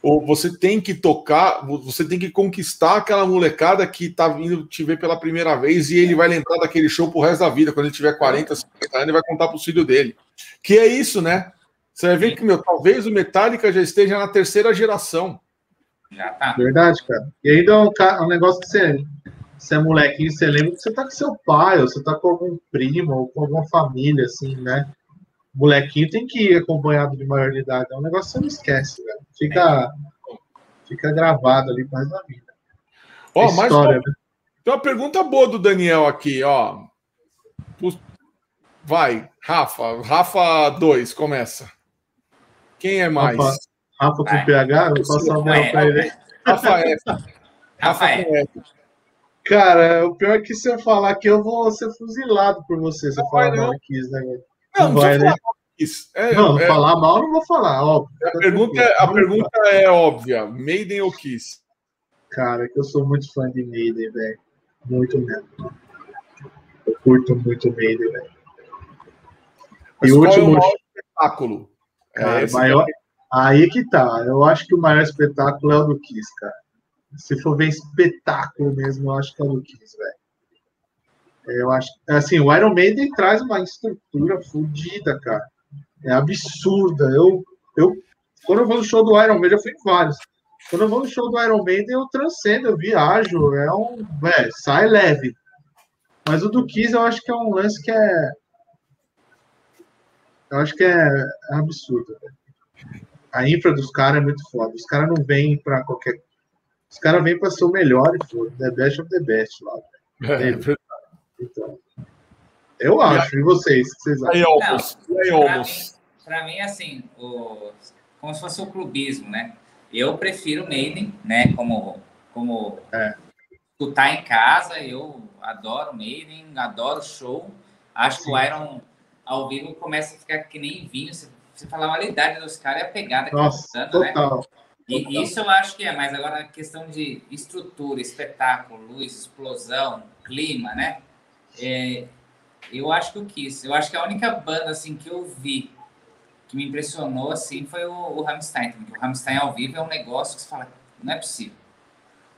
Ou você tem que tocar, você tem que conquistar aquela molecada que tá vindo te ver pela primeira vez e ele vai lembrar daquele show pro resto da vida. Quando ele tiver 40, 50 anos, ele vai contar pro filho dele. Que é isso, né? Você vai ver que, meu, talvez o Metallica já esteja na terceira geração. Já tá. Verdade, cara. E ainda é um, um negócio que você, você é molequinho, você lembra que você tá com seu pai, ou você tá com algum primo, ou com alguma família, assim, né? molequinho tem que ir acompanhado de maioridade. É um negócio que você não esquece, velho. Fica, fica gravado ali mais na vida. Ó, oh, mais uma, né? tem uma pergunta boa do Daniel aqui, ó. Vai, Rafa. Rafa 2, começa. Quem é mais? Rafa, Rafa com Vai. PH? Eu posso a pra ele. Rafa F. Rafa F. Cara, o pior é que se eu falar que eu vou ser fuzilado por você se eu falar mal aqui, né, velho? Não, não vai, né? É, não, é, falar mal não vou falar, óbvio. A pergunta, é, a pergunta é óbvia: Maiden ou Kiss? Cara, que eu sou muito fã de Maiden, velho. Muito mesmo. Eu curto muito Maiden, velho. E o último. É o espetáculo. É cara, é maior... Aí que tá. Eu acho que o maior espetáculo é o do Kiss, cara. Se for ver espetáculo mesmo, eu acho que é o do Kiss, velho. Eu acho, assim, o Iron Maiden traz uma estrutura fodida, cara. É absurda. Eu, eu, quando eu vou no show do Iron Maiden, eu fui em vários. Quando eu vou no show do Iron Maiden, eu transcendo, eu viajo. É um, é, sai leve. Mas o do Kiss, eu acho que é um lance que é, eu acho que é, é absurdo. A infra dos caras é muito foda. Os caras não vêm para qualquer. Os caras vêm para ser o melhor e foda. The best of the best lá. É, então, eu acho. E, vocês? Que vocês acham? Para mim, assim, o, como se fosse o clubismo, né? Eu prefiro Maiden, né? Como, como é. escutar em casa. Eu adoro Maiden, adoro show. Acho Sim. que o Iron ao vivo começa a ficar que nem vinho. Você, você fala a idade dos caras e a pegada que Nossa, tá dando, né? total. né? E total. isso eu acho que é, mas agora a questão de estrutura, espetáculo, luz, explosão, clima, né? É, eu acho que eu quis. Eu acho que a única banda assim que eu vi que me impressionou assim foi o, o o Rammstein ao vivo é um negócio que você fala, não é possível.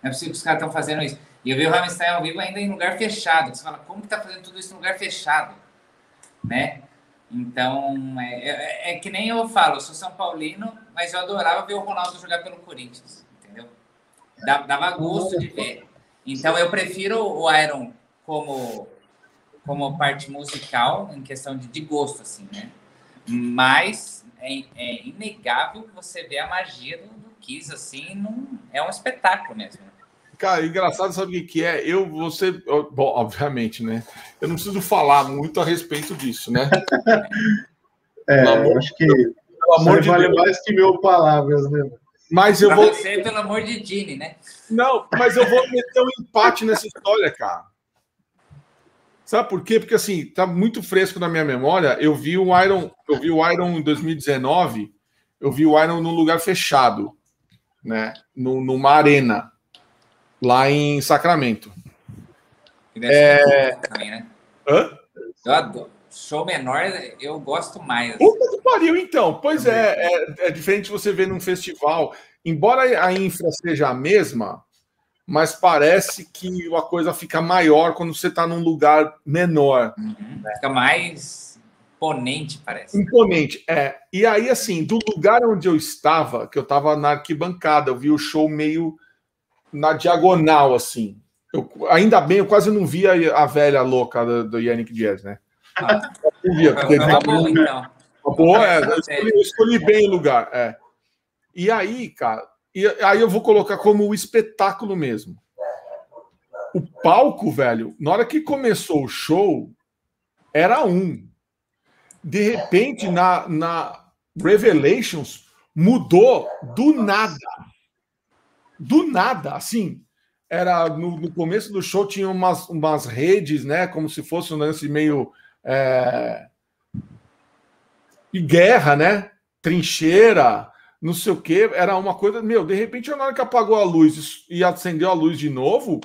Não é possível que os caras estão fazendo isso. E eu vi o Rammstein ao vivo ainda em lugar fechado. Você fala, como que tá fazendo tudo isso em lugar fechado? Né? Então, é, é, é, que nem eu falo, eu sou São Paulino, mas eu adorava ver o Ronaldo jogar pelo Corinthians, entendeu? Dava gosto de ver. Então, eu prefiro o Iron como como parte musical, em questão de, de gosto, assim, né? Mas é, é, inegável que você vê a magia do, do Kiss, assim, num, é um espetáculo mesmo. Né? Cara, engraçado, sabe o que é? Eu, você, bom, obviamente, né? Eu não preciso falar muito a respeito disso, né? é, amor, acho que pelo amor de vale Deus. mais que mil palavras, né? Mas eu pra vou. Você, pelo amor de Dini, né? Não, mas eu vou meter um empate nessa história, cara. Sabe por quê? Porque assim, tá muito fresco na minha memória. Eu vi o Iron, eu vi o Iron em 2019, eu vi o Iron num lugar fechado, né? numa arena lá em Sacramento. É... Também, né? Hã? Eu adoro. Show menor, eu gosto mais. Puta que pariu, então. Pois é, é, é diferente você ver num festival. Embora a infra seja a mesma, mas parece que a coisa fica maior quando você está num lugar menor. Uhum. Né? Fica mais imponente, parece. Imponente, é. E aí, assim, do lugar onde eu estava, que eu estava na arquibancada, eu vi o show meio na diagonal, assim. Eu, ainda bem, eu quase não via a velha louca do, do Yannick Diaz, né? Ah. Eu via, porque ele tava... então. Boa, é, eu escolhi, eu escolhi bem o lugar, é. E aí, cara, e aí eu vou colocar como o espetáculo mesmo. O palco, velho, na hora que começou o show, era um. de repente, na, na Revelations, mudou do nada. Do nada, assim. Era no, no começo do show tinha umas, umas redes, né? Como se fosse um lance meio. É... Guerra, né? Trincheira, não sei o que. Era uma coisa. Meu, de repente, na hora que apagou a luz e acendeu a luz de novo,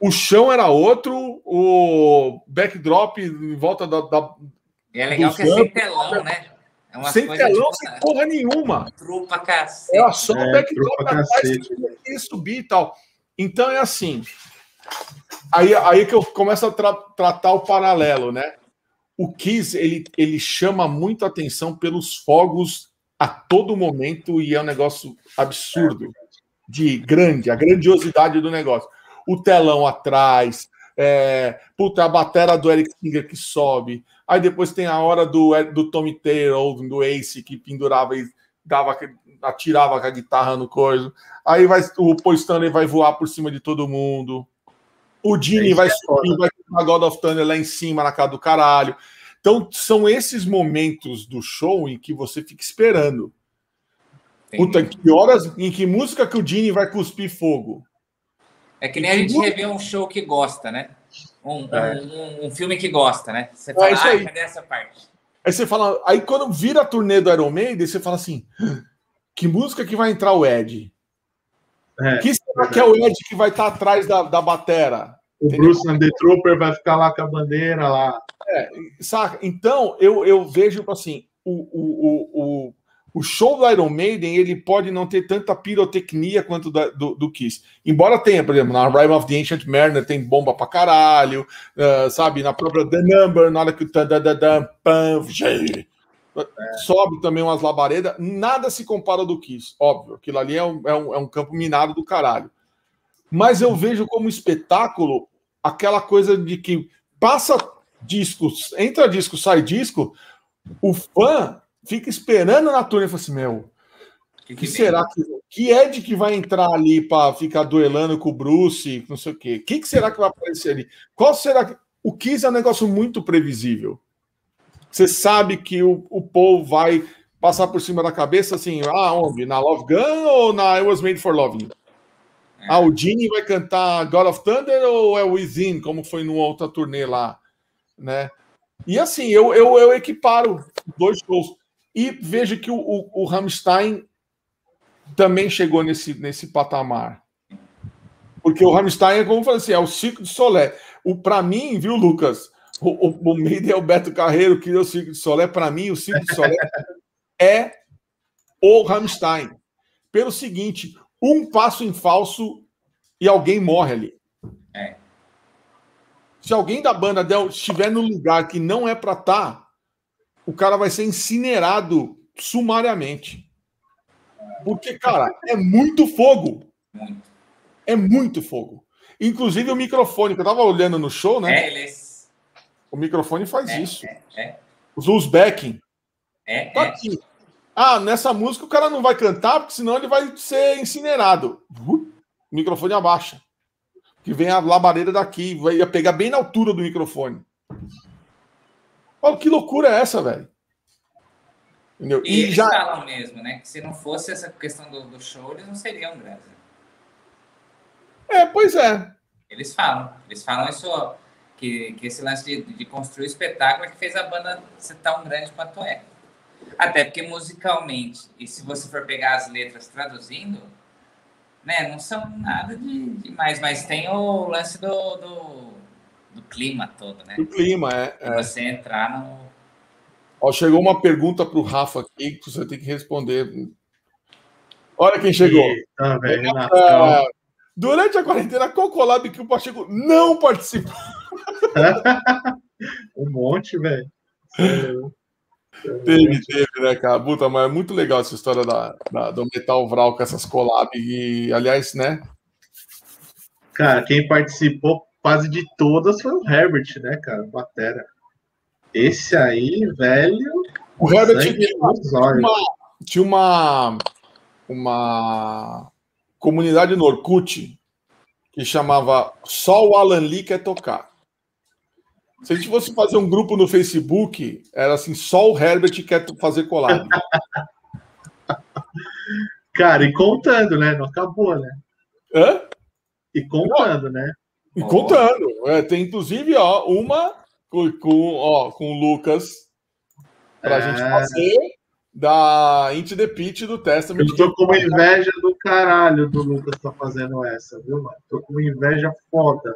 o chão era outro, o backdrop em volta da. da e é legal que é sem telão, né? É sem telão, tipo, sem porra nenhuma. Trupa cacete. É só o backdrop atrás que subir e tal. Então é assim. Aí, aí que eu começo a tra tratar o paralelo, né? O Kiss ele, ele chama muito atenção pelos fogos a todo momento e é um negócio absurdo, de grande, a grandiosidade do negócio. O telão atrás, é, puta, a batera do Eric Singer que sobe. Aí depois tem a hora do, do Tommy Taylor, do Ace, que pendurava e dava, atirava com a guitarra no coisa. Aí vai, o Paul Stanley vai voar por cima de todo mundo. O Dini é vai subir, vai a God of Thunder lá em cima, na casa do caralho. Então, são esses momentos do show em que você fica esperando. Puta, em que horas, em que música que o Dini vai cuspir fogo? É que nem a gente revê um show que gosta, né? Um, é. um, um, filme que gosta, né? Você é fala, é ah, cadê essa parte? Aí você fala, aí quando vira a turnê do Iron Maiden, você fala assim: que música que vai entrar o Ed? É, que será que é o Ed que vai estar atrás da, da batera? O? Bruce and the Trooper vai ficar lá com a bandeira lá. É, saca? Então, eu, eu vejo assim: o, o, o, o show do Iron Maiden ele pode não ter tanta pirotecnia quanto da, do, do Kiss. Embora tenha, por exemplo, na Rime of the Ancient Mariner tem bomba pra caralho, uh, sabe? Na própria The Number, na hora que o sobe também umas labaredas, nada se compara do Kiss, óbvio. Aquilo ali é um, é, um, é um campo minado do caralho. Mas eu vejo como espetáculo aquela coisa de que passa discos, entra disco, sai disco, o fã fica esperando na turnê e fala assim: Meu, que, que será que. Que Ed que vai entrar ali para ficar duelando com o Bruce, não sei o quê? O que, que será que vai aparecer ali? Qual será que. O Kiss é um negócio muito previsível. Você sabe que o, o Paul vai passar por cima da cabeça assim, ah, onde? Na Love Gun ou na I Was Made for Loving? É. Ah, o Gene vai cantar God of Thunder ou é Within, como foi numa outra turnê lá, né? E assim, eu, eu, eu equiparo dois shows. E veja que o, o, o Rammstein também chegou nesse, nesse patamar. Porque o Rammstein é como eu falei assim, é o Circo de Solé. O para mim, viu, Lucas? O, o, o Meide é o Beto Carreiro que deu o Circo de Solé. Para mim, o Circo de Solé é o Rammstein. Pelo seguinte, um passo em falso e alguém morre ali. É. Se alguém da banda estiver no lugar que não é para estar, tá, o cara vai ser incinerado sumariamente. Porque, cara, é muito fogo. É muito fogo. Inclusive o microfone, que eu tava olhando no show, né? É, eles... O microfone faz é, isso. É, é. Os backing. É, tá é. aqui. Ah, nessa música o cara não vai cantar, porque senão ele vai ser incinerado. O microfone abaixa. Que vem a labareda daqui, vai pegar bem na altura do microfone. Olha que loucura é essa, velho? Entendeu? E, e eles já... falam mesmo, né? Que se não fosse essa questão do, do show, eles não seriam grandes. É, pois é. Eles falam. Eles falam isso, que, que esse lance de, de construir espetáculo é que fez a banda ser tão grande quanto é. Até porque musicalmente, e se você for pegar as letras traduzindo, né, não são nada de demais, mas tem o lance do, do do clima todo, né? Do clima, é. é. Você entrar no. Ó, chegou uma pergunta para o Rafa aqui que você tem que responder. Olha quem chegou. Eita, velho, durante a quarentena, qual collab que o Pacheco não participou? um monte, velho. Teve, teve, né, cara? Puta, mas é muito legal essa história da, da, do Metal Vral com essas collabs. E, aliás, né? Cara, quem participou quase de todas foi o Herbert, né, cara? Batera. Esse aí, velho. O Herbert tinha uma, tinha uma, uma comunidade no Orkut que chamava Só o Alan Lee quer tocar. Se a gente fosse fazer um grupo no Facebook, era assim, só o Herbert quer fazer collab. Cara, e contando, né? Não acabou, né? Hã? E contando, né? E contando. É, tem inclusive, ó, uma com, com, ó, com o Lucas pra É. gente fazer da Into the Pitch do Testament. Eu tô com uma inveja do caralho do Lucas tá fazendo essa, viu, mano? Tô com uma inveja foda.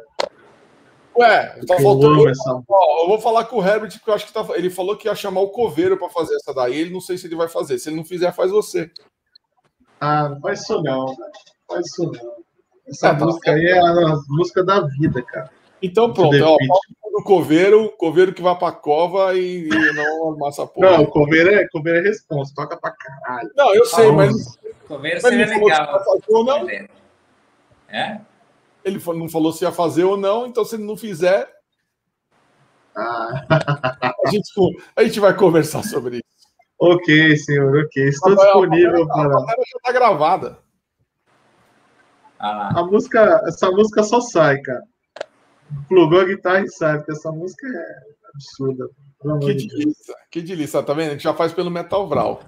Ué, tá Eu faltando. essa Ó, eu vou falar com o Herbert, porque eu acho que tá, ele falou que ia chamar o Coveiro pra fazer essa daí. Ele não sei se ele vai fazer. Se ele não fizer, faz você. Ah, não faz isso não, faz isso não. Essa Ah, tá. música aí é a música da vida, cara. Então pronto, ó, do Coveiro, Coveiro que vai pra cova e, e não amassa a porra. Não, cover é, cover é responsa, toca pra caralho. Não, eu sei, Ah, mas, Coveiro mas seria legal. fazer não. É? Ele não falou se ia fazer ou não, então se ele não fizer, Ah, a gente, a gente vai conversar sobre isso. ok, senhor, ok. Estou Rafael, disponível A para. matéria já tá gravada. Ah. A música, essa música só sai, cara. Plugou a guitarra e sai, porque essa música é absurda. Que delícia, que delícia, tá vendo? A gente já faz pelo Metal Vral.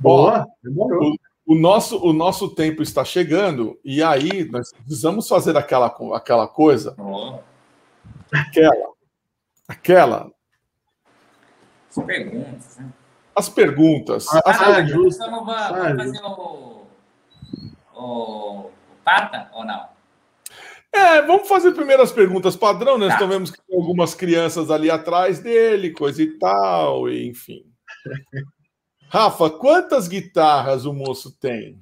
Boa, demorou. O nosso, o nosso tempo está chegando e aí nós precisamos fazer aquela, aquela coisa, Ó, aquela, aquela, As perguntas, né? as perguntas. Ah, as ah, perguntas. Então vamos, Ah, vamos fazer o, o, o Pata ou não? É, vamos fazer primeiro as perguntas padrão, né? Nós Tá. então vemos que tem algumas crianças ali atrás dele, coisa e tal, e enfim. Rafa, quantas guitarras o moço tem?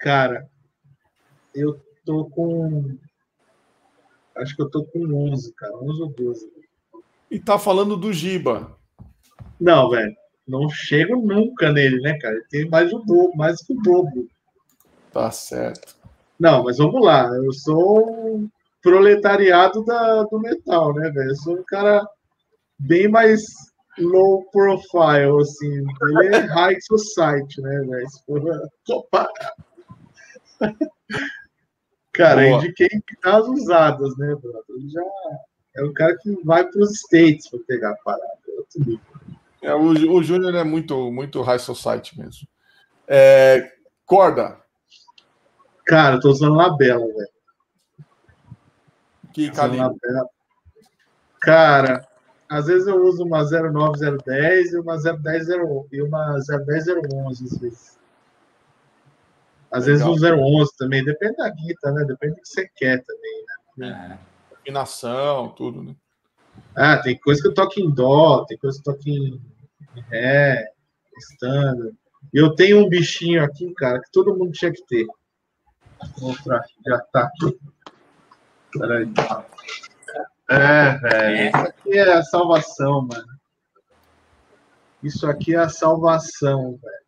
Cara, eu tô com. Acho que eu tô com 11, cara. 11 ou 12. E tá falando do Giba. Não, velho. Não chego nunca nele, né, cara? Ele tem mais o dobro, mais que o dobro. Tá certo. Não, mas vamos lá. Eu sou um proletariado da, do metal, né, velho? Eu sou um cara bem mais low profile, assim. Ele é high society, né, velho? For comparar. Cara, Boa. indiquei guitarras usadas, né, brother? Ele já é um cara que vai para os States para pegar a parada. É. É, o, o Júnior é muito, muito high society mesmo. É, corda, Cara, eu tô usando labela, velho. que labela. Cara, às vezes eu uso uma 09010 e uma 010 e uma 01011 às vezes. Às vezes Legal. um 011 também, depende da guita, né? Depende do que você quer também. Ah, Afinação, tudo, né? Ah, tem coisa que eu toco em dó, tem coisa que eu toco em ré, standard. E eu tenho um bichinho aqui, cara, que todo mundo tinha que ter. Vou mostrar já tá aqui. Peraí. É, velho. É? Isso aqui é a salvação, mano. Isso aqui é a salvação, velho.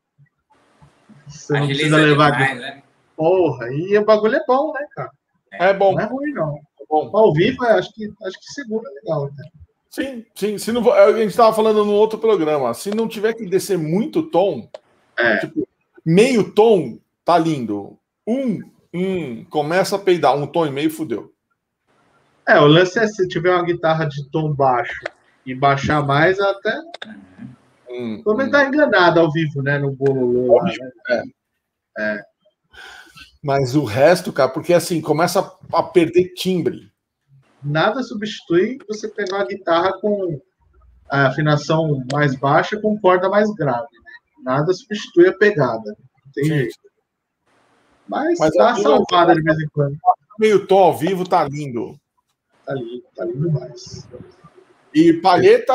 Você não agiliza precisa levar. demais, né? Porra, e o bagulho é bom, né, cara? É bom, Não é ruim, não. é bom. Ao vivo, eu acho que, acho que segura legal, né? Sim, sim. Se não, a gente estava falando no outro programa. Se não tiver que descer muito tom, É. tipo, meio tom, tá lindo. Um, um, começa a peidar. Um tom e meio, fudeu. É, o lance é se tiver uma guitarra de tom baixo e baixar mais, até. Uhum. Um, Pelo menos um. tá enganado ao vivo, né? No bololô lá, né? Mas o resto, cara, porque assim, começa a, perder timbre. Nada substitui você pegar uma guitarra com a afinação mais baixa com corda mais grave, né? Nada substitui a pegada. Não tem Sim. jeito. Mas, Mas uma salvada de vez em quando. Meio tom ao vivo tá lindo. Tá lindo, tá lindo demais. E palheta,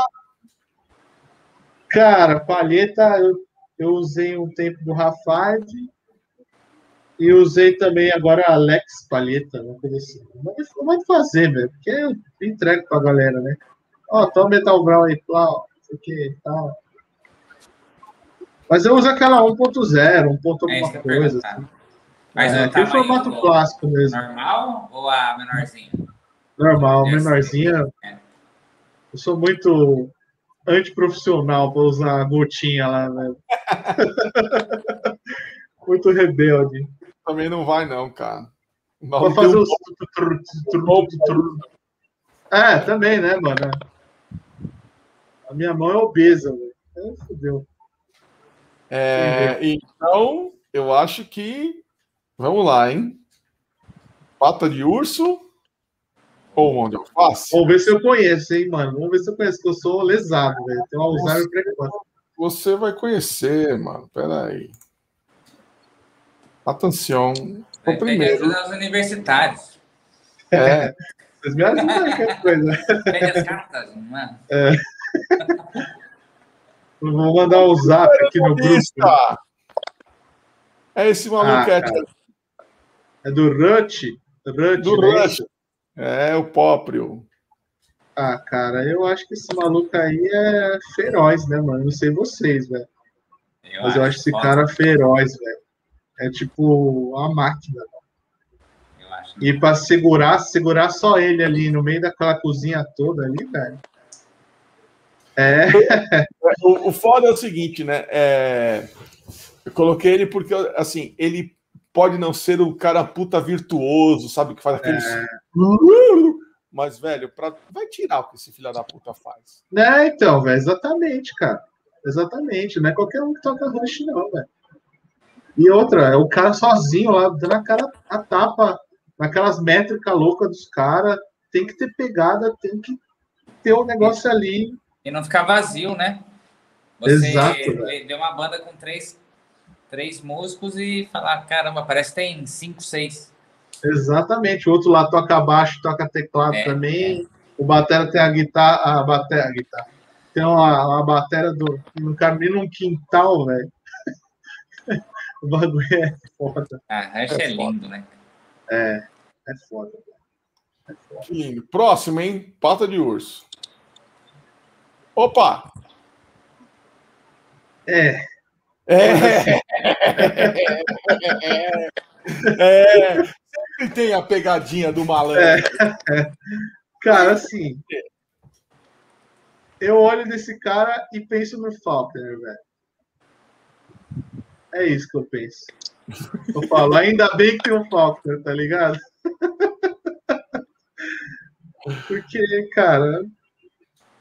Cara, palheta eu, eu usei um tempo do Rafard e usei também agora a Alex Palheta, uma coisa assim. Mas não vai fazer, velho, porque eu entrego pra galera, né? Ó, toma Metal Brown aí, pá, ó, isso aqui e tal. Mas eu uso aquela 1.0, 1. ponto É alguma que coisa. Assim. Mas é, o tem o tamanho formato clássico mesmo, Normal ou a menorzinha? Normal, Essa. menorzinha. É. Eu sou muito antiprofissional para usar a gotinha lá, né? muito rebelde. também não vai, não, cara. Vou fazer um- os. É, também, né, mano? A minha mão é obesa, velho. É, fudeu. É, então, eu acho que. Vamos lá, hein? Pata de urso ou mão de alface? Vamos ver se eu conheço, hein, mano? Vamos ver se eu conheço, que eu sou lesado, velho. Tenho Alzheimer precoce. Você vai conhecer, mano. Peraí. Atenção. O Vai primeiro. pegar aos universitários. É, Vocês me ajudam qualquer coisa. Pega as cartas, mano. Eu Vou mandar um zap aqui no grupo. É esse maluco Ah, é. É do Rush? Rush, do né? Rush. É o próprio. Ah, cara, eu acho que esse maluco aí é feroz, né, mano? Não sei vocês, velho. Mas eu acho esse foda. cara feroz, velho. É tipo uma máquina. Eu acho. E pra segurar, segurar só ele ali no meio daquela cozinha toda ali, velho. É, O, o foda é o seguinte, né? É, eu coloquei ele porque, assim, ele pode não ser o cara puta virtuoso, sabe? Que faz aqueles. Mas, velho, pra... vai tirar o que esse filho da puta faz. né, então, velho, exatamente, cara. Exatamente. Não é qualquer um que toca rush, não, velho. E outra, é o cara sozinho lá, dando a cara a tapa naquelas métricas loucas dos caras. Tem que ter pegada, tem que ter um negócio ali. E não ficar vazio, né? Você Exato, vê uma banda com três, três músicos e falar, caramba, parece que tem cinco, seis. Exatamente. O outro lá toca baixo, toca teclado É, também. O batera tem a guitarra, a batera, a guitarra. Tem uma, uma batera do, no caminho num quintal, velho. o bagulho é foda. Ah, É é, lindo, né? É foda. Que lindo. Próximo, hein? Pata de urso. Opa! É, É. é. Sempre tem a pegadinha do malandro. cara, assim. Eu olho desse cara e penso no Falconer, velho. É isso que eu penso. Eu falo, ainda bem que tem um Falconer, tá ligado? Porque, cara,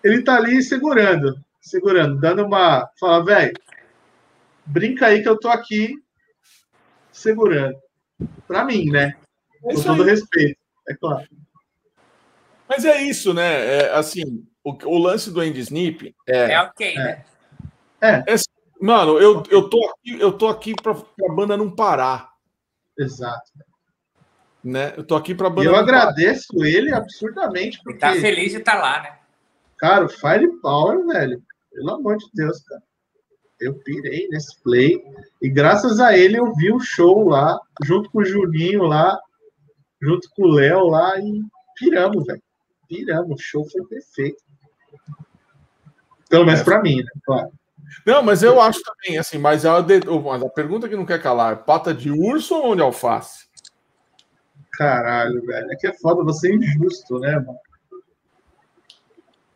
ele tá ali segurando, segurando, dando uma. Fala, velho, brinca aí que eu tô aqui segurando. Pra mim, né? É Com todo aí. respeito, é claro. Mas é isso, né? É, assim, o, o lance do Andy Snip é. É ok, né? Mano, eu, eu tô aqui, eu tô aqui pra, pra banda não parar. Exato. Né? Eu tô aqui pra E banda eu não agradeço ele absurdamente, E porque, tá feliz de estar lá, né? cara, o Firepower, velho, pelo amor de Deus, cara. Eu pirei nesse play. E graças a ele eu vi o show lá, junto com o Juninho lá, junto com o Léo lá, e piramos, velho. Piramos. O show foi perfeito. Pelo menos É. pra mim, né? Claro. Não, mas eu acho também, assim, mas a, de- mas a pergunta que não quer calar, pata de urso ou mão de alface? Caralho, velho. É que é foda você é injusto, né, mano?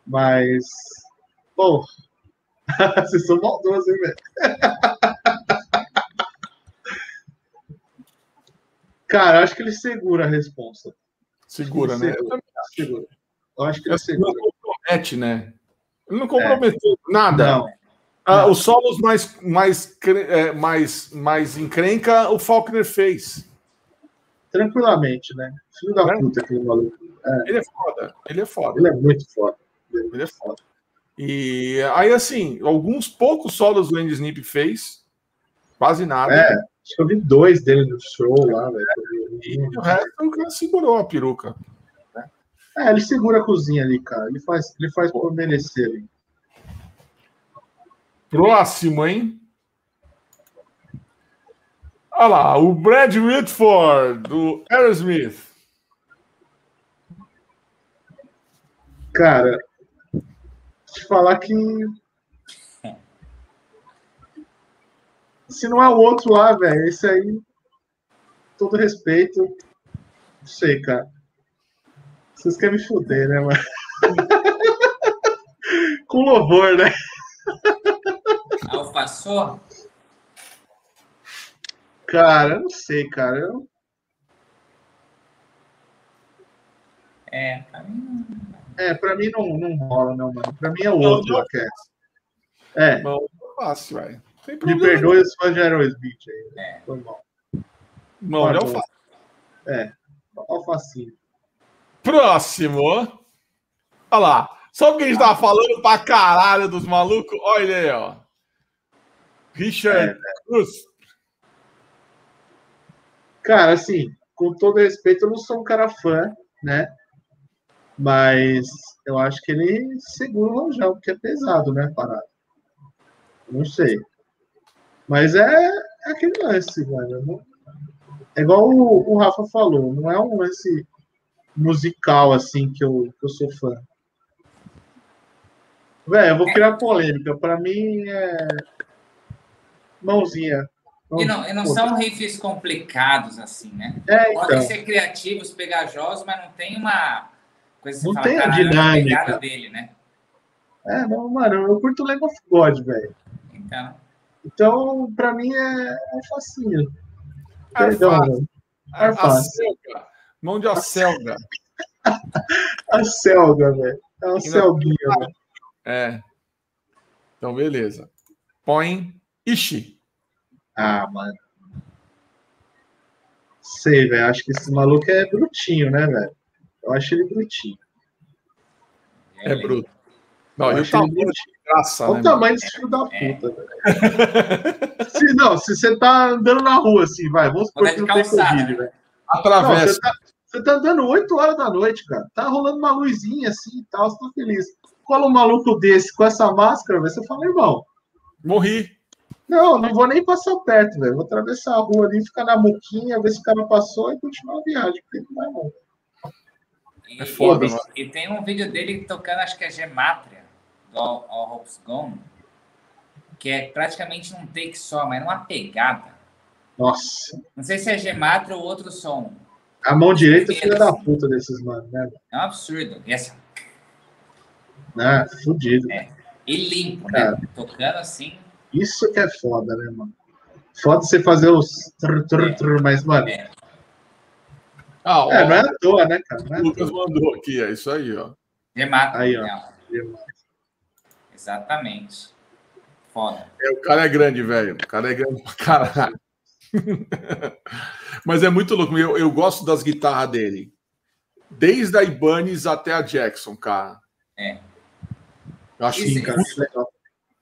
Mas. Pô. Vocês são maldosos, hein, velho? Cara, acho que ele segura a responsa. Segura, né? Eu Segura. Eu acho que ele que não segura. compromete, né? Ele não comprometeu nada. Não. Ah, não. os solos mais, mais, é, mais, mais encrenca, o Faulkner fez. Tranquilamente, né? Filho da É. puta, aquele maluco. Ele é foda. Ele é foda. Ele é muito foda. Ele é foda. E aí, assim, alguns poucos solos do Andy Snip fez, quase nada. É, acho que eu vi dois dele no show lá, velho. E o resto o cara segurou a peruca. É, ele segura a cozinha ali, cara. Ele faz, ele faz por merecer ali. Próximo, hein? Olha lá, o Brad Whitford, do Aerosmith. Cara, te falar que. Se não é o outro lá, velho, esse aí. Todo respeito. Não sei, cara. Vocês querem me fuder, né, mano? Com louvor, né? Alfaçou? Cara, eu não sei, cara. Eu... É, pra mim É, pra mim não, não rola, não, mano. Pra mim é o outro, não. Laquete. É, Não, fácil, velho. Me perdoe os fãs de Aerosmith aí. É. Foi mal. Não, não Por favor. fácil. É, alfacinho. Próximo. Olha lá. Só porque a gente tava falando pra caralho dos malucos. Olha aí, ó. Richard Cruz. Cara, assim, com todo respeito, eu não sou um cara fã, né? Mas eu acho que ele segura o rojão, porque é pesado, né, parado. Não sei. Mas é, é aquele lance, velho. É igual o, o Rafa falou, não é um lance musical, assim, que eu, que eu sou fã. Velho, eu vou criar polêmica. Pra mim é. Mãozinha. E não, e não são riffs complicados assim, né? É, Podem então. ser criativos, pegajosos, mas não tem uma coisa que Não fala, tem a "Caralho, é dinâmica." pegada dele, né? É, não, mano, eu curto Lamb of God, velho. Então, Então, pra mim é, é facinho. É Perdão, a fácil. selga. Mão de acelga. A selga, velho. É uma selguinha, velho. É. Então, beleza. Põe Ishi. Ah, mano. Sei, velho. Acho que esse maluco é brutinho, né, velho? Eu acho ele brutinho. É bruto. Não, Eu o acho ele tamanho graça, Olha né? o tamanho desse filho da puta, velho. Se, não, se você tá andando na rua, assim, vai, vamos supor que não tem calçada, Covid, né? velho. Não, Atravessa. você tá, você tá andando 8 horas da noite, cara. Tá rolando uma luzinha assim e tal, você tá feliz. Cola um maluco desse com essa máscara, velho, você fala, irmão, Morri. não, não vou nem passar perto, velho. Vou atravessar a rua ali, ficar na muquinha, ver se o cara passou e continuar a viagem, porque não vai não. E, É foda, e- e tem um vídeo dele tocando, acho que é Gemátria, do All, All Hope's Gone, que é praticamente um take só, mas numa pegada. Nossa. Não sei se é Gemátria ou outro som. A mão direita é filha da puta desses mano, né? É um absurdo. E, assim, Ah, fudido. É. e limpo, Cara. né? Tocando assim. Isso que é foda, né, mano? Foda você fazer os trrr, trrr, trrr, mas, mano, É. Ah, ó, é, não é à toa, né, cara? É o Lucas mandou aqui, é isso aí, ó. Gemátria. Aí, ó. não. Exatamente. Foda. É, o cara é grande, velho. O cara é grande pra caralho. Mas é muito louco. Eu, eu gosto das guitarras dele. Desde a Ibanez até a Jackson, cara. É. Eu acho Isso, legal.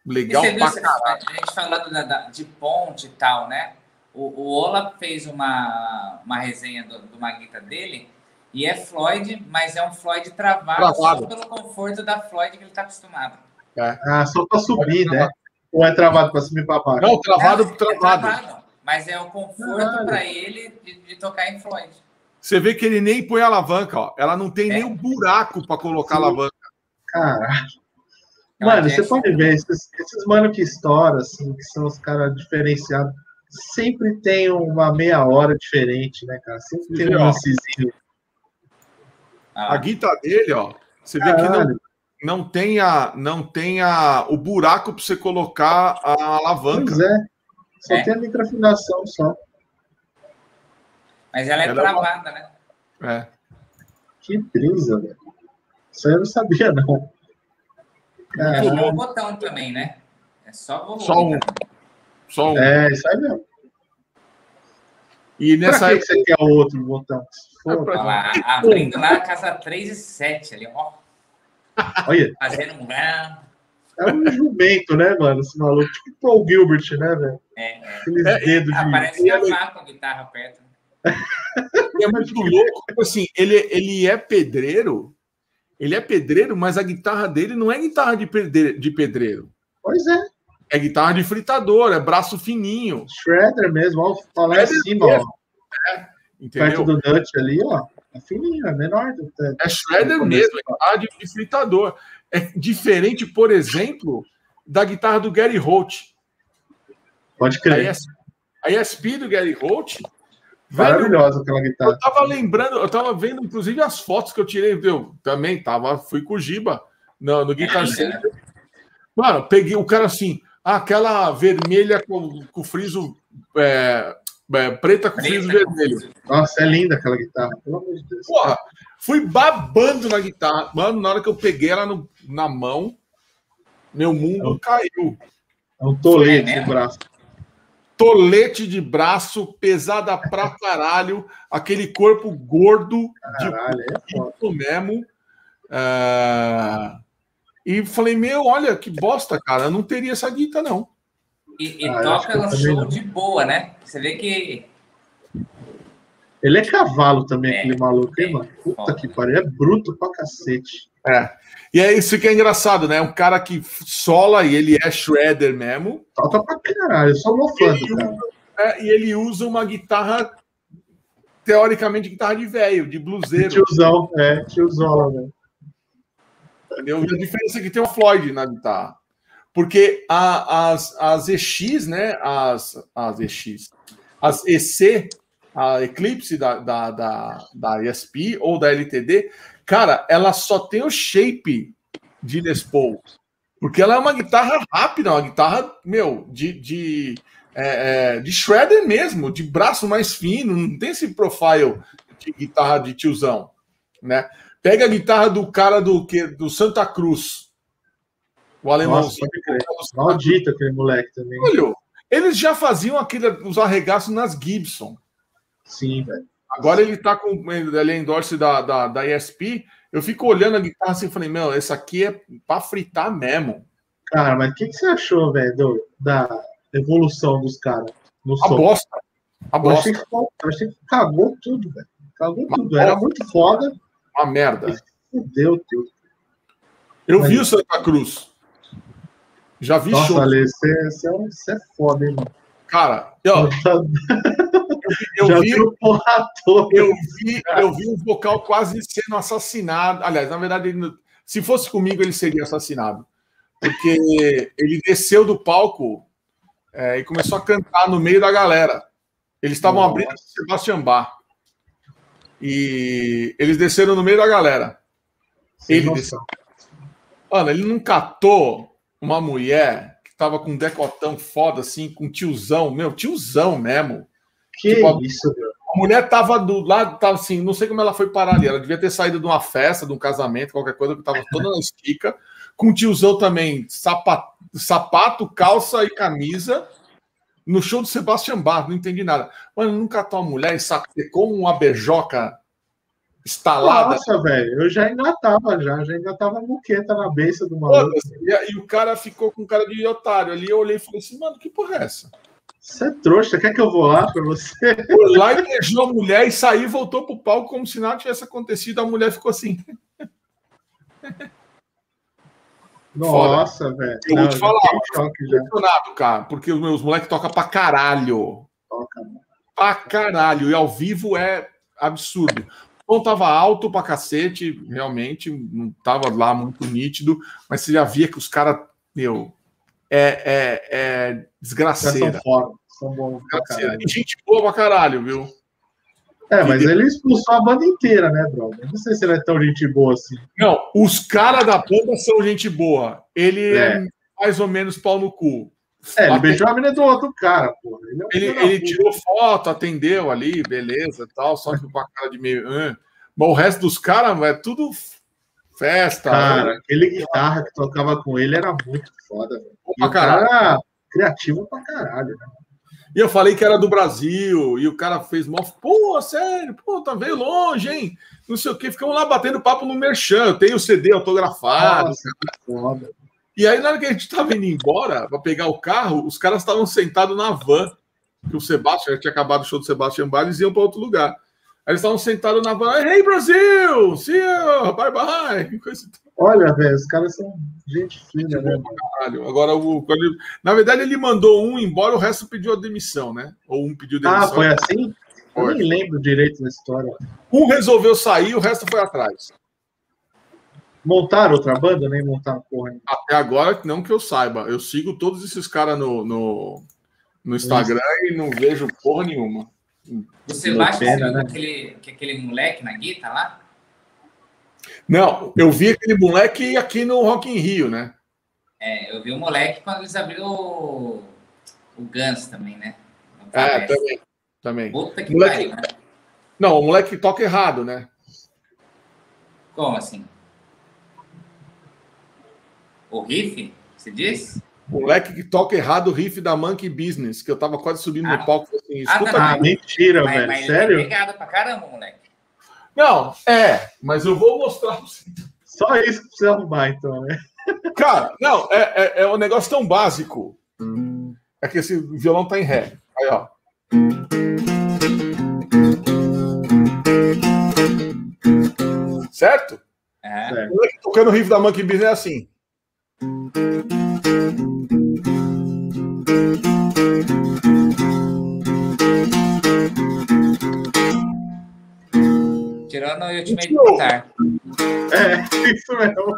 Legal viu, pra caralho. a gente falando da- da- de ponte e tal, né? O, o Ola fez uma, uma resenha do, do Maguita dele e é Floyd, mas é um Floyd travado, Travado. só pelo conforto da Floyd que ele tá acostumado. Ah, só pra subir, né? Ou é travado pra subir pra baixo? Não, travado, Não, é travado. travado, mas é o conforto para ele de, de tocar em Floyd. Você vê que ele nem põe a alavanca, ó. Ela não tem É. nem um buraco pra colocar a Sim. alavanca. Caralho. Ela Mano, é você pode ver, esses, esses mano que estouram, assim, que são os caras diferenciados, sempre tem uma meia hora diferente, né, cara? Sempre tem um lancezinho. Ah, A guitarra dele, ó. Você vê que não, Caralho. não tem, a, não tem a, o buraco pra você colocar a alavanca. Pois é. Só É. tem a microafinação só. mas ela é Ela é uma- travada, né? É. Que brisa, velho. Isso aí eu não sabia, não. É só Caralho. um botão também, né? É só volume. Só um. né? Só um. É, isso aí mesmo. E Pra nessa que, época. que você quer o outro botão? É Olha lá, abrindo lá casa 3 e 7 ali, ó. Olha, Fazendo um é um jumento, né, mano? Esse maluco. Tipo Paul Gilbert, né, velho? É, é. Aqueles É, dedos Ah, de. parece que a com a guitarra perto. é muito louco. Tipo assim, ele, ele é pedreiro. Ele é pedreiro, mas a guitarra dele não é guitarra de pedreiro. De pedreiro. Pois é, É guitarra de fritador, é braço fininho. Shredder mesmo, ó. Tá lá em cima, ó. Perto Entendeu? do Dutch ali, ó. É fininho, é menor do do- É shredder mesmo, é guitarra de, de fritador. É diferente, por exemplo, da guitarra do Gary Holt. Pode crer. A ESP do Gary Holt. Maravilhosa aquela guitarra. eu tava lembrando, eu tava vendo, inclusive, as fotos que eu tirei. Eu também tava, fui com o Giba no, no Guitar Center. Mano, peguei o cara assim, aquela vermelha com, com friso é, é, preta com friso vermelho. Nossa, é linda aquela guitarra, pelo amor de Deus. Porra, fui babando na guitarra. Mano, na hora que eu peguei ela no, na mão, meu mundo é caiu. É um tolete de braço. Tolete de braço, pesada pra caralho, aquele corpo gordo caralho, de é mesmo. Uh... E falei, meu, olha que bosta, cara, eu não teria essa guita, não. E, e ah, toca no show não. de boa, né? Você vê que. Ele é cavalo também, é, aquele maluco, hein, mano? Puta que pariu, é bruto pra cacete. É. E é isso que é engraçado, né? Um cara que sola e ele é shredder mesmo. Toca pra caralho, eu sou mofando, cara. É, e ele usa uma guitarra, teoricamente, guitarra de velho, de bluseiro. Tiozão, é, tiozola, né? Entendeu? E a diferença é que tem o Floyd na guitarra. Porque a, as, as EX, né? As, as EX, as EC, a Eclipse da, da, da, da ESP ou da LTD, cara, ela só tem o shape de Les Paul. Porque ela é uma guitarra rápida, uma guitarra, meu, de, de, é, é, de shredder mesmo, de braço mais fino, não tem esse profile de guitarra de tiozão, né? Pega a guitarra do cara do, que, do Santa Cruz, o alemão. Maldito aquele moleque também. Olha, eles já faziam aquele, os arregaços nas Gibson. Sim, velho. Agora ele tá com. Ele é endorse da, da, da ESP. Eu fico olhando a guitarra assim e falei, meu, essa aqui é pra fritar mesmo. Cara, mas o que, que você achou, velho, da evolução dos caras? A som? bosta. A eu bosta. Achei que, eu achei que cagou tudo, velho. Cagou tudo. Era muito foda. Uma merda. Fudeu tudo. Eu mas... vi o Santa Cruz. Já vi Nossa, show. Ale, você, é, é foda, hein, mano? Cara, ó, eu, eu, vi, eu, vi, eu vi um vocal quase sendo assassinado. Aliás, na verdade, ele, se fosse comigo, ele seria assassinado. Porque ele desceu do palco é, e começou a cantar no meio da galera. Eles estavam abrindo o Sebastian Bach. E eles desceram no meio da galera. Sem ele desceu. Mano, ele não catou uma mulher que tava com um decotão foda, assim, com tiozão, meu, tiozão mesmo. Que tipo, isso, meu? A mulher tava do lado, tava assim, não sei como ela foi parar ali. Ela devia ter saído de uma festa, de um casamento, qualquer coisa, que tava toda na estica, com tiozão também, sapato, sapato, calça e camisa. No show do Sebastian Bach, não entendi nada. Mano, nunca uma mulher e sacou uma beijoca instalada. Nossa, velho, eu já engatava, já, já engatava muqueta na beça do maluco. E, e, o cara ficou com cara de otário ali. Eu olhei e falei assim, mano, que porra é essa? Você é trouxa, quer que eu vou lá pra você? Foi lá e beijou a mulher e saiu e voltou pro palco como se nada tivesse acontecido. A mulher ficou assim. Nossa, velho. Eu Não, vou te falar, impressionado, cara, porque os meus moleques tocam pra caralho. Toca. Pra caralho. E ao vivo é absurdo som tava alto pra cacete, realmente, não tava lá muito nítido, mas você já via que os caras, meu, é, é, é desgraceira. São são bons E gente boa pra caralho, viu? É, mas ele expulsou a banda inteira, né, brother? Não sei se ele é tão gente boa assim. Não, os caras da banda são gente boa. Ele é. é mais ou menos pau no cu. É, ele beijou a menina do outro cara, pô. Ele, é ele, ele tirou foto, atendeu ali, beleza tal, só que com a cara de meio. Mas o resto dos caras é tudo festa. Cara, aquele guitarra que tocava com ele era muito foda, velho. O cara criativo pra caralho, né? E eu falei que era do Brasil, e o cara fez mó. Pô, sério, pô, tá veio longe, hein? Não sei o quê. Ficamos lá batendo papo no Merchan. Eu tenho o CD autografado. Nossa. E aí, na hora que a gente tava indo embora para pegar o carro, os caras estavam sentados na van, que o Sebastião já tinha acabado o show do Sebastião Bach, eles iam para outro lugar. Aí eles estavam sentados na van, hey Brasil, see you, bye bye. Olha, velho, os caras são gente fina, né? Agora, o, ele, na verdade, ele mandou um embora, o resto pediu a demissão, né? Ou um pediu demissão. Ah, foi assim? Foi. Eu nem lembro direito da história. Um resolveu sair, o resto foi atrás. Montaram outra banda, nem montaram porra. Até agora, não que eu saiba. Eu sigo todos esses caras no, no, no Instagram e não vejo porra nenhuma. Você baixa pena, né? aquele, aquele moleque na guitarra lá? Não, eu vi aquele moleque aqui no Rock in Rio, né? É, eu vi o moleque quando eles abriram o, o Guns também, né? É, também. Também. Puta que Moleque- pariu, né? Não, o moleque toca errado, né? Como assim? O riff, se diz? O moleque que toca errado o riff da Monkey Business, que eu tava quase subindo Ah. no palco e assim, Ah, escuta não, Ah, mentira, Mas, velho. mas ele Sério? é pegada pra caramba, moleque. Não, é, mas eu vou mostrar pra você. Só isso que precisa arrumar, então, né? Cara, não, é, é, é um negócio tão básico. É que esse violão tá em ré. Aí, ó. Certo? É. Moleque tocando o riff da Monkey Business é assim. Tirando o Ultimate. Guitar. É, isso mesmo.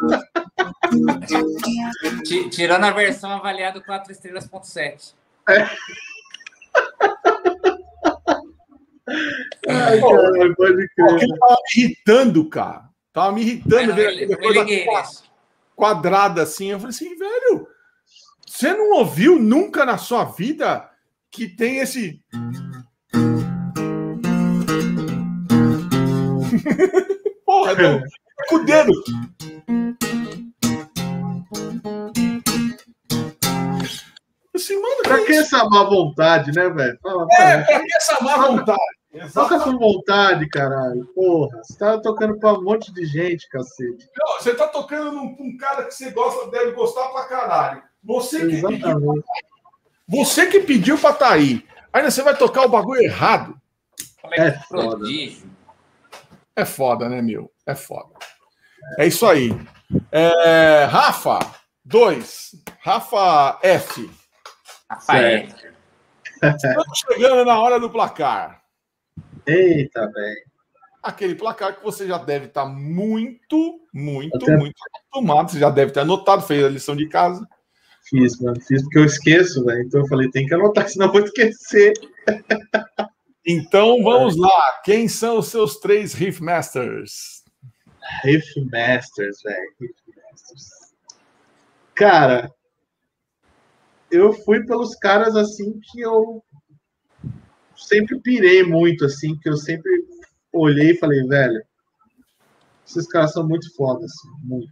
Ti- Tirando a versão avaliada 4 estrelas, ponto 7. Ai, cara, pode crer. aquele tava me irritando, cara. Tava me irritando ver aquela coisa quadrada assim. Eu falei assim, velho, você não ouviu nunca na sua vida que tem esse. Porra, não. É com o dedo. Assim, mano, Pra que que isso? essa má vontade, né, velho? Fala, É, cara, pra que essa má vontade? Toca com vontade, caralho. Porra, você tá tocando pra um monte de gente, cacete. Não, você tá tocando num, pra um cara que você gosta, deve gostar pra caralho. Você que, pediu, Exatamente. você que pediu pra tá aí. Ainda você vai tocar o bagulho errado. Como é que É é foda. prodígio? É foda, né, meu? É foda. É isso aí. É, Rafa, 2. Rafa F. Rafael. Estamos chegando na hora do placar. Eita, velho. Aquele placar que você já deve estar muito, muito, Até- muito acostumado. Você já deve ter anotado, fez a lição de casa. Fiz, mano. Fiz porque eu esqueço, velho. Então eu falei, tem que anotar, senão eu vou esquecer. Então vamos lá. Quem são os seus três Riff Masters? Riff Masters, velho. Riff Masters. Cara, eu fui pelos caras assim que eu sempre pirei muito, assim, que eu sempre olhei e falei, velho, esses caras são muito fodas, assim, muito.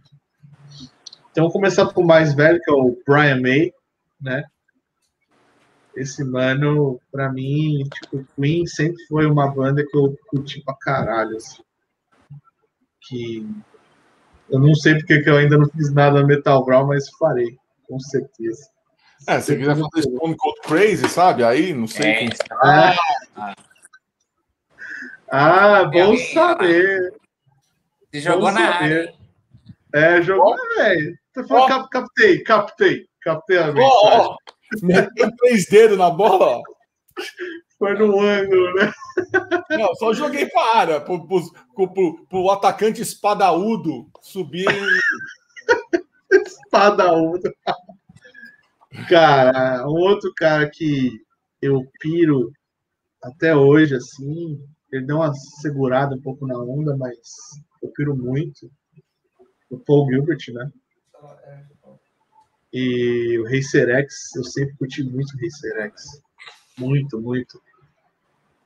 Então, começar com o mais velho, que é o Brian May, né? Esse mano, pra mim, tipo, Queen sempre foi uma banda que eu curti pra caralho, assim. Que eu não sei porque que eu ainda não fiz nada no Metal Brown, mas farei, com certeza. É, se você quiser fazer Stone Cold Crazy, sabe? Aí, não sei. É, quem-. Ah, ah bom saber. Você jogou Vamos na saber. área, hein? É, jogou, velho. Você falou, captei, captei, captei a mensagem. ó, meteu três dedos na bola, ó. Foi no ângulo, né? Não, só joguei pra área, pro, pro, pro, pro atacante espadaúdo subir. Padaúda. Cara, um outro cara que eu piro até hoje, assim, ele deu uma segurada um pouco na onda, mas eu piro muito. O Paul Gilbert, né? E o Racerex, eu sempre curti muito o Racerex. Muito, muito.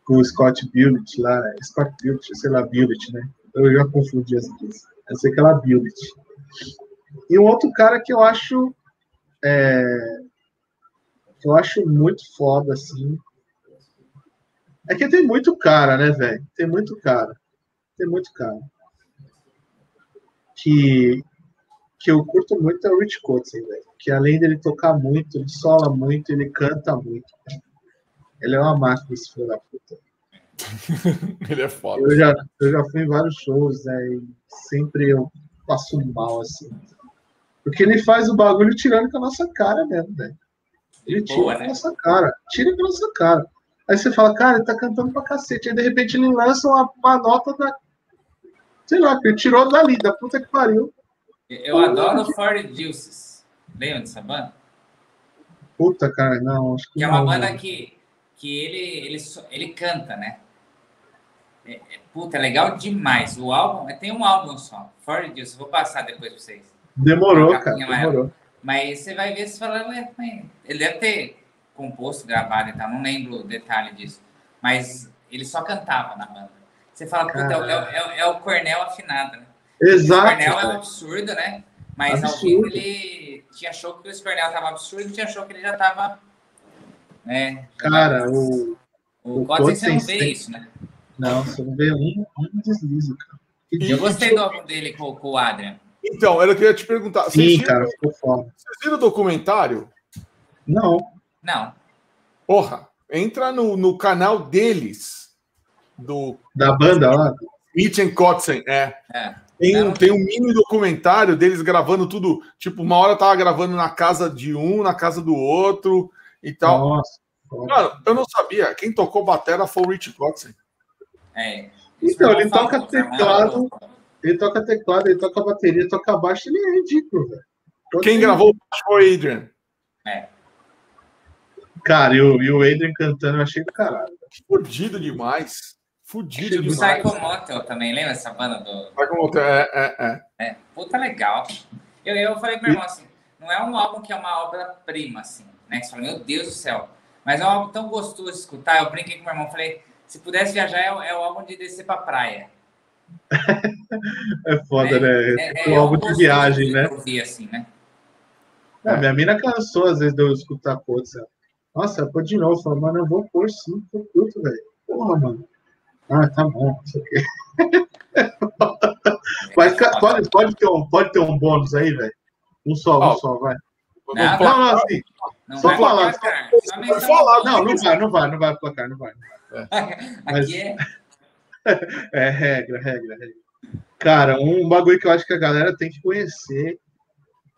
Com o Scott Billet lá, né? Scott Billet, sei lá, Billet, né? Eu já confundi as duas. Eu sei que ela é Billet. E um outro cara que eu acho é, que eu acho muito foda, assim. É que tem muito cara, né, velho? Tem muito cara. Tem muito cara. Que, que eu curto muito é o Rich Kotzen, velho. Que além dele tocar muito, ele sola muito, ele canta muito. cara. Ele é uma máquina, esse filho da puta. Ele é foda. Eu já, eu já fui em vários shows, né? E sempre eu passo mal, assim. Porque ele faz o bagulho tirando com a nossa cara mesmo, velho. Ele tira Boa, com a né? nossa cara. Tira com a nossa cara. Aí você fala, cara, ele tá cantando pra cacete. Aí de repente ele lança uma, uma nota da. Sei lá, que ele tirou dali, da puta que pariu. Eu adoro Forty Juices. Lembra dessa banda? Puta, cara, não, acho que. Que é uma banda que, que ele, ele, ele canta, né? É, é- puta, é legal demais. O álbum, é, tem um álbum só, Forty Juices. Vou passar depois pra vocês. Demorou, cara, demorou. Mas você vai ver, você fala, ele deve ter composto, gravado e tal, não lembro o detalhe disso. mas ele só cantava na banda. Você fala, puta, é, é, é, o Cornel afinado, né? Exato. O Cornel é um absurdo, né? Mas absurdo. ao vivo ele tinha show que o Cornel tava absurdo, tinha show que ele já tava. Né, cara, o. O, o você não vê tem... isso, né? Não, você não vê um, um deslize, cara. Eu gostei do álbum dele com, com o Adrian. Então, eu queria te perguntar. Sim, viram, cara, ficou foda. Vocês viram o documentário? Não. Não. Porra, entra no, no canal deles. Do, da banda lá? Mitch and Kotzen, é. é. Tem, um, tem um mini documentário deles gravando tudo. Tipo, uma hora tava gravando na casa de um, na casa do outro e tal. Nossa. Mano, eu não sabia. Quem tocou batera foi o Rich Kotzen. É. Então, ele toca teclado, ele toca teclado, ele toca bateria, toca baixo, ele é ridículo, velho. Quem gravou o baixo foi o Adrian. É. Cara, e o, e o Adrian cantando eu achei do caralho. Fudido demais. Fudido demais. O Psycho Motel também, lembra essa banda do. Psycho Motel, é, é, é. É, puta legal. Eu, eu falei pro meu irmão assim, não é um álbum que é uma obra-prima, assim, né? Você fala, meu Deus do céu. Mas é um álbum tão gostoso de escutar. Eu brinquei com meu irmão, falei, se pudesse viajar, é, é o álbum de descer pra praia. é foda, é, né? É, é, um álbum de viagem, né? Ouvir, assim, né? É, minha mina cansou, às vezes, de eu escutar coisa. Nossa, pô, de novo. Falei, mano, eu vou pôr sim, eu curto, velho. Porra, mano. Ah, tá bom, isso aqui. Mas pode, pode, ter um, pode ter um bônus aí, velho? Um só, um só, vai. Não, não, não, assim, não só falar. Só, só falar. Não, não vai, não vai, não vai placar, não vai. É. Aqui é. é regra, regra, regra. Cara, um bagulho que eu acho que a galera tem que conhecer,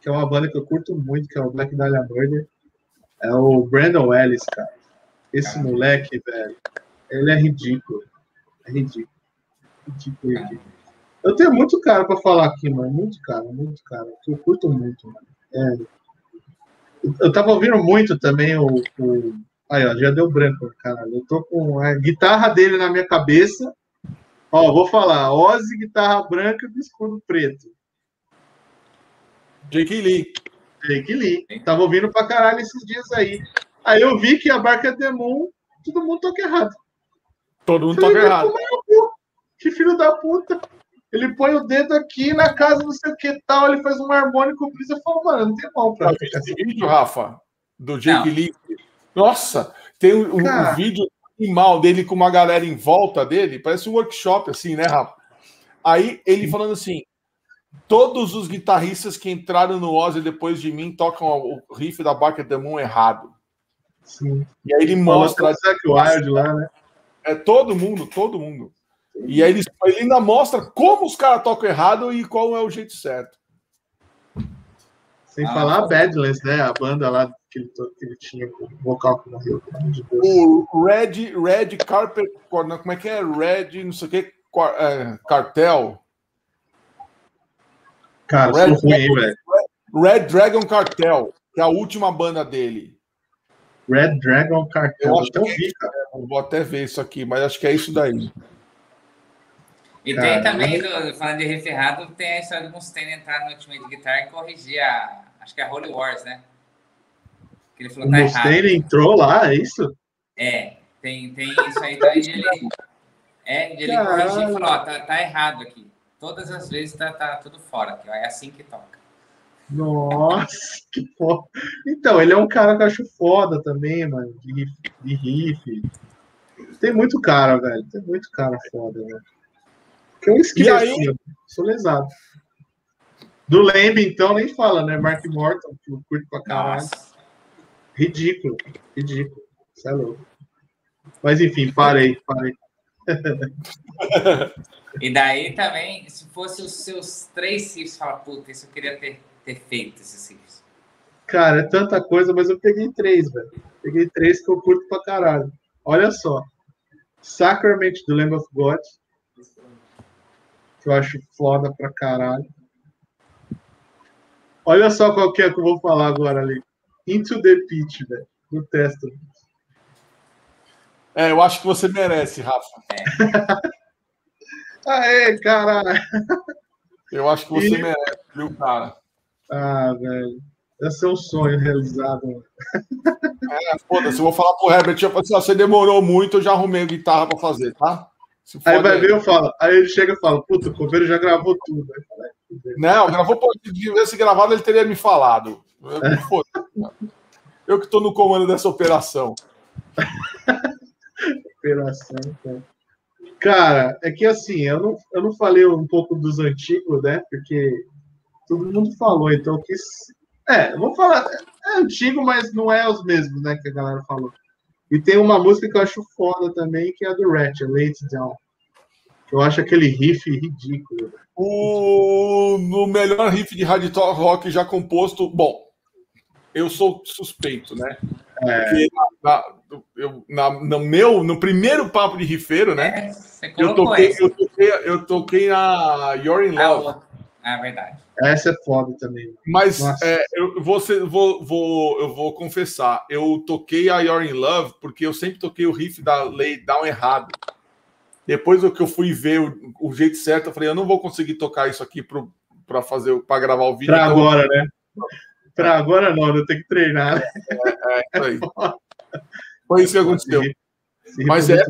que é uma banda que eu curto muito, que é o Black Dahlia Murder, é o Brandon Ellis, cara. Esse moleque, velho, ele é ridículo. É ridículo. Ridículo, ridículo. Eu tenho muito cara pra falar aqui, mano. Muito cara, muito cara. Eu curto muito, mano. É. Eu tava ouvindo muito também o, o Aí, ó, já deu branco, caralho. Eu tô com a guitarra dele na minha cabeça. Ó, vou falar. Ozzy, guitarra branca e escudo preto. Jake Lee. Jake Lee. Tava ouvindo pra caralho esses dias aí. Aí eu vi que a Barca Demon, todo mundo toca errado. Todo mundo toca errado. Que filho da puta. Ele põe o dedo aqui na casa, não sei o que tal, ele faz um harmônico, brisa e fala, mano, não tem mão pra Esse vídeo, Rafa, do Jake não. Lee, nossa, tem um, um, vídeo animal dele com uma galera em volta dele, parece um workshop, assim, né, Rafa? Aí ele falando assim: todos os guitarristas que entraram no Ozzy depois de mim tocam o riff da Barca the Moon errado. Sim. E aí ele mostra. O Wild lá, né? É todo mundo, todo mundo. E aí ele, ele ainda mostra como os caras tocam errado e qual é o jeito certo. Sem ah, falar a Badlands, né? A banda lá que ele, que ele tinha, o vocal que morreu. O Red, Red Carpet, como é que é? Red, não sei o que, é, Cartel. Cara, Red, ruim, velho. Red Dragon Cartel, que é a última banda dele. Red Dragon Cartel. Eu acho que vi, cara. Vou até ver isso aqui, mas acho que é isso daí. E tem também, falando de referrado, tem a história do Mustaine entrar no Ultimate Guitar e corrigir a. Acho que é a Holy Wars, né? Que ele falou o tá Mustaine errado. entrou lá, é isso? É, tem, tem isso aí. Daí ele, é, ele corrigiu e falou: ó, tá, tá errado aqui. Todas as vezes tá, tá tudo fora, aqui, ó, é assim que toca. Nossa, que foda. Então, ele é um cara que eu acho foda também, mano, de riff. De riff. Tem muito cara, velho. Tem muito cara foda, velho. Que eu esqueci, aí... sou lesado. Do Lembe, então, nem fala, né? Mark Morton, que eu curto pra caralho. Nossa. Ridículo, ridículo. Isso é louco. Mas enfim, parei, parei. e daí também, se fosse os seus três riffs, fala, puta, isso eu queria ter, ter feito esses riffs. Cara, é tanta coisa, mas eu peguei três, velho. Peguei três que eu curto pra caralho. Olha só. Sacrament do Lamb of God. Que eu acho foda pra caralho. Olha só qual que é que eu vou falar agora ali. Into the Pit, velho. No teste. É, eu acho que você merece, Rafa. É. Aê, caralho. Eu acho que você e... merece, viu, cara? Ah, velho. Ia ser um sonho realizado. É, foda-se, eu vou falar pro Herbert, eu assim, você demorou muito, eu já arrumei a guitarra pra fazer, tá? aí vai ver, eu falo. Aí ele chega e fala, puta, o Coveiro já gravou tudo. Não, gravou, se tivesse gravado, ele teria me falado. Eu, eu que tô no comando dessa operação. operação, cara. Cara, é que assim, eu não, eu não falei um pouco dos antigos, né? Porque todo mundo falou, então eu quis. É, vou falar. É antigo, mas não é os mesmos, né? Que a galera falou. E tem uma música que eu acho foda também, que é a do Ratchet, It Down. Eu acho aquele riff ridículo. O no melhor riff de hard rock já composto. Bom, eu sou suspeito, né? É. Porque na, eu, na, no meu, no primeiro papo de rifeiro, né? É, eu, toquei, eu, toquei, eu toquei na You're in Love. É, é verdade. Essa é foda também. Mas é, eu, vou, vou, vou, eu vou confessar, eu toquei a You're in Love porque eu sempre toquei o riff da Lay Down errado. Depois que eu fui ver o, o, jeito certo, eu falei, eu não vou conseguir tocar isso aqui para fazer para gravar o vídeo. Para então... agora, né? Para agora não, eu tenho que treinar. É, é, é isso aí. Foi isso que aconteceu. Mas é,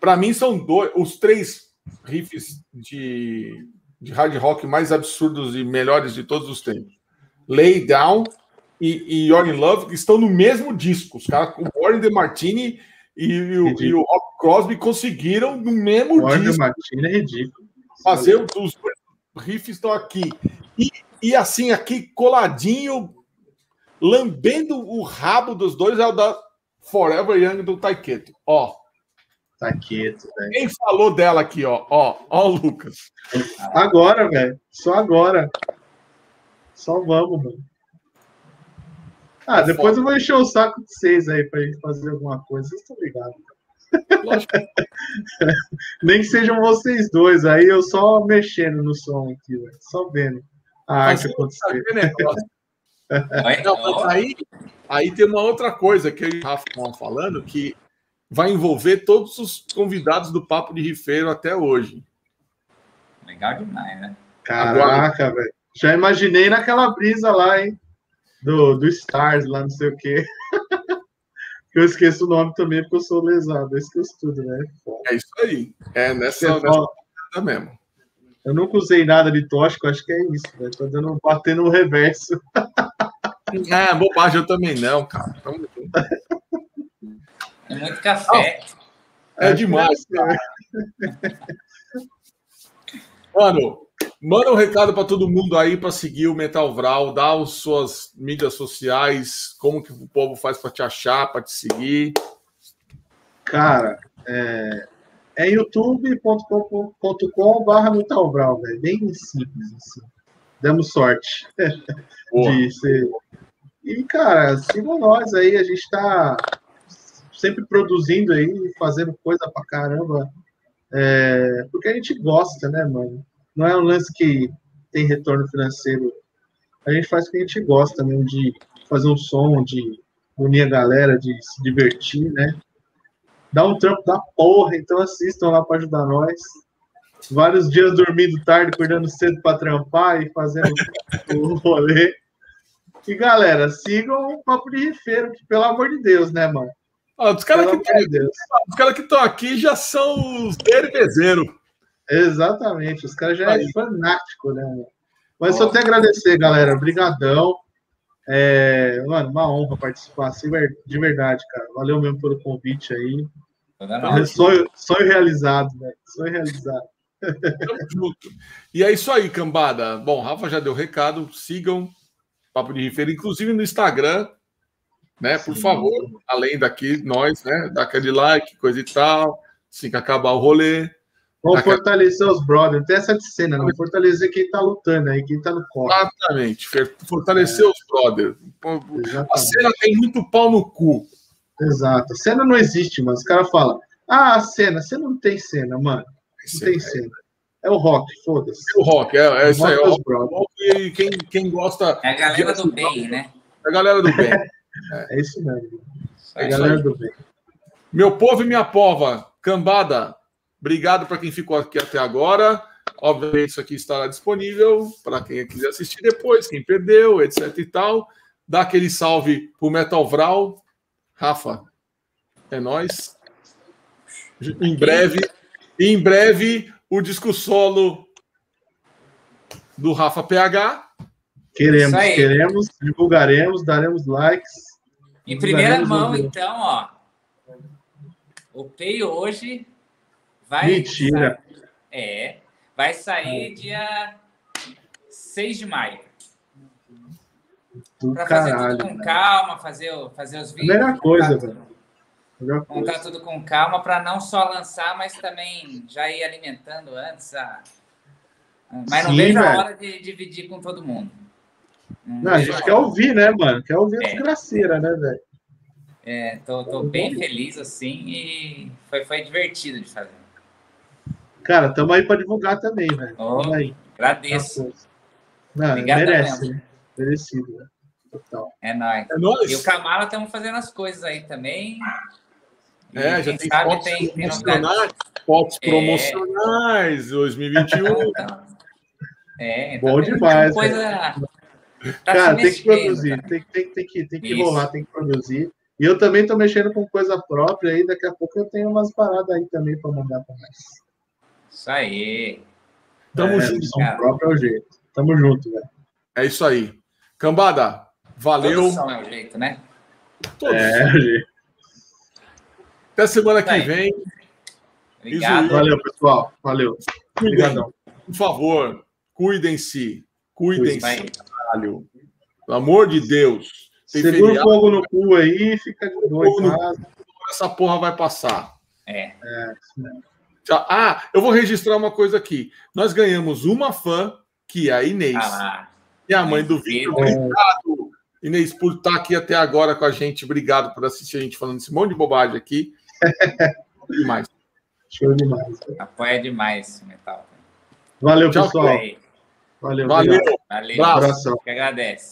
para mim são dois, os três riffs de, de hard rock mais absurdos e melhores de todos os tempos. Lay Down e, e You're in Love que estão no mesmo disco. Os caras com Warren DeMartini e, e, o, e o Rob Crosby conseguiram no mesmo Warren disco. DeMartini é ridículo. Fazer os dois riffs estão aqui. E, e assim, aqui coladinho, lambendo o rabo dos dois, é o da Forever Young do Taiketo. Ó. Taiketo, velho. Quem falou dela aqui, ó? Ó, ó, Lucas. Agora, velho. Só agora. Só vamos, mano. Ah, é depois eu vou encher o saco de vocês aí pra gente fazer alguma coisa. Vocês estão ligados. Nem que sejam vocês dois, aí eu só mexendo no som aqui, véio. só vendo a arte acontecer. Não, aí, aí tem uma outra coisa que eu e o Rafa estavam falando que vai envolver todos os convidados do Papo de Rifeiro até hoje. Legal demais, né? Caraca, velho. Já imaginei naquela brisa lá, hein? Do, do Stars lá, não sei o quê. eu esqueço o nome também porque eu sou lesado. Eu esqueço tudo, né? É isso aí. É nessa, nessa mesmo. Eu nunca usei nada de tóxico, acho que é isso, velho. Tô dando, batendo no reverso. É, bobagem eu também não, cara. É muito café. é, é demais, cara. Mano, manda um recado para todo mundo aí para seguir o Metal Vral, dá as suas mídias sociais, como que o povo faz para te achar, para te seguir. Cara, é, é youtube.com.br Metalvral, velho. Bem simples assim. Demos sorte de ser e, cara, sigam nós aí, a gente tá sempre produzindo aí, fazendo coisa pra caramba. É, porque a gente gosta, né, mano? Não é um lance que tem retorno financeiro. A gente faz o que a gente gosta mesmo, de fazer um som, de unir a galera, de se divertir, né? Dá um trampo da porra, então assistam lá para ajudar nós. Vários dias dormindo tarde, acordando cedo para trampar e fazendo o rolê. E galera, sigam o Papo de Rifeiro, que pelo amor de Deus, né, mano? Os caras que estão aqui já são os derbezeiro. Exatamente, os caras já é fanático, né? Mas só até agradecer, galera. Obrigadão. É, mano, uma honra participar, assim, de verdade, cara. Valeu mesmo pelo convite aí. É sonho, sonho realizado, né? Sonho realizado. Tamo junto. E é isso aí, cambada. Bom, Rafa já deu recado. Sigam Papo de Rifeiro, inclusive no Instagram, né? Por Sim. favor, além daqui, nós, né? Dá aquele like, coisa e tal, assim que acabar o rolê. Vamos fortalecer os brothers, tem essa de cena, não fortalecer quem tá lutando aí, quem tá no corpo. Exatamente, fortalecer é. os brothers. Exatamente. A cena tem muito pau no cu. Exato, a cena não existe, mas os caras falam, ah, a cena, você não tem cena, mano. Não tem cena. É o rock, foda-se. É o rock, é, é isso aí. É o rock, e quem, quem gosta. É a galera do bem, né? É a galera do bem. É, é isso mesmo. É a galera do bem. Meu povo e minha pova, cambada, obrigado para quem ficou aqui até agora. Obviamente, isso aqui estará disponível para quem quiser assistir depois, quem perdeu, etc e tal. Dá aquele salve pro Metal Vral. Rafa, é nós. Em breve, em breve, o disco solo do Rafa PH. Queremos, queremos, divulgaremos, daremos likes. Em primeira mão, então, ó. O Pay hoje vai. Mentira. Sair, é. Vai sair dia 6 de maio. Para fazer tudo com calma, fazer, fazer os vídeos. Primeira coisa, velho. Montar tudo com calma para não só lançar, mas também já ir alimentando antes. A... Mas não Sim, vejo velho. a hora de dividir com todo mundo. Não, não a gente quer ouvir, né, mano? Quer ouvir é. a desgraceira, né, velho? É, tô, tô bem feliz assim e foi, foi divertido de fazer. Cara, estamos aí para divulgar também, velho. Oh, aí. Agradeço. Não, Obrigado merece, né? Merecido, né? Total. É nóis. É nóis. E o Camala estamos fazendo as coisas aí também. É, e já tem sabe, fotos tem, promocionais, tem fotos é... promocionais 2021. é, Bom tá demais. Coisa... Tá cara, tem que produzir, tem, tem, tem, que, tem que rolar, tem que produzir. E eu também estou mexendo com coisa própria aí, daqui a pouco eu tenho umas paradas aí também para mandar para nós. Isso aí. Tamo é, junto. São próprio é o jeito. Tamo junto, velho. É isso aí. Cambada, valeu. Produção é o jeito, né? Todos. É, o jeito. Até semana que vem. Obrigado. Valeu, pessoal. Valeu. Obrigadão. Por favor, cuidem-se. Cuidem-se. Pelo amor de Deus. Tem Segura o fogo no cu aí e fica de boa. Essa porra vai passar. É. É. Ah, eu vou registrar uma coisa aqui. Nós ganhamos uma fã, que é a Inês. Ah, e a mãe do Vitor. Obrigado, Inês, por estar aqui até agora com a gente. Obrigado por assistir a gente falando esse monte de bobagem aqui. demais. Show demais. Apoia demais o metal. Valeu, Tchau, pessoal. Valeu. Valeu. Valeu. Abraço. Que agradece.